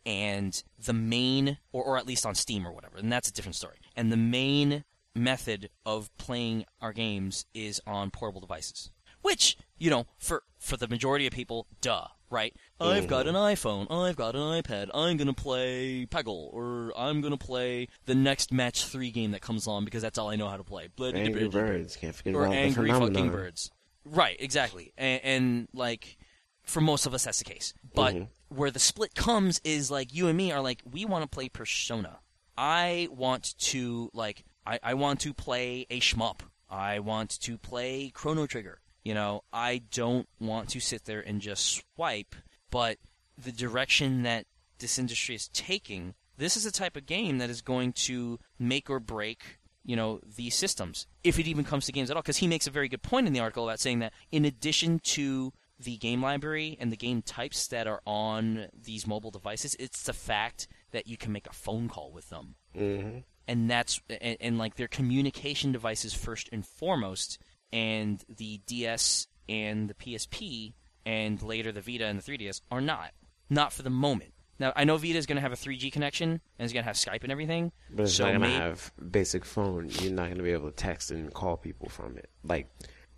And the main, or, or at least on Steam or whatever, and that's a different story. And the main method of playing our games is on portable devices. Which, you know, for, for the majority of people, duh, right? I've got an iPhone, I've got an iPad, I'm gonna play Peggle, or I'm gonna play the next Match 3 game that comes on because that's all I know how to play. Bloody Angry Birds. Can't forget or about the angry phenomenon. fucking birds. Right, exactly. And, and like for most of us that's the case. But Mm-hmm. where the split comes is like you and me are like we want to play Persona. I want to like I, I want to play a shmup. I want to play Chrono Trigger. You know, I don't want to sit there and just swipe, but the direction that this industry is taking, this is a type of game that is going to make or break you know these systems if it even comes to games at all because he makes a very good point in the article about saying that in addition to the game library and the game types that are on these mobile devices it's the fact that you can make a phone call with them. Hmm and that's and, and like their communication devices first and foremost and the ds and the psp and later the vita and the 3ds are not not for the moment now i know vita is going to have a 3g connection and it's going to have skype and everything But it's so not gonna may- have basic phone. You're not gonna be able to text and call people from it like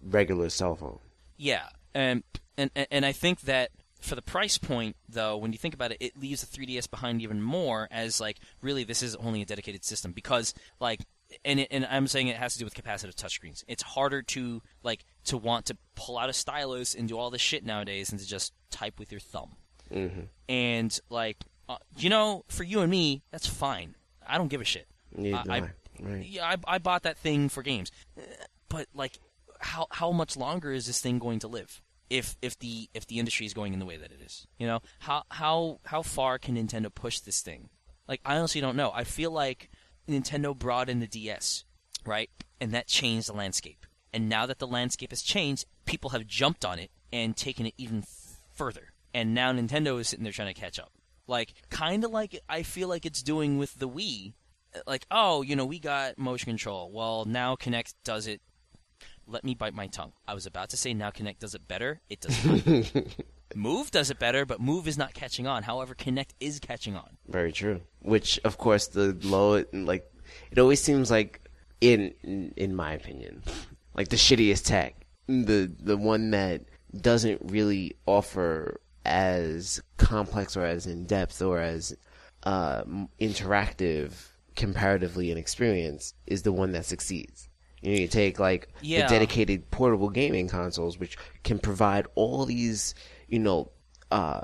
regular cell phone. Yeah, um, and and and I think that for the price point, though, when you think about it, it leaves the 3DS behind even more. As like, really, this is only a dedicated system because like, and it, and I'm saying it has to do with capacitive touchscreens. It's harder to like to want to pull out a stylus and do all this shit nowadays than to just type with your thumb. hmm And like, uh, you know, for you and me, that's fine. I don't give a shit. Neither I- I. Right. Yeah, I, I bought that thing for games, but like, how how much longer is this thing going to live? If if the if the industry is going in the way that it is, you know, how how how far can Nintendo push this thing? Like, I honestly don't know. I feel like Nintendo brought in the DS, right, and that changed the landscape. And now that the landscape has changed, people have jumped on it and taken it even further. And now Nintendo is sitting there trying to catch up. Like, kind of like I feel like it's doing with the Wii, like, oh, you know, we got motion control. Well, now Kinect does it. Let me bite my tongue. I was about to say now Kinect does it better. It does. Move does it better, but Move is not catching on. However, Kinect is catching on. Very true. Which, of course, the low like it always seems like in in, in my opinion, like the shittiest tech, the the one that doesn't really offer as complex or as in depth or as uh, interactive comparatively in experience is the one that succeeds. You know, you take like Yeah. the dedicated portable gaming consoles, which can provide all these, you know, uh,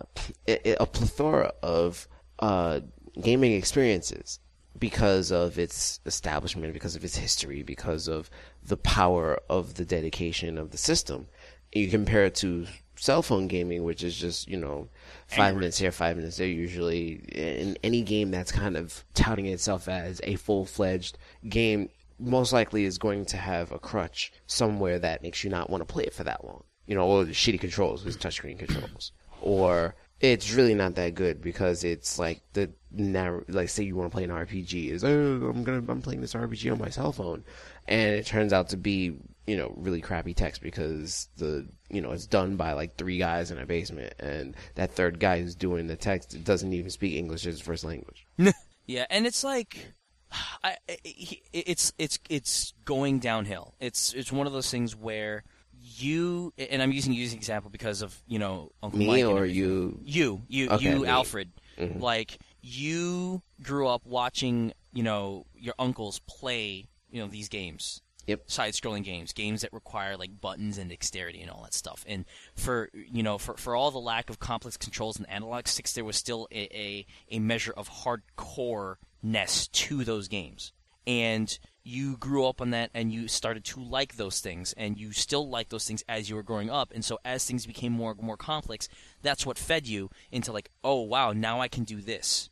a, a plethora of uh, gaming experiences because of its establishment, because of its history, because of the power of the dedication of the system. You compare it to cell phone gaming, which is just you know five minutes here, five minutes there. Usually, in any game that's kind of touting itself as a full fledged game, most likely is going to have a crutch somewhere that makes you not want to play it for that long. You know, or the shitty controls, with touchscreen controls, or It's really not that good because it's like the narrow, like say you want to play an RPG is oh I'm gonna I'm playing this RPG on my cell phone, and it turns out to be you know really crappy text because the you know it's done by like three guys in a basement and that third guy who's doing the text doesn't even speak English as his first language. Yeah, and it's like, I, I- it's it's it's going downhill. It's it's one of those things where you and I'm using you as an example because of you know Uncle Me Mike or you? You, you, Okay, you, me. Alfred. Mhm. Like you grew up watching, you know, your uncles play, you know, these games. Yep. Side-scrolling games, games that require like buttons and dexterity and all that stuff. And for you know, for for all the lack of complex controls and analog sticks, there was still a a, a measure of hardcore-ness to those games. And you grew up on that and you started to like those things and you still like those things as you were growing up. And so as things became more and more complex that's what fed you into like oh wow now i can do this.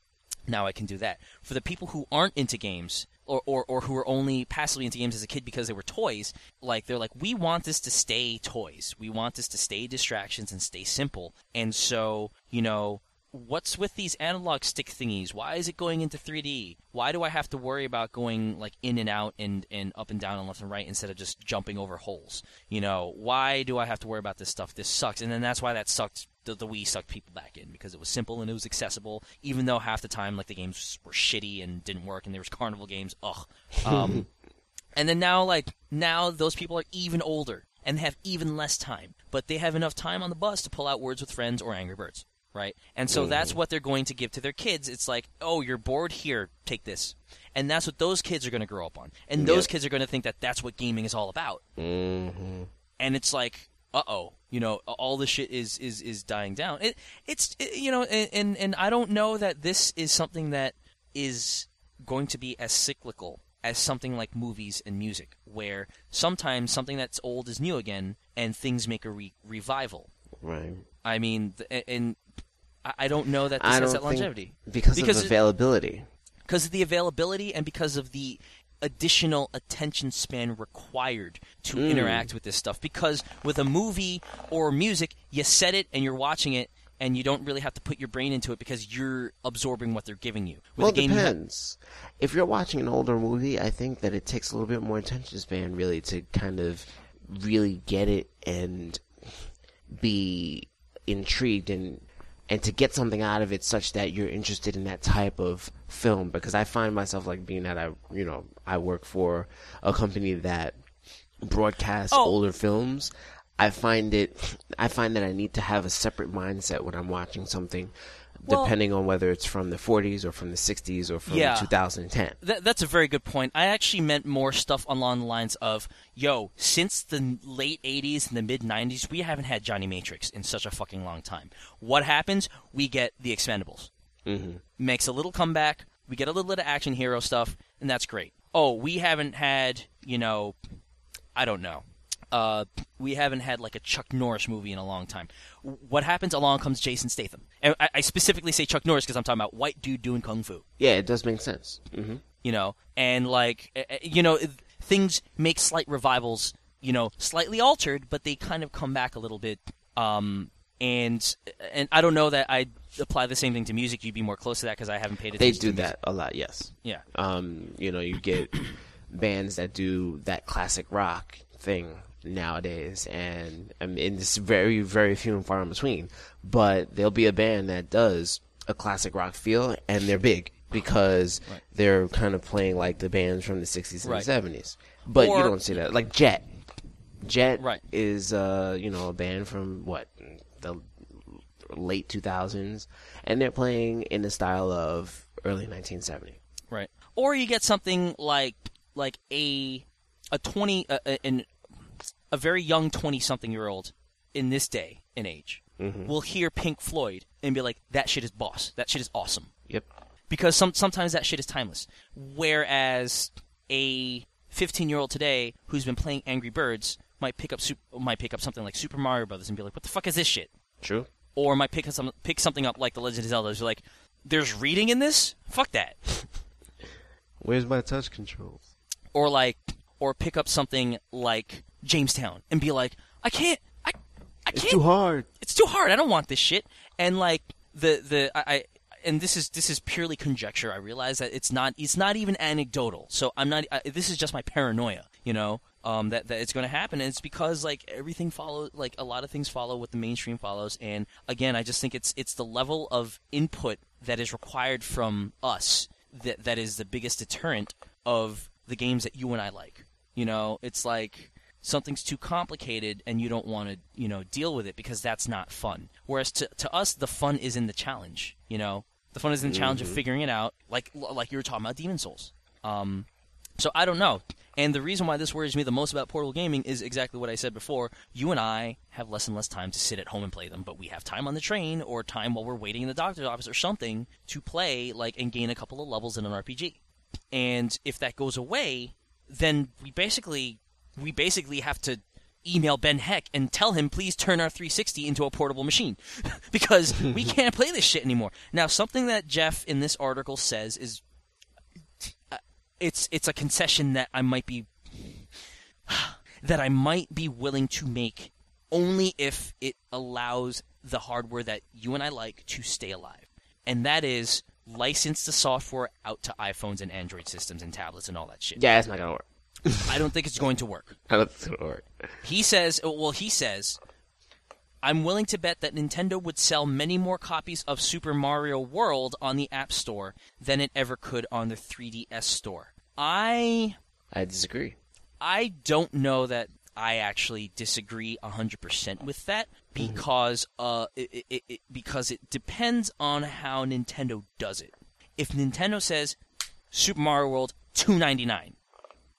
Now i can do that. For the people who aren't into games or, or, or who are only passively into games as a kid because they were toys like they're like we want this to stay toys. We want this to stay distractions and stay simple. And so you know what's with these analog stick thingies? Why is it going into 3D? Why do I have to worry about going like in and out and, and up and down and left and right instead of just jumping over holes? You know, why do I have to worry about this stuff? This sucks. And then that's why that sucked. The, the Wii sucked people back in because it was simple and it was accessible, even though half the time like the games were shitty and didn't work, and there was carnival games. Ugh. Um, and then now, like now, those people are even older and have even less time, but they have enough time on the bus to pull out Words with Friends or Angry Birds right? And so that's what they're going to give to their kids. It's like, oh, you're bored here, take this, and that's what those kids are going to grow up on, and those Yep. kids are going to think that that's what gaming is all about. hmm And it's like, uh oh, you know, all this shit is is is dying down. It it's it, you know, and, and I don't know that this is something that is going to be as cyclical as something like movies and music, where sometimes something that's old is new again, and things make a re- revival. Right. I mean, th- and I- I don't know that this I has that longevity Because, Because of availability. because of the availability and because of the additional attention span required to Mm. interact with this stuff. Because with a movie or music, you set it and you're watching it. And you don't really have to put your brain into it because you're absorbing what they're giving you. With Well, it game, you ha- depends. If you're watching an older movie, I think that it takes a little bit more attention span, really, to kind of really get it and be intrigued and and to get something out of it such that you're interested in that type of film. Because I find myself like being that I, you know, I work for a company that broadcasts Oh. older films. I find it, I find that I need to have a separate mindset when I'm watching something, Well- depending on whether it's from the 40s or from the 60s or from Yeah. 2010. That, that's a very good point. I actually meant more stuff along the lines of, yo, since the late 80s and the mid 90s, we haven't had Johnny Matrix in such a fucking long time. What happens? We get the Expendables. hmm Makes a little comeback. We get a little bit of action hero stuff, and that's great. Oh, we haven't had, you know, I don't know. Uh, we haven't had like a Chuck Norris movie in a long time. What happens? Along comes Jason Statham, and I, I specifically say Chuck Norris because I'm talking about white dude doing kung fu Yeah, it does make sense. hmm you know, and like, you know, things make slight revivals, you know, slightly altered, but they kind of come back a little bit. Um, and and I don't know that I apply the same thing to music. You'd be more close to that because I haven't paid attention. They do to music. that a lot, yes. Yeah. Um, you know, you get bands that do that classic rock thing nowadays, and I mean, it's very, very few and far in between. But there'll be a band that does a classic rock feel, and they're big because Right. they're kind of playing like the bands from the 60s and Right. 70s. But Or- you don't see that. Like Jet. Jet Right. is, uh, you know, a band from what? The late 2000s, and they're playing in the style of early 1970. Right. Or you get something like like a a twenty a, a, an, a very young twenty something year old in this day and age mm-hmm. will hear Pink Floyd and be like, "That shit is boss. That shit is awesome." Yep. because some sometimes that shit is timeless. Whereas a 15 year old today who's been playing Angry Birds might pick up might pick up something like Super Mario Brothers and be like, "What the fuck is this shit?" True. Or might pick up some pick something up like The Legend of Zelda. Is like, "There's reading in this? Fuck that." Where's my touch controls? Or like, or pick up something like Jamestown and be like, "I can't, I, I can't It's too hard. it's too hard. I don't want this shit. And like the the I, I and this is this is purely conjecture. I realize that it's not it's not even anecdotal. So I'm not. I, this is just my paranoia. You know, um, that that it's going to happen, and it's because like everything follows. Like a lot of things follow what the mainstream follows. And again, I just think it's it's the level of input that is required from us that that is the biggest deterrent of the games that you and I like. You know, it's like something's too complicated and you don't want to, you know, deal with it because that's not fun. Whereas to to us the fun is in the challenge, you know. The fun is in the challenge of figuring it out, like like you were talking about Demon's Souls. Um, so I don't know. And the reason why this worries me the most about portable gaming is exactly what I said before. You and I have less and less time to sit at home and play them, but we have time on the train or time while we're waiting in the doctor's office or something to play like and gain a couple of levels in an RPG. And if that goes away, then we basically we basically have to email Ben Heck and tell him please turn our 360 into a portable machine because we can't play this shit anymore. Now, something that Jeff in this article says is uh, it's it's a concession that I might be that I might be willing to make only if it allows the hardware that you and I like to stay alive. And that is license the software out to iPhones and Android systems and tablets and all that shit. Yeah, it's not gonna work. I don't think it's going to work. I don't think it's gonna work. He says, well, he says, I'm willing to bet that Nintendo would sell many more copies of Super Mario World on the App Store than it ever could on the 3DS store. I I disagree. I don't know that I actually disagree 100% with that because uh it, it, it, because it depends on how Nintendo does it. If Nintendo says Super Mario World 299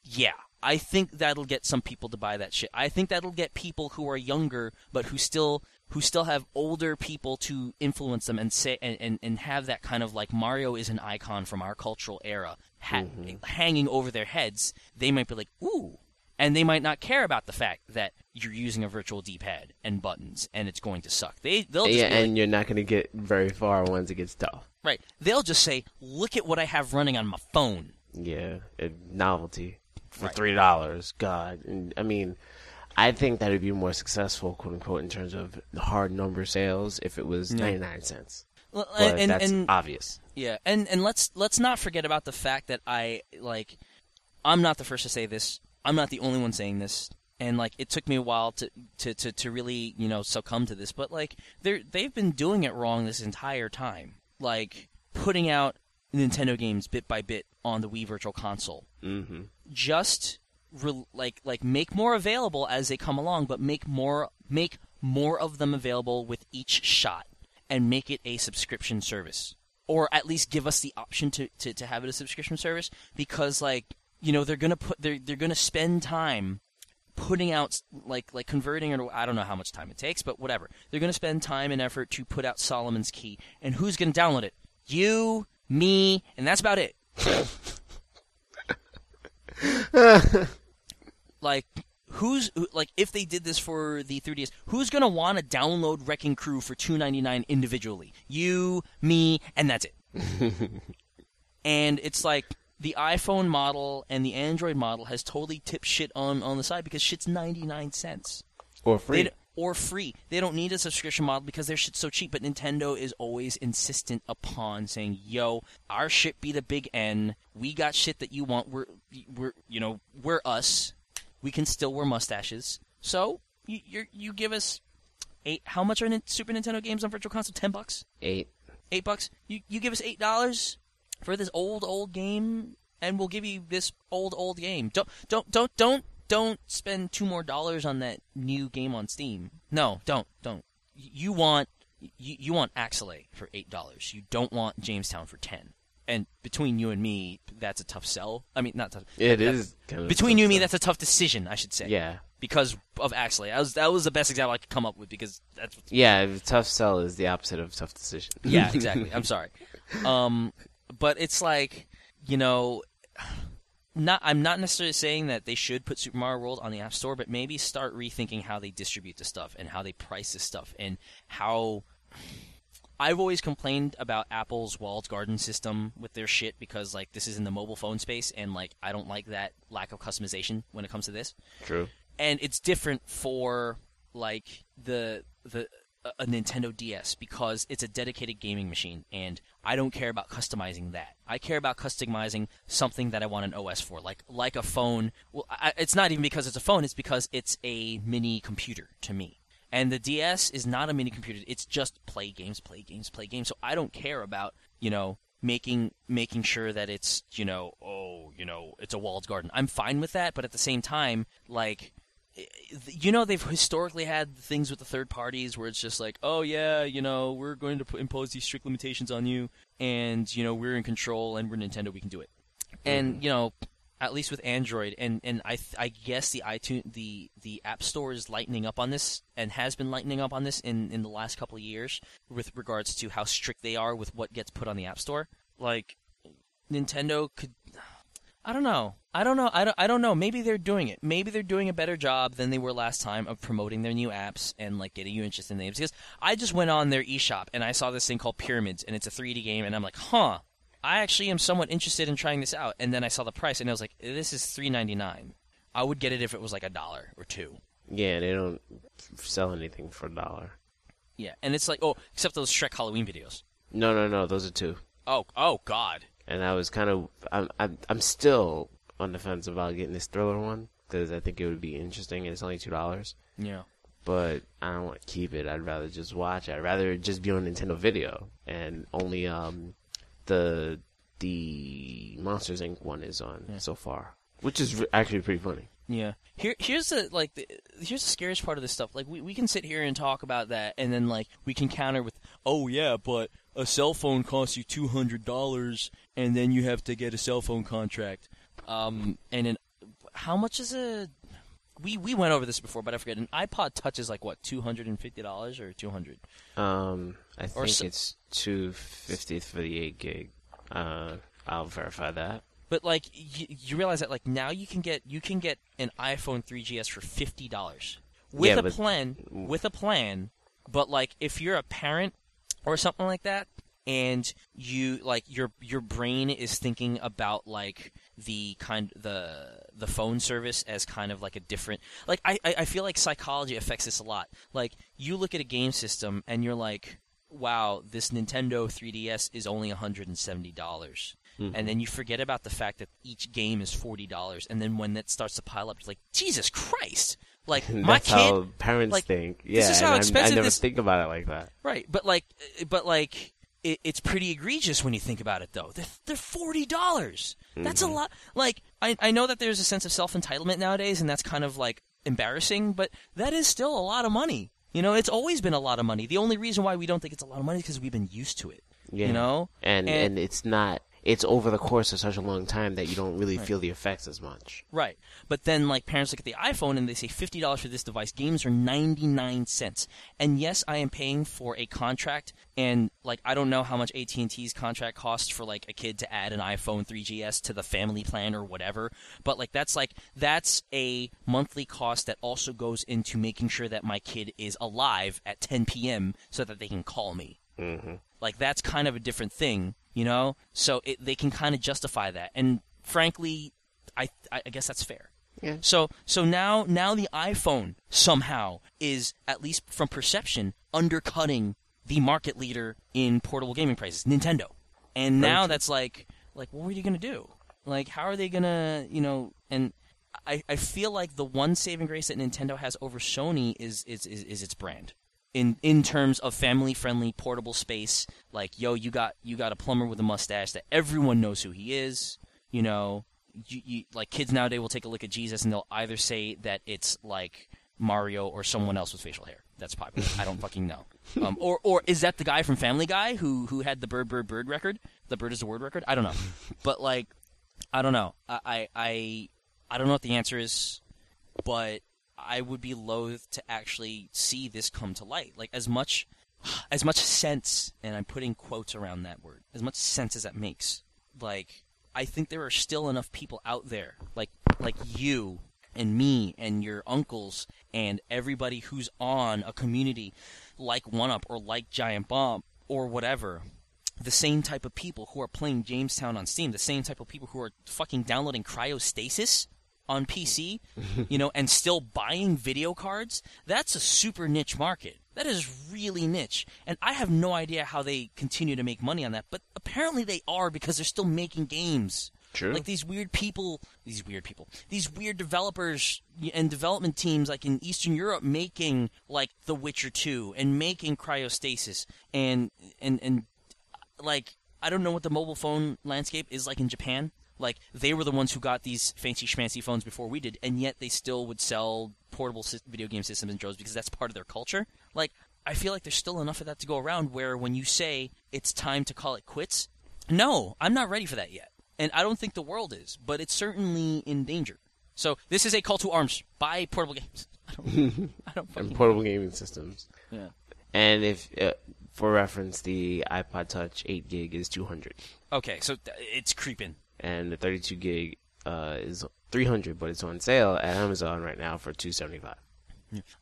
yeah, I think that'll get some people to buy that shit. I think that'll get people who are younger but who still who still have older people to influence them and say and, and, and have that kind of like Mario is an icon from our cultural era ha- mm-hmm. hanging over their heads. They might be like, ooh, and they might not care about the fact that you're using a virtual D-pad and buttons and it's going to suck. They they'll just Yeah, like- and you're not gonna get very far once it gets tough. right. They'll just say, look at what I have running on my phone. Yeah, novelty for Right. three dollars. God, and I mean, I think that would be more successful, quote unquote, in terms of the hard number sales if it was ninety nine cents. Well, But and, that's and obvious. Yeah, and and let's let's not forget about the fact that I like I'm not the first to say this. I'm not the only one saying this. And like it took me a while to to, to, to really, you know, succumb to this, but like they they've been doing it wrong this entire time. Like putting out Nintendo games bit by bit on the Wii Virtual Console. Mm-hmm. Just re- like like make more available as they come along, but make more make more of them available with each shot and make it a subscription service. Or at least give us the option to, to, to have it a subscription service because like you know they're gonna put they're, they're gonna spend time putting out like like converting or I don't know how much time it takes but whatever. They're gonna spend time and effort to put out Solomon's key and who's gonna download it? You me and that's about it like who's like if they did this for the 3ds who's gonna want to download wrecking crew for 299 individually? You me and that's it. And it's like the iphone model and the android model has totally tipped shit on on the side because shit's 99 cents. Or free. Or free. They don't need a subscription model because their shit's so cheap. But Nintendo is always insistent upon saying, "Yo, our shit be the big N. We got shit that you want. We're we're you know we're us. We can still wear mustaches. So you you you give us eight. How much are Super Nintendo games on Virtual Console? Ten bucks. Eight. Eight bucks. You you give us eight dollars for this old old game, and we'll give you this old old game. Don't don't don't don't don't spend two more dollars on that new game on Steam. No, don't don't. You want you, you want Axelay for eight dollars. You don't want Jamestown for ten. And between you and me, that's a tough sell. I mean, not tough. It is kind of Between you and me, that's a tough decision. I should say. yeah, Because of Axelay, that was that was the best example I could come up with because that's yeah. Tough sell is the opposite of tough decision. yeah, exactly. I'm sorry. Um, but it's like, you know, not. I'm not necessarily saying that they should put Super Mario World on the App Store, but maybe start rethinking how they distribute the stuff and how they price this stuff and how. I've always complained about Apple's walled garden system with their shit because like this is in the mobile phone space and like I don't like that lack of customization when it comes to this True. and it's different for like the the a, Nintendo DS because it's a dedicated gaming machine, and I don't care about customizing that. I care about customizing something that I want an OS for, like like a phone. Well, I, it's not even because it's a phone; it's because it's a mini computer to me. And the DS is not a mini computer; it's just play games, play games, play games. So I don't care about you know making making sure that it's you know oh you know it's a walled garden. I'm fine with that, but at the same time, like you know they've historically had things with the third parties where it's just like oh yeah you know we're going to impose these strict limitations on you and you know we're in control and we're nintendo we can do it. And mm-hmm. you know at least with android and and i th- i guess the itunes the the app store is lightening up on this and has been lightening up on this in in the last couple of years with regards to how strict they are with what gets put on the app store. Like nintendo could I don't know. I don't know. I don't, I don't know. Maybe they're doing it. Maybe they're doing a better job than they were last time of promoting their new apps and like getting you interested in names. Because I just went on their eShop and I saw this thing called Pyramids and it's a 3D game and I'm like, huh. I actually am somewhat interested in trying this out. And then I saw the price and I was like, this is 3.99. I would get it if it was like a dollar or two. Yeah, they don't sell anything for a dollar. Yeah, and it's like, oh, except those Shrek Halloween videos. No, no, no. Those are two. Oh, oh God and I was kind of I'm I'm I'm still on the fence about getting this thriller one because I think it would be interesting and it's only two dollars. Yeah. But I don't want to keep it. I'd rather just watch it. I'd rather just be on Nintendo Video and only um the the Monsters Inc. one is on yeah. so far, which is re- actually pretty funny. Yeah. Here, here's the like, the, here's the scariest part of this stuff. Like, we, we can sit here and talk about that, and then like we can counter with, oh yeah, but a cell phone costs you two hundred dollars, and then you have to get a cell phone contract. Um, and an, how much is a? We we went over this before, but I forget. An iPod Touch is like what two hundred and fifty dollars or two hundred. Um, I think so, it's two fifty for the eight gig. Uh, I'll verify that. But like you, you realize that like now you can get you can get an iPhone 3GS for fifty dollars with yeah, a plan with a plan. But like if you're a parent or something like that, and you like your your brain is thinking about like the kind the the phone service as kind of like a different like I I feel like psychology affects this a lot. Like you look at a game system and you're like, wow, this Nintendo 3DS is only 170. dollars mm-hmm. And then you forget about the fact that each game is $40. And then when that starts to pile up, it's like, Jesus Christ! Like my That's kid, how parents like, think. Yeah, this is how expensive I never this... think about it like that. Right, but like, but like, it, it's pretty egregious when you think about it. Though they're, they're forty dollars. Mm-hmm. That's a mm-hmm. lot. Like, I I know that there's a sense of self entitlement nowadays, and that's kind of like embarrassing, but that is still a lot of money. You know, it's always been a lot of money. The only reason why we don't think it's a lot of money is because we've been used to it. Yeah. You know, and, and and it's not it's over the course of such a long time that you don't really right. feel the effects as much. Right. But then like parents look at the iPhone and they say $50 for this device. Games are 99 cents. And yes, I am paying for a contract and like I don't know how much AT&T's contract costs for like a kid to add an iPhone 3GS to the family plan or whatever, but like that's like that's a monthly cost that also goes into making sure that my kid is alive at 10 p.m. so that they can call me. Mm-hmm. Like that's kind of a different thing you know. So it, they can kind of justify that, and frankly, I I guess that's fair. Yeah. So so now now the iPhone somehow is at least from perception undercutting the market leader in portable gaming prices, Nintendo. And now that's like like what are you gonna do? Like how are they gonna you know and I, I feel like the one saving grace that Nintendo has over Sony is is, is, is its brand in in terms of family friendly portable space like yo you got you got a plumber with a mustache that everyone knows who he is you know? You, you, like kids nowadays will take a look at jesus and they'll either say that it's like mario or someone else with facial hair. That's popular. I don't fucking know. Um, or or is that the guy from family guy who who had the bird bird bird record? The bird is the word record? I don't know. But like i don't know. I i i don't know what the answer is but I would be loath to actually see this come to light. Like as much as much sense, and I'm putting quotes around that word, as much sense as that makes. Like I think there are still enough people out there, like like you and me and your uncles and everybody who's on a community like One Up or like Giant Bomb or whatever. The same type of people who are playing Jamestown on Steam, the same type of people who are fucking downloading Cryostasis on PC, you know, and still buying video cards, that's a super niche market. That is really niche. And I have no idea how they continue to make money on that, but apparently they are because they're still making games. True. Like these weird people, these weird people, these weird developers and development teams, like in Eastern Europe, making like The Witcher Two and making Cryostasis, and and and like I don't know what the mobile phone landscape is like in Japan. Like they were the ones who got these fancy schmancy phones before we did, and yet they still would sell portable video game systems and drones because that's part of their culture. Like I feel like there's still enough of that to go around where when you say it's time to call it quits, no, I'm not ready for that yet and I don't think the world is, but it's certainly in danger. So this is a call to arms: buy portable games. I don't, I don't and portable gaming systems. Yeah. And if, uh, for reference, the iPod Touch 8 gig is 200, Okay, so th- it's creeping. And the 32 gig uh, is 300, but it's on sale at Amazon right now for 275.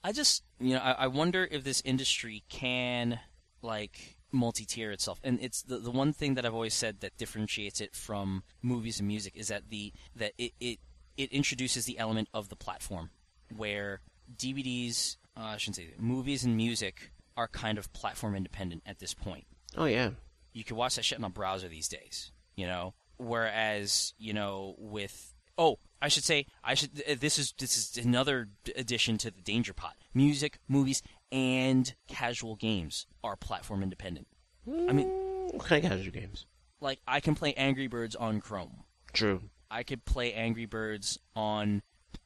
I just, you know, I, I wonder if this industry can like multi-tier itself. And it's the the one thing that I've always said that differentiates it from movies and music is that the that it it, it introduces the element of the platform where DVDs, uh, I shouldn't say movies and music are kind of platform independent at this point. Oh yeah, you can watch that shit in a browser these days, you know. Whereas, you know, with oh, I should say, I should. This is this is another addition to the danger pot. Music, movies, and casual games are platform independent. I mean, what kind of casual games? like I can play Angry Birds on Chrome. True. I could play Angry Birds on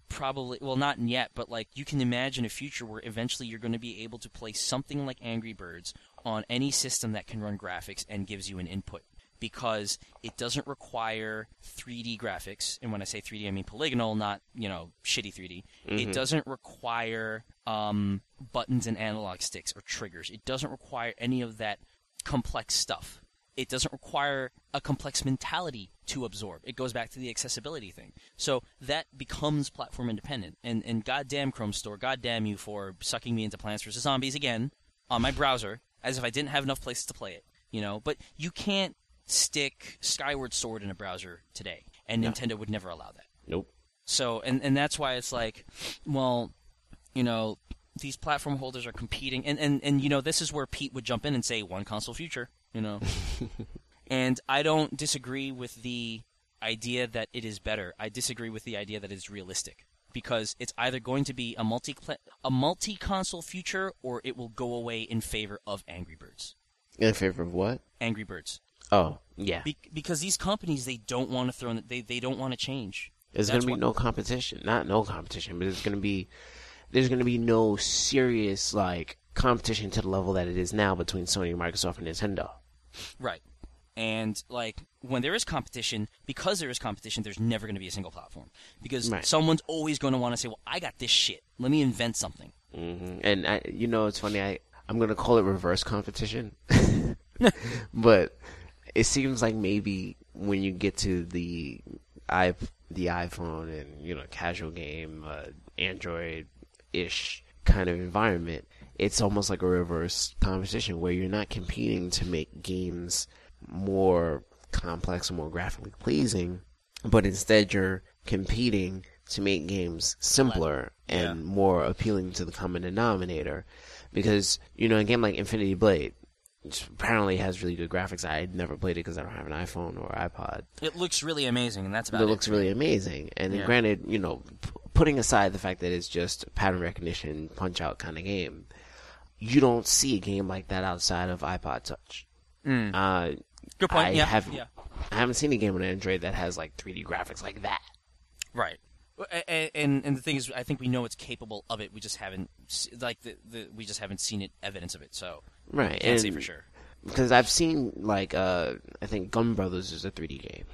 probably well not yet, but like you can imagine a future where eventually you're going to be able to play something like Angry Birds on any system that can run graphics and gives you an input because it doesn't require 3D graphics. And when I say 3D, I mean polygonal, not you know shitty 3D. It doesn't require um, buttons and analog sticks or triggers. It doesn't require any of that complex stuff it doesn't require a complex mentality to absorb. It goes back to the accessibility thing. So that becomes platform independent. And and goddamn Chrome Store, goddamn you for sucking me into Plants vs Zombies again on my browser, as if I didn't have enough places to play it. You know, but you can't stick Skyward Sword in a browser today, and No. Nintendo would never allow that. Nope. So, and and that's why it's like, well, you know, these platform holders are competing, and and and you know, this is where Pete would jump in and say one console future, you know, and I don't disagree with the idea that it is better. I disagree with the idea that it's realistic because it's either going to be a multi a multi console future or it will go away in favor of Angry Birds. In favor of what? Angry Birds. Oh, yeah. Be- because these companies they don't want to throw in, they they don't want to change. There's going to be why- no competition. Not no competition, but there's going to be there's going to be no serious like competition to the level that it is now between Sony, Microsoft, and Nintendo. Right. And like when there is competition, because there is competition, there's never going to be a single platform because Right. someone's always going to want to say, "Well, I got this shit. Let me invent something." hmm And I, you know, it's funny. I I'm going to call it reverse competition, but it seems like maybe when you get to the i the iPhone and you know casual game uh, Android ish kind of environment, it's almost like a reverse competition where you're not competing to make games more complex and more graphically pleasing, but instead you're competing to make games simpler and more appealing to the common denominator. Because, you know, a game like Infinity Blade, apparently has really good graphics. I had never played it because I don't have an iPhone or iPod. It looks really amazing, and that's about it. it looks really amazing. And Yeah. granted, you know, p- putting aside the fact that it's just pattern recognition, punch out kind of game, you don't see a game like that outside of iPod Touch. Mm. Uh, Good point. I yeah. have yeah. I haven't seen a game on Android that has like 3D graphics like that. Right. A- a- And and the thing is, I think we know it's capable of it. We just haven't like the, the we just haven't seen it evidence of it. So Right. can't and- for sure. because I've seen like uh I think Gun Brothers is a 3D game,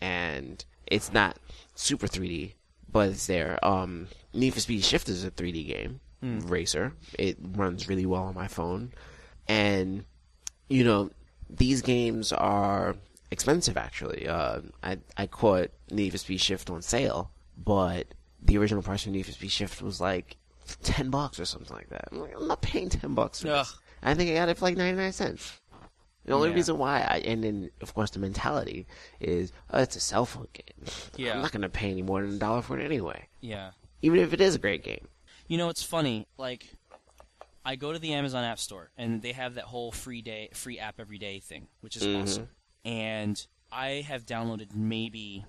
and it's not super 3D, but it's there. Um, Need for Speed Shift is a 3D game, racer. It runs really well on my phone, and you know these games are expensive actually. Uh, I I caught Need for Speed Shift on sale, but the original price for Need for Speed Shift was like ten bucks or something like that. I'm like, I'm not paying ten bucks for Ugh. this. I think I got it for like ninety nine cents. The only Yeah. reason why, I, and then of course the mentality is, oh, it's a cell phone game. Yeah. I'm not gonna pay any more than a dollar for it anyway, Yeah. even if it is a great game. You know, it's funny. Like, I go to the Amazon App Store and they have that whole free day, free app every day thing, which is Mhm. awesome. And I have downloaded maybe,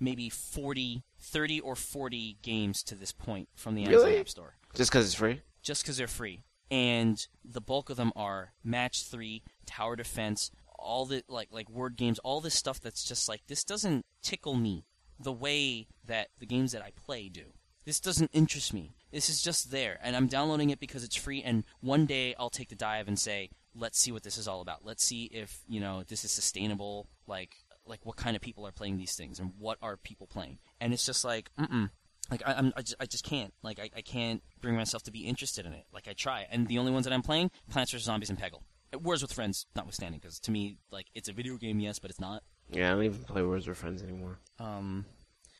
maybe 40, 30 or 40 games to this point from the Amazon Really? App Store Just because it's free? just because they're free. And the bulk of them are Match Three, Tower Defense, all the like like word games, all this stuff that's just like this doesn't tickle me the way that the games that I play do. This doesn't interest me. This is just there, and I'm downloading it because it's free. And one day I'll take the dive and say, let's see what this is all about. Let's see if you know this is sustainable. Like like what kind of people are playing these things, and what are people playing? And it's just like, mm like I, I'm, I just, I just can't. Like I, I can't bring myself to be interested in it. Like I try, and the only ones that I'm playing, Plants vs Zombies and Peggle. Words with Friends, notwithstanding, because to me, like it's a video game, yes, but it's not. Yeah, I don't even play Words with Friends anymore. Um,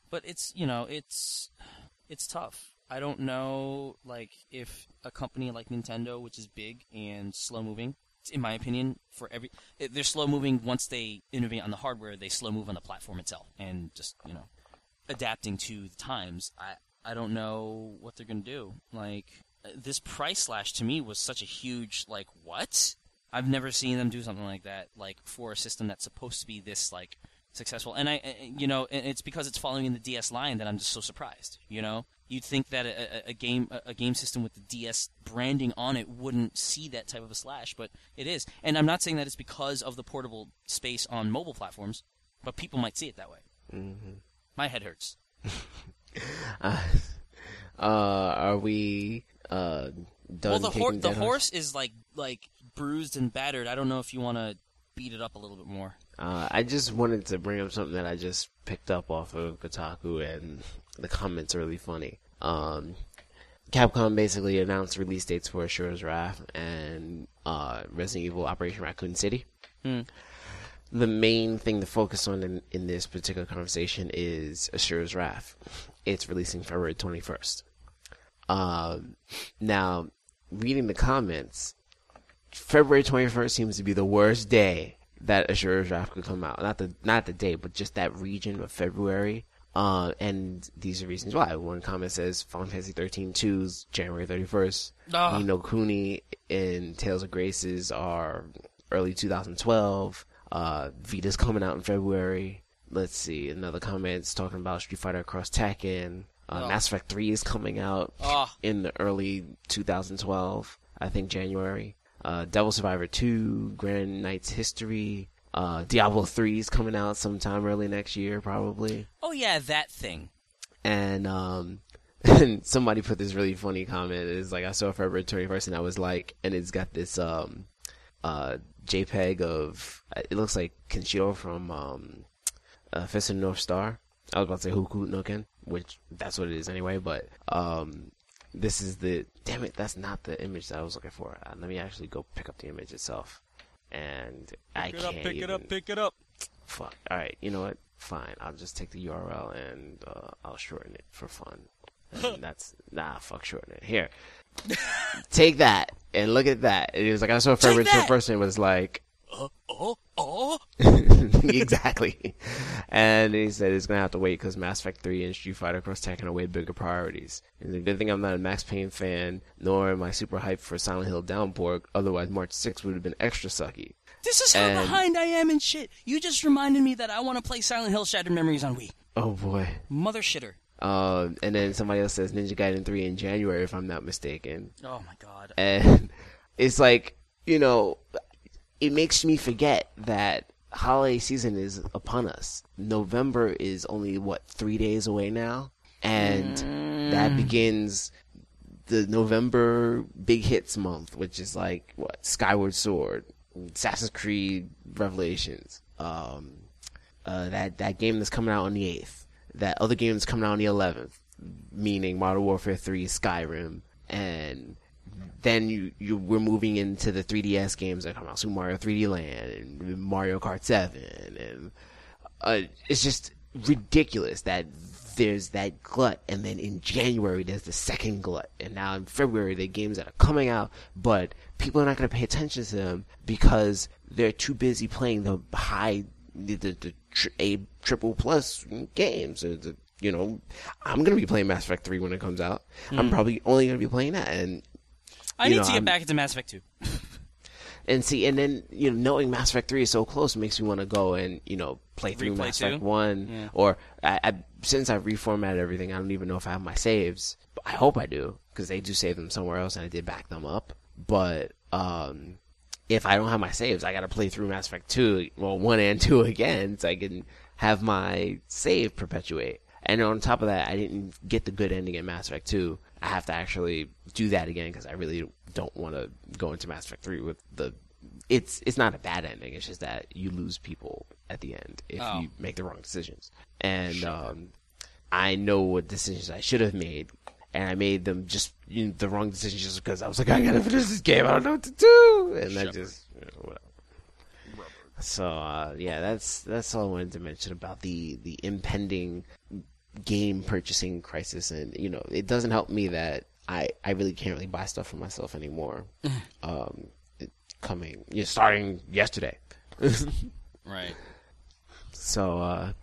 but it's you know it's it's tough. I don't know like if a company like Nintendo, which is big and slow moving, in my opinion, for every they're slow moving once they innovate on the hardware, they slow move on the platform itself, and just you know adapting to the times. I I don't know what they're gonna do. Like uh, this price slash to me was such a huge like what? I've never seen them do something like that. Like for a system that's supposed to be this like successful, and I uh, you know it's because it's following in the DS line that I'm just so surprised. You know. You'd think that a, a, game a, game system with the DS branding on it wouldn't see that type of a slash, but it is. And I'm not saying that it's because of the portable space on mobile platforms, but people might see it that way. hmm My head hurts. Uh, uh, are we uh, done? well, the, hor- the horse is like like bruised and battered. I don't know if you want to beat it up a little bit more. Uh, I just wanted to bring up something that I just picked up off of Kotaku, and the comments are really funny. Um, Capcom basically announced release dates for Asura's Wrath and uh, Resident Evil Operation Raccoon City. Hmm. The main thing to focus on in, in this particular conversation is Asura's Wrath. It's releasing February 21st. Um, now, reading the comments, February 21st seems to be the worst day that Asura's Wrath could come out. Not the not the day, but just that region of February. Uh, and these are reasons why. One comment says Final Fantasy 13 2's January 31st. Ah. Ni no Kuni and Tales of Graces are early 2012. Uh, Vita's coming out in February. Let's see, another comment's talking about Street Fighter Cross Tekken. Uh, Oh. Mass Effect 3 is coming out Ah. in the early 2012, I think January. Uh, Devil Survivor 2, Grand Knight's History, uh, Diablo 3 is coming out sometime early next year, probably. Oh yeah, that thing. And, um, and somebody put this really funny comment. It's like, I saw February 21st and I was like, and it's got this, um, uh, JPEG of, it looks like Kenshiro from, um, uh, Fist of the North Star. I was about to say Hokuto no Ken, which that's what it is anyway, but, um, this is the, damn it, that's not the image that I was looking for. Uh, let me actually go pick up the image itself. And I can't even- it up, pick it up. Fuck. All right. You know what? Fine. I'll just take the URL and uh, I'll shorten it for fun. And that's nah. Fuck shorten it. Here. Take that and look at that. And he was like I saw first and it was like Oh, oh. exactly. And he said he's gonna have to wait because Mass Effect 3 and Street Fighter Cross Tekken are way bigger priorities. And the good thing I'm not a Max Payne fan, nor am I super hyped for Silent Hill Downpour. Otherwise, March 6 would have been extra sucky. This is how And- behind I am in shit. You just reminded me that I want to play Silent Hill Shattered Memories on Wii. Oh boy. Mother shitter. Um, and then somebody else says Ninja Gaiden 3 in January, if I'm not mistaken. Oh my god. And it's like, you know, it makes me forget that holiday season is upon us. November is only, what, three days away now? And that begins the November big hits month, which is like, what, Skyward Sword, Assassin's Creed Revelations, um, uh, that, that game that's coming out on the 8th, that other games coming out on the 11th, meaning Modern Warfare 3, Skyrim, and then you, you we're moving into the 3DS games that come out, Super Mario 3D Land and Mario Kart 7, and uh, it's just ridiculous that there's that glut, and then in January there's the second glut, and now in February the games that are coming out, but people are not going to pay attention to them because they're too busy playing the high, the the, the tri- a triple plus games. or the, you know, I'm going to be playing Mass Effect 3 when it comes out. I'm probably only going to be playing that, and I need know, to get I'm- back into Mass Effect 2. And see, and then you know, knowing Mass Effect Three is so close makes me want to go and you know play through Replay Mass Effect? One. Yeah. Or I, I, since I reformatted everything, I don't even know if I have my saves. But I hope I do because they do save them somewhere else, and I did back them up. But um, if I don't have my saves, I got to play through Mass Effect Two, well, one and two again, so I can have my save perpetuate. And on top of that, I didn't get the good ending in Mass Effect 2. I have to actually do that again because I really don't want to go into Mass Effect 3 with the. It's it's not a bad ending. It's just that you lose people at the end if Oh. you make the wrong decisions. And um, I know what decisions I should have made, and I made them just you know, the wrong decisions just because I was like, I gotta finish this game. I don't know what to do, and I Shepard. just you know, whatever. So uh, yeah, that's that's all I wanted to mention about the the impending game purchasing crisis, and you know, it doesn't help me that I I really can't really buy stuff for myself anymore. um, it, coming, you know, starting yesterday. Right. So uh,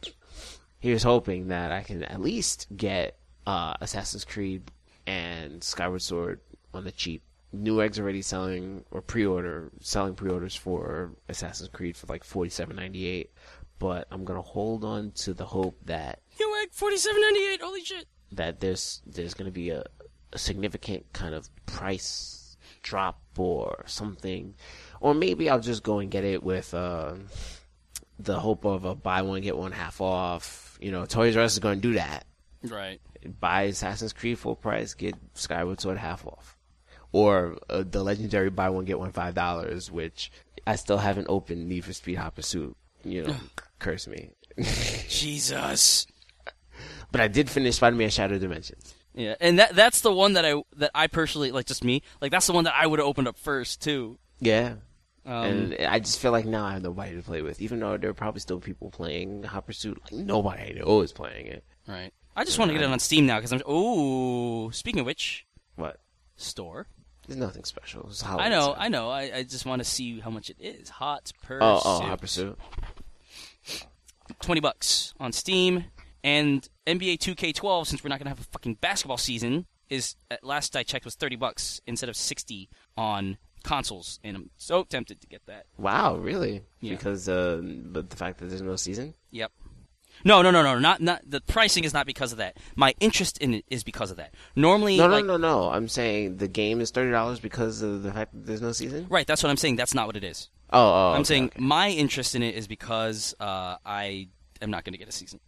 here's hoping that I can at least get uh, Assassin's Creed and Skyward Sword on the cheap. Neweggs already selling or pre-order selling pre-orders for Assassin's Creed for like forty seven ninety eight, but I'm gonna hold on to the hope that Newegg 4798. Holy shit. that there's there's gonna be a, a significant kind of price drop or something, or maybe I'll just go and get it with uh, the hope of a buy one get one half off. You know, Toys R Us is to do that. Right. Buy Assassin's Creed full price, get Skyward Sword half off, or uh, the legendary buy one get one five dollars, which I still haven't opened Need for Speed Hot Pursuit. You know, curse me. Jesus. But I did finish Spider-Man Shadow Dimensions. Yeah, and that that's the one that I that I personally like just me. Like that's the one that I would have opened up first too. Yeah, Um, and I just feel like now I have nobody to play with, even though there are probably still people playing Hot Pursuit. Like nobody I know is playing it. right. I just want to get it on Steam now because I'm. Oh, speaking of which, What? store. There's nothing special. It's I know. I know. I, I just want to see how much it is. Hot Pursuit. Oh, oh, Hot Pursuit. Twenty bucks on Steam, and NBA 2K12. Since we're not gonna have a fucking basketball season, is at last I checked was thirty bucks instead of sixty on consoles, and I'm so tempted to get that. Wow, really? Yeah. Because uh, but the fact that there's no season. Yep. No, no, no, no, not not the pricing is not because of that. My interest in it is because of that. Normally, No, no, like, no, no. I'm saying the game is thirty dollars because of the fact that there's no season. right. That's what I'm saying. That's not what it is. Oh, oh. I'm okay, saying okay. my interest in it is because uh, I am not going to get a season.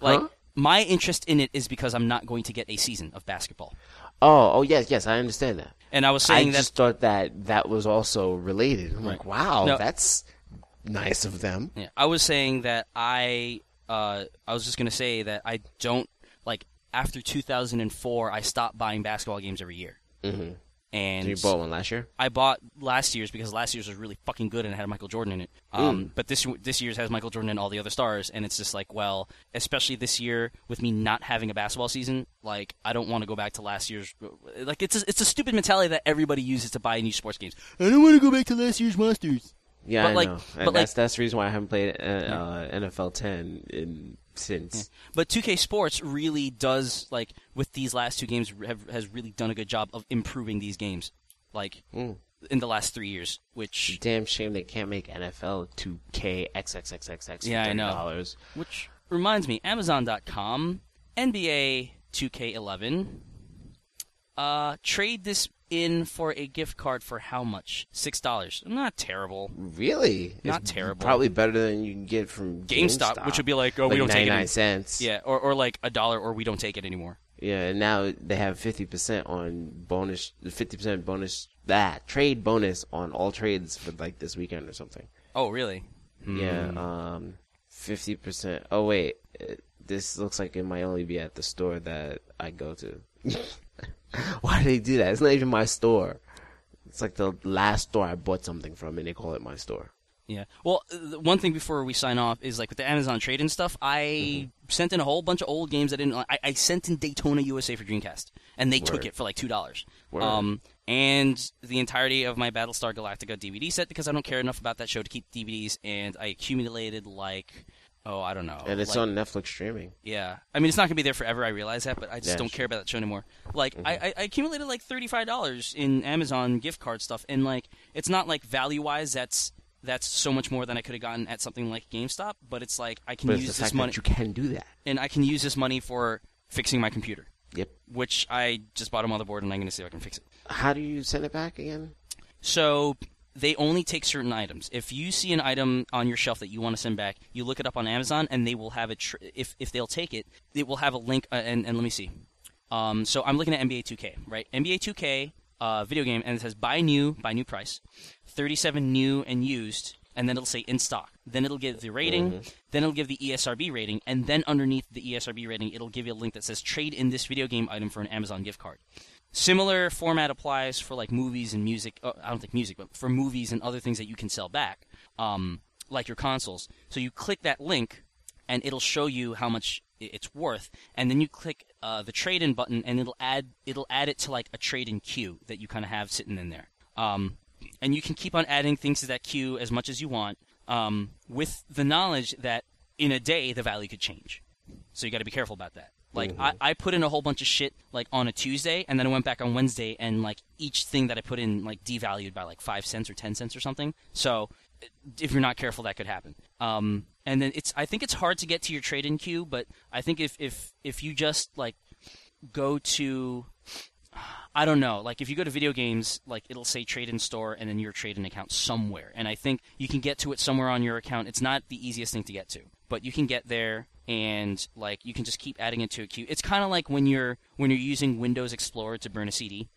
Like Huh? my interest in it is because I'm not going to get a season of basketball. Oh, oh, yes, yes. I understand that. And I was I saying that just thought that that was also related. I'm like, wow, No. that's nice of them. Yeah, I was saying that I uh, I was just gonna say that I don't like after 2004 I stopped buying basketball games every year. Mm-hmm. And You bought one last year. I bought last year's because last year's was really fucking good and it had Michael Jordan in it. Um, But this this year's has Michael Jordan and all the other stars, and it's just like, well, especially this year with me not having a basketball season, like I don't want to go back to last year's. Like it's a, it's a stupid mentality that everybody uses to buy new sports games. I don't want to go back to last year's Monsters. Yeah, But, I like- know. but, And like- that's that's the reason why I haven't played uh, uh, NFL 10 in since. But 2K Sports really does like with these last two games have, has really done a good job of improving these games, like Mm. in the last three years. Which Damn shame they can't make NFL 2K XXXXX. Yeah, I know. which reminds me, Amazon.com NBA 2K11. Uh, trade this in for a gift card for how much? Six dollars. Not terrible. Really? Not It's terrible. Probably better than you can get from GameStop, GameStop, which would be like, oh, like we don't take it. 99 cents. yeah, or or like a dollar, or we don't take it anymore. Yeah, and now they have 50% on bonus, 50% bonus, that trade bonus on all trades for like this weekend or something. Oh, really? Yeah, Hmm. um, 50%. Oh, wait. This looks like it might only be at the store that I go to. Why do they do that? It's not even my store. It's like the last store I bought something from, and they call it my store. Yeah. Well, one thing before we sign off is like with the Amazon trade and stuff. I Mm-hmm. sent in a whole bunch of old games I didn't. I, I sent in Daytona USA for Dreamcast, and they took it for like two dollars. Um, and the entirety of my Battlestar Galactica DVD set because I don't care enough about that show to keep DVDs, and I accumulated like Oh, I don't know. and it's Like, on Netflix streaming. Yeah, I mean it's not gonna be there forever. I realize that, but I just Yeah, don't sure. care about that show anymore. Like Mhm. I, I, accumulated like thirty five dollars in Amazon gift card stuff, and like it's not like value wise that's that's so much more than I could have gotten at something like GameStop. But it's like I can But use this money, that you can do that. and I can use this money for fixing my computer, Yep. which I just bought a motherboard, and I'm gonna see if I can fix it. How do you send it back again? So they only take certain items. If you see an item on your shelf that you want to send back, you look it up on Amazon, and they will have a. Tr- if if they'll take it, it will have a link. Uh, and and let me see. Um, so I'm looking at NBA 2K, right? NBA 2K uh, video game, and it says buy new, buy new price, 37 new and used, and then it'll say in stock. Then it'll give the rating, then it'll give the ESRB rating, and then underneath the ESRB rating, it'll give you a link that says trade in this video game item for an Amazon gift card. Similar format applies for like movies and music. Uh, I don't think music, but for movies and other things that you can sell back, um, like your consoles. So you click that link, and it'll show you how much it's worth, and then you click uh, the trade-in button, and it'll add it'll add it to like a trade-in queue that you kind of have sitting in there. Um, and you can keep on adding things to that queue as much as you want, um, with the knowledge that in a day the value could change. So you got to be careful about that. Like I, I put in a whole bunch of shit like on a Tuesday, and then I went back on Wednesday, and like each thing that I put in like devalued by like five cents or ten cents or something. So if you're not careful, that could happen. Um, and then it's I think it's hard to get to your trade-in queue, but I think if if if you just like go to I don't know. Like if you go to video games, like it'll say trade in store and then your trade in account somewhere. And I think you can get to it somewhere on your account. It's not the easiest thing to get to, but you can get there and like you can just keep adding it to a queue. It's kind of like when you're when you're using Windows Explorer to burn a CD.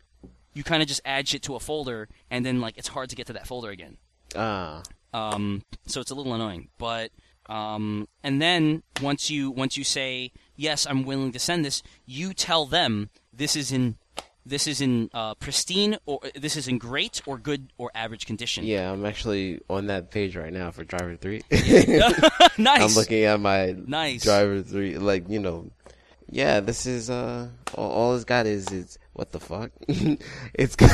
You kind of just add shit to a folder and then like it's hard to get to that folder again. Ah, Um, so it's a little annoying, but um, and then once you once you say yes, I'm willing to send this, you tell them this is in this is in uh, pristine or this is in great or good or average condition. yeah. I'm actually on that page right now for Driver Three. nice. I'm looking at my Nice. Driver Three, like you know, yeah. This is uh, all, all it's got is is what the fuck? it's got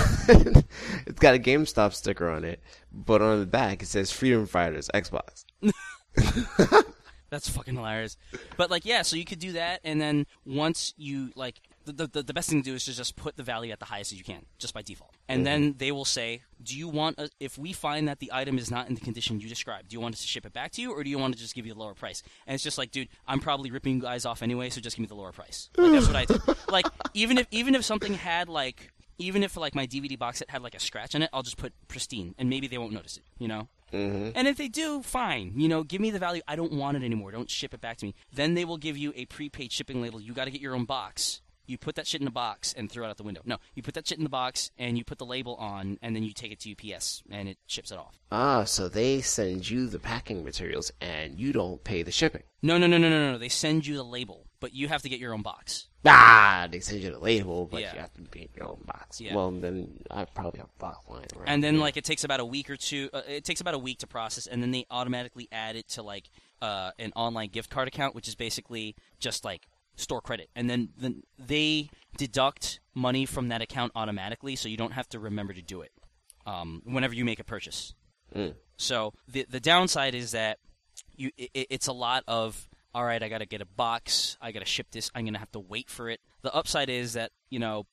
it's got a GameStop sticker on it, but on the back it says Freedom Fighters Xbox. That's fucking hilarious. But like, yeah, so you could do that, and then once you like, the the, the best thing to do is to just put the value at the highest as you can, just by default. And then they will say, do you want a, if we find that the item is not in the condition you described, do you want us to ship it back to you, or do you want to just give you the lower price? And it's just like, dude, I'm probably ripping you guys off anyway, so just give me the lower price. Like that's what I do. Like even if even if something had like. Even if like my DVD box set had like a scratch on it, I'll just put pristine, and maybe they won't notice it. You know. Mm-hmm. And if they do, fine. You know, give me the value. I don't want it anymore. Don't ship it back to me. Then they will give you a prepaid shipping label. You got to get your own box. You put that shit in a box and throw it out the window. No, you put that shit in the box and you put the label on, and then you take it to UPS and it ships it off. Ah, so they send you the packing materials and you don't pay the shipping. No, no, no, no, no, no. They send you the label, but you have to get your own box. Ah, they send you the label, but Yeah. you have to pay your own box. Yeah. Well, then I probably have a box line. Right? and then like it takes about a week or two uh, it takes about a week to process and then they automatically add it to like uh, an online gift card account which is basically just like store credit and then, then they deduct money from that account automatically so you don't have to remember to do it um, whenever you make a purchase Mm. so the the downside is that you it, it's a lot of all right, I got to get a box, I got to ship this, I'm going to have to wait for it. The upside is that, you know,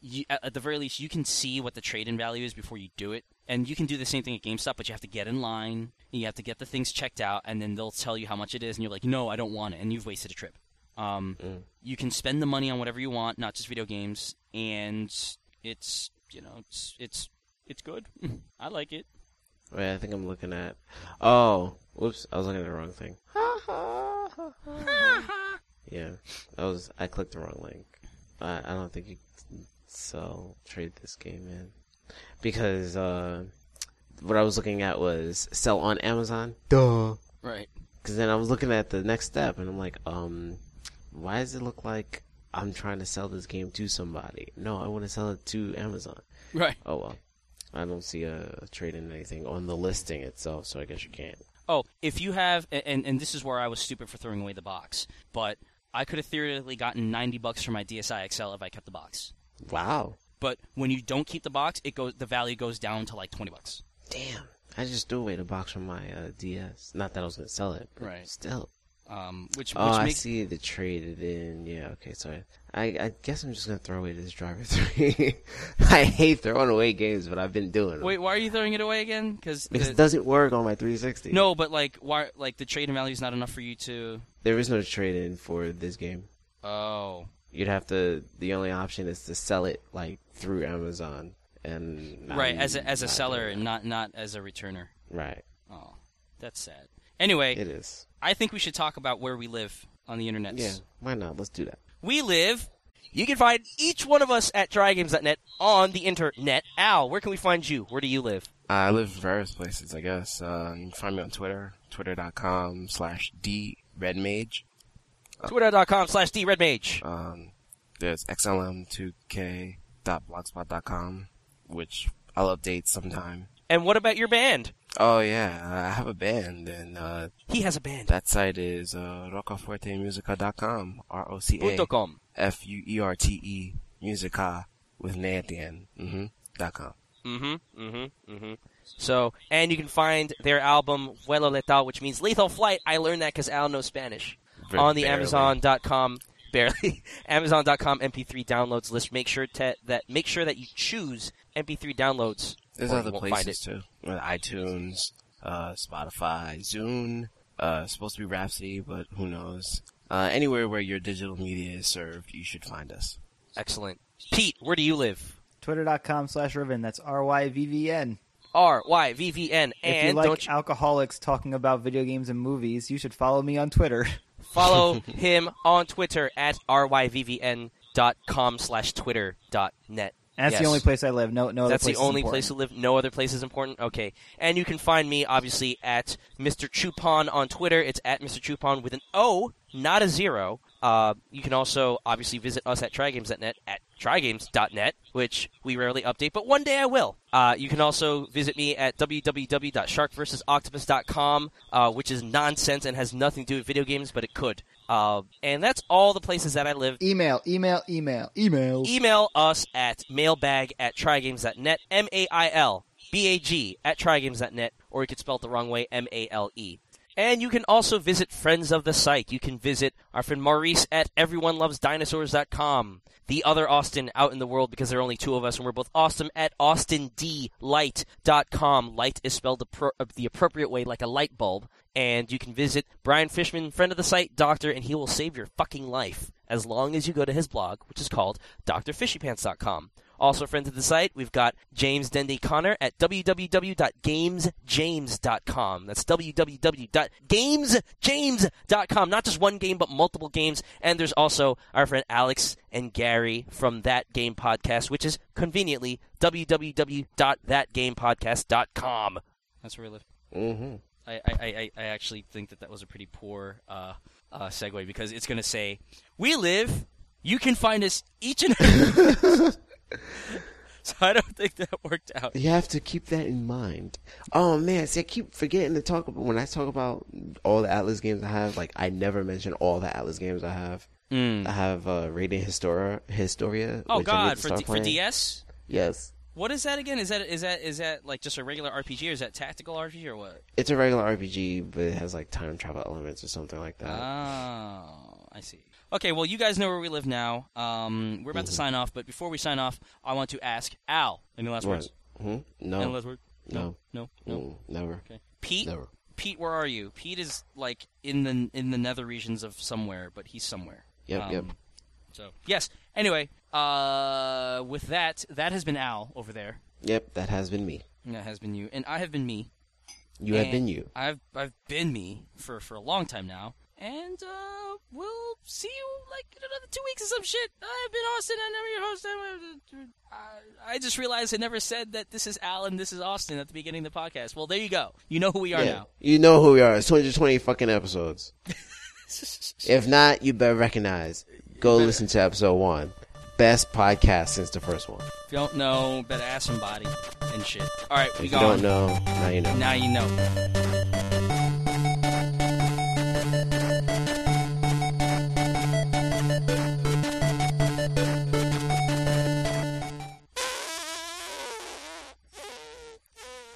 you, at, the very least you can see what the trade-in value is before you do it. And you can do the same thing at GameStop, but you have to get in line, and you have to get the things checked out, and then they'll tell you how much it is, and you're like, "No, I don't want it," and you've wasted a trip. Um, Mm. You can spend the money on whatever you want, not just video games, and it's you know it's it's it's good. I like it. Wait, I think I'm looking at. Oh, whoops! I was looking at the wrong thing. yeah, I was. I clicked the wrong link. I, I don't think you can sell trade this game in because uh, what I was looking at was sell on Amazon. Duh. Right. Because then I was looking at the next step, and I'm like, um, why does it look like I'm trying to sell this game to somebody? No, I want to sell it to Amazon. Right. Oh well, I don't see a, trade in anything on the listing itself, so I guess you can't. Oh, if you have, and and this is where I was stupid for throwing away the box, but I could have theoretically gotten ninety bucks for my DSi XL if I kept the box. Wow, But when you don't keep the box, it goes the value goes down to like twenty bucks. damn. I just threw away the box from my uh, DS. Not that I was gonna sell it, but Right. still. Um, which which Oh, I makes see the traded in. Yeah, okay, sorry. I, I guess I'm just gonna throw away this Driver 3. I hate throwing away games, but I've been doing them. wait. Why are you throwing it away again? Because because it doesn't work on my 360. no, but like why? Like the trade in value is not enough for you to. There is no trade in for this game. Oh, You'd have to, the only option is to sell it, like, through Amazon. And right. As a as a seller and not not as a returner. Right. Oh, that's sad. Anyway, It is. I think we should talk about where we live on the internet. Yeah, why not? Let's do that. We live. You can find each one of us at trigames.net on the internet. Al, where can we find you? Where do you live? I live in various places, I guess. Uh, you can find me on Twitter, twitter.com slash dredmage. Twitter.com slash dredmage. Um, there's xlm2k.blogspot.com, which I'll update sometime. And what about your band? Oh yeah, I have a band, and uh, He has a band. that site is uh, rocafuertemusica.com, R-O-C-A com. F-U-E-R-T-E musica with an at the end. Mm-hmm. Dot com. Mm-hmm. Mm-hmm. Mm-hmm. So, and you can find their album Vuelo Letal, which means lethal flight. I learned that because Al knows Spanish. Very on the barely. Amazon.com barely Amazon.com MP3 downloads list. Make sure to, that make sure that you choose MP3 downloads. There's other places too. ITunes, uh, Spotify, Zune. Uh, supposed to be Rhapsody, but who knows? Uh, anywhere where your digital media is served, you should find us. Excellent. Pete, where do you live? Twitter.com slash ryvvn. That's R Y V V N. R Y V V N. And If you like don't you alcoholics talking about video games and movies, you should follow me on Twitter. follow him on Twitter at ryvvn.com slash twitter dot net. And that's Yes. the only place I live. No, no. That's other the only important. place to live. No other place is important. Okay. And you can find me, obviously, at Mr. Chupon on Twitter. It's at Mr. Chupon with an O, not a zero. Uh, you can also, obviously, visit us at trigames.net at trigames.net, which we rarely update, but one day I will. Uh, you can also visit me at www.sharkversusoctopus.com, uh, which is nonsense and has nothing to do with video games, but it could. Uh, and that's all the places that I live. Email, email, email, email. Email us at mailbag at trigames.net, M A I L B A G at trigames.net, or you could spell it the wrong way, M A L E. And you can also visit friends of the site. You can visit our friend Maurice at everyonelovesdinosaurs.com. The other Austin out in the world because there are only two of us and we're both awesome at austindlight.com. Light is spelled the, pro- uh, the appropriate way like a light bulb. And you can visit Brian Fishman, friend of the site, doctor, and he will save your fucking life as long as you go to his blog, which is called drfishypants.com. Also, friends of the site, we've got James Dendy Connor at www.gamesjames.com. That's www.gamesjames.com. Not just one game, but multiple games. And there's also our friend Alex and Gary from That Game Podcast, which is conveniently www.thatgamepodcast.com. that's where we live. Mm-hmm. I, I, I, actually think that that was a pretty poor uh, uh, segue because it's going to say, "We live. You can find us each and." so I don't think that worked out. You have to keep that in mind. Oh man, see, I keep forgetting to talk about when I talk about all the Atlus games I have. Like, I never mention all the Atlus games I have. I have uh, Radiant Historia, Historia. Oh which I need God, for D- for. DS. Yes, What is that again? Is that is that is that like just a regular RPG or is that tactical RPG or what? it's a regular RPG, but it has like time travel elements or something like that. Oh, I see. Okay, well, you guys know where we live now. Um, we're about to sign off, but before we sign off, I want to ask Al. Any last words? Hmm? No, Any last words? no, No, no. Mm, never, Okay. Pete. never. Pete, where are you? Pete is like in the in the nether regions of somewhere, but he's somewhere. Yep, Um, yep. So yes. Anyway, uh, with that, that has been Al over there. Yep, that has been me. And that has been you, and I have been me. You have been you. I've I've been me for for a long time now, and uh, we'll see you like in another two weeks or some shit. I've been Austin. I never your host. I'm- I, I just realized I never said that this is Al and this is Austin at the beginning of the podcast. Well, there you go. You know who we are Yeah, now. you know who we are. It's 220 fucking episodes. if not, you better recognize. Go listen to episode one. Best podcast since the first one. If you don't know, better ask somebody and shit. All right, we If you don't know, now you know. Now you know.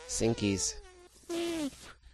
Sinkies.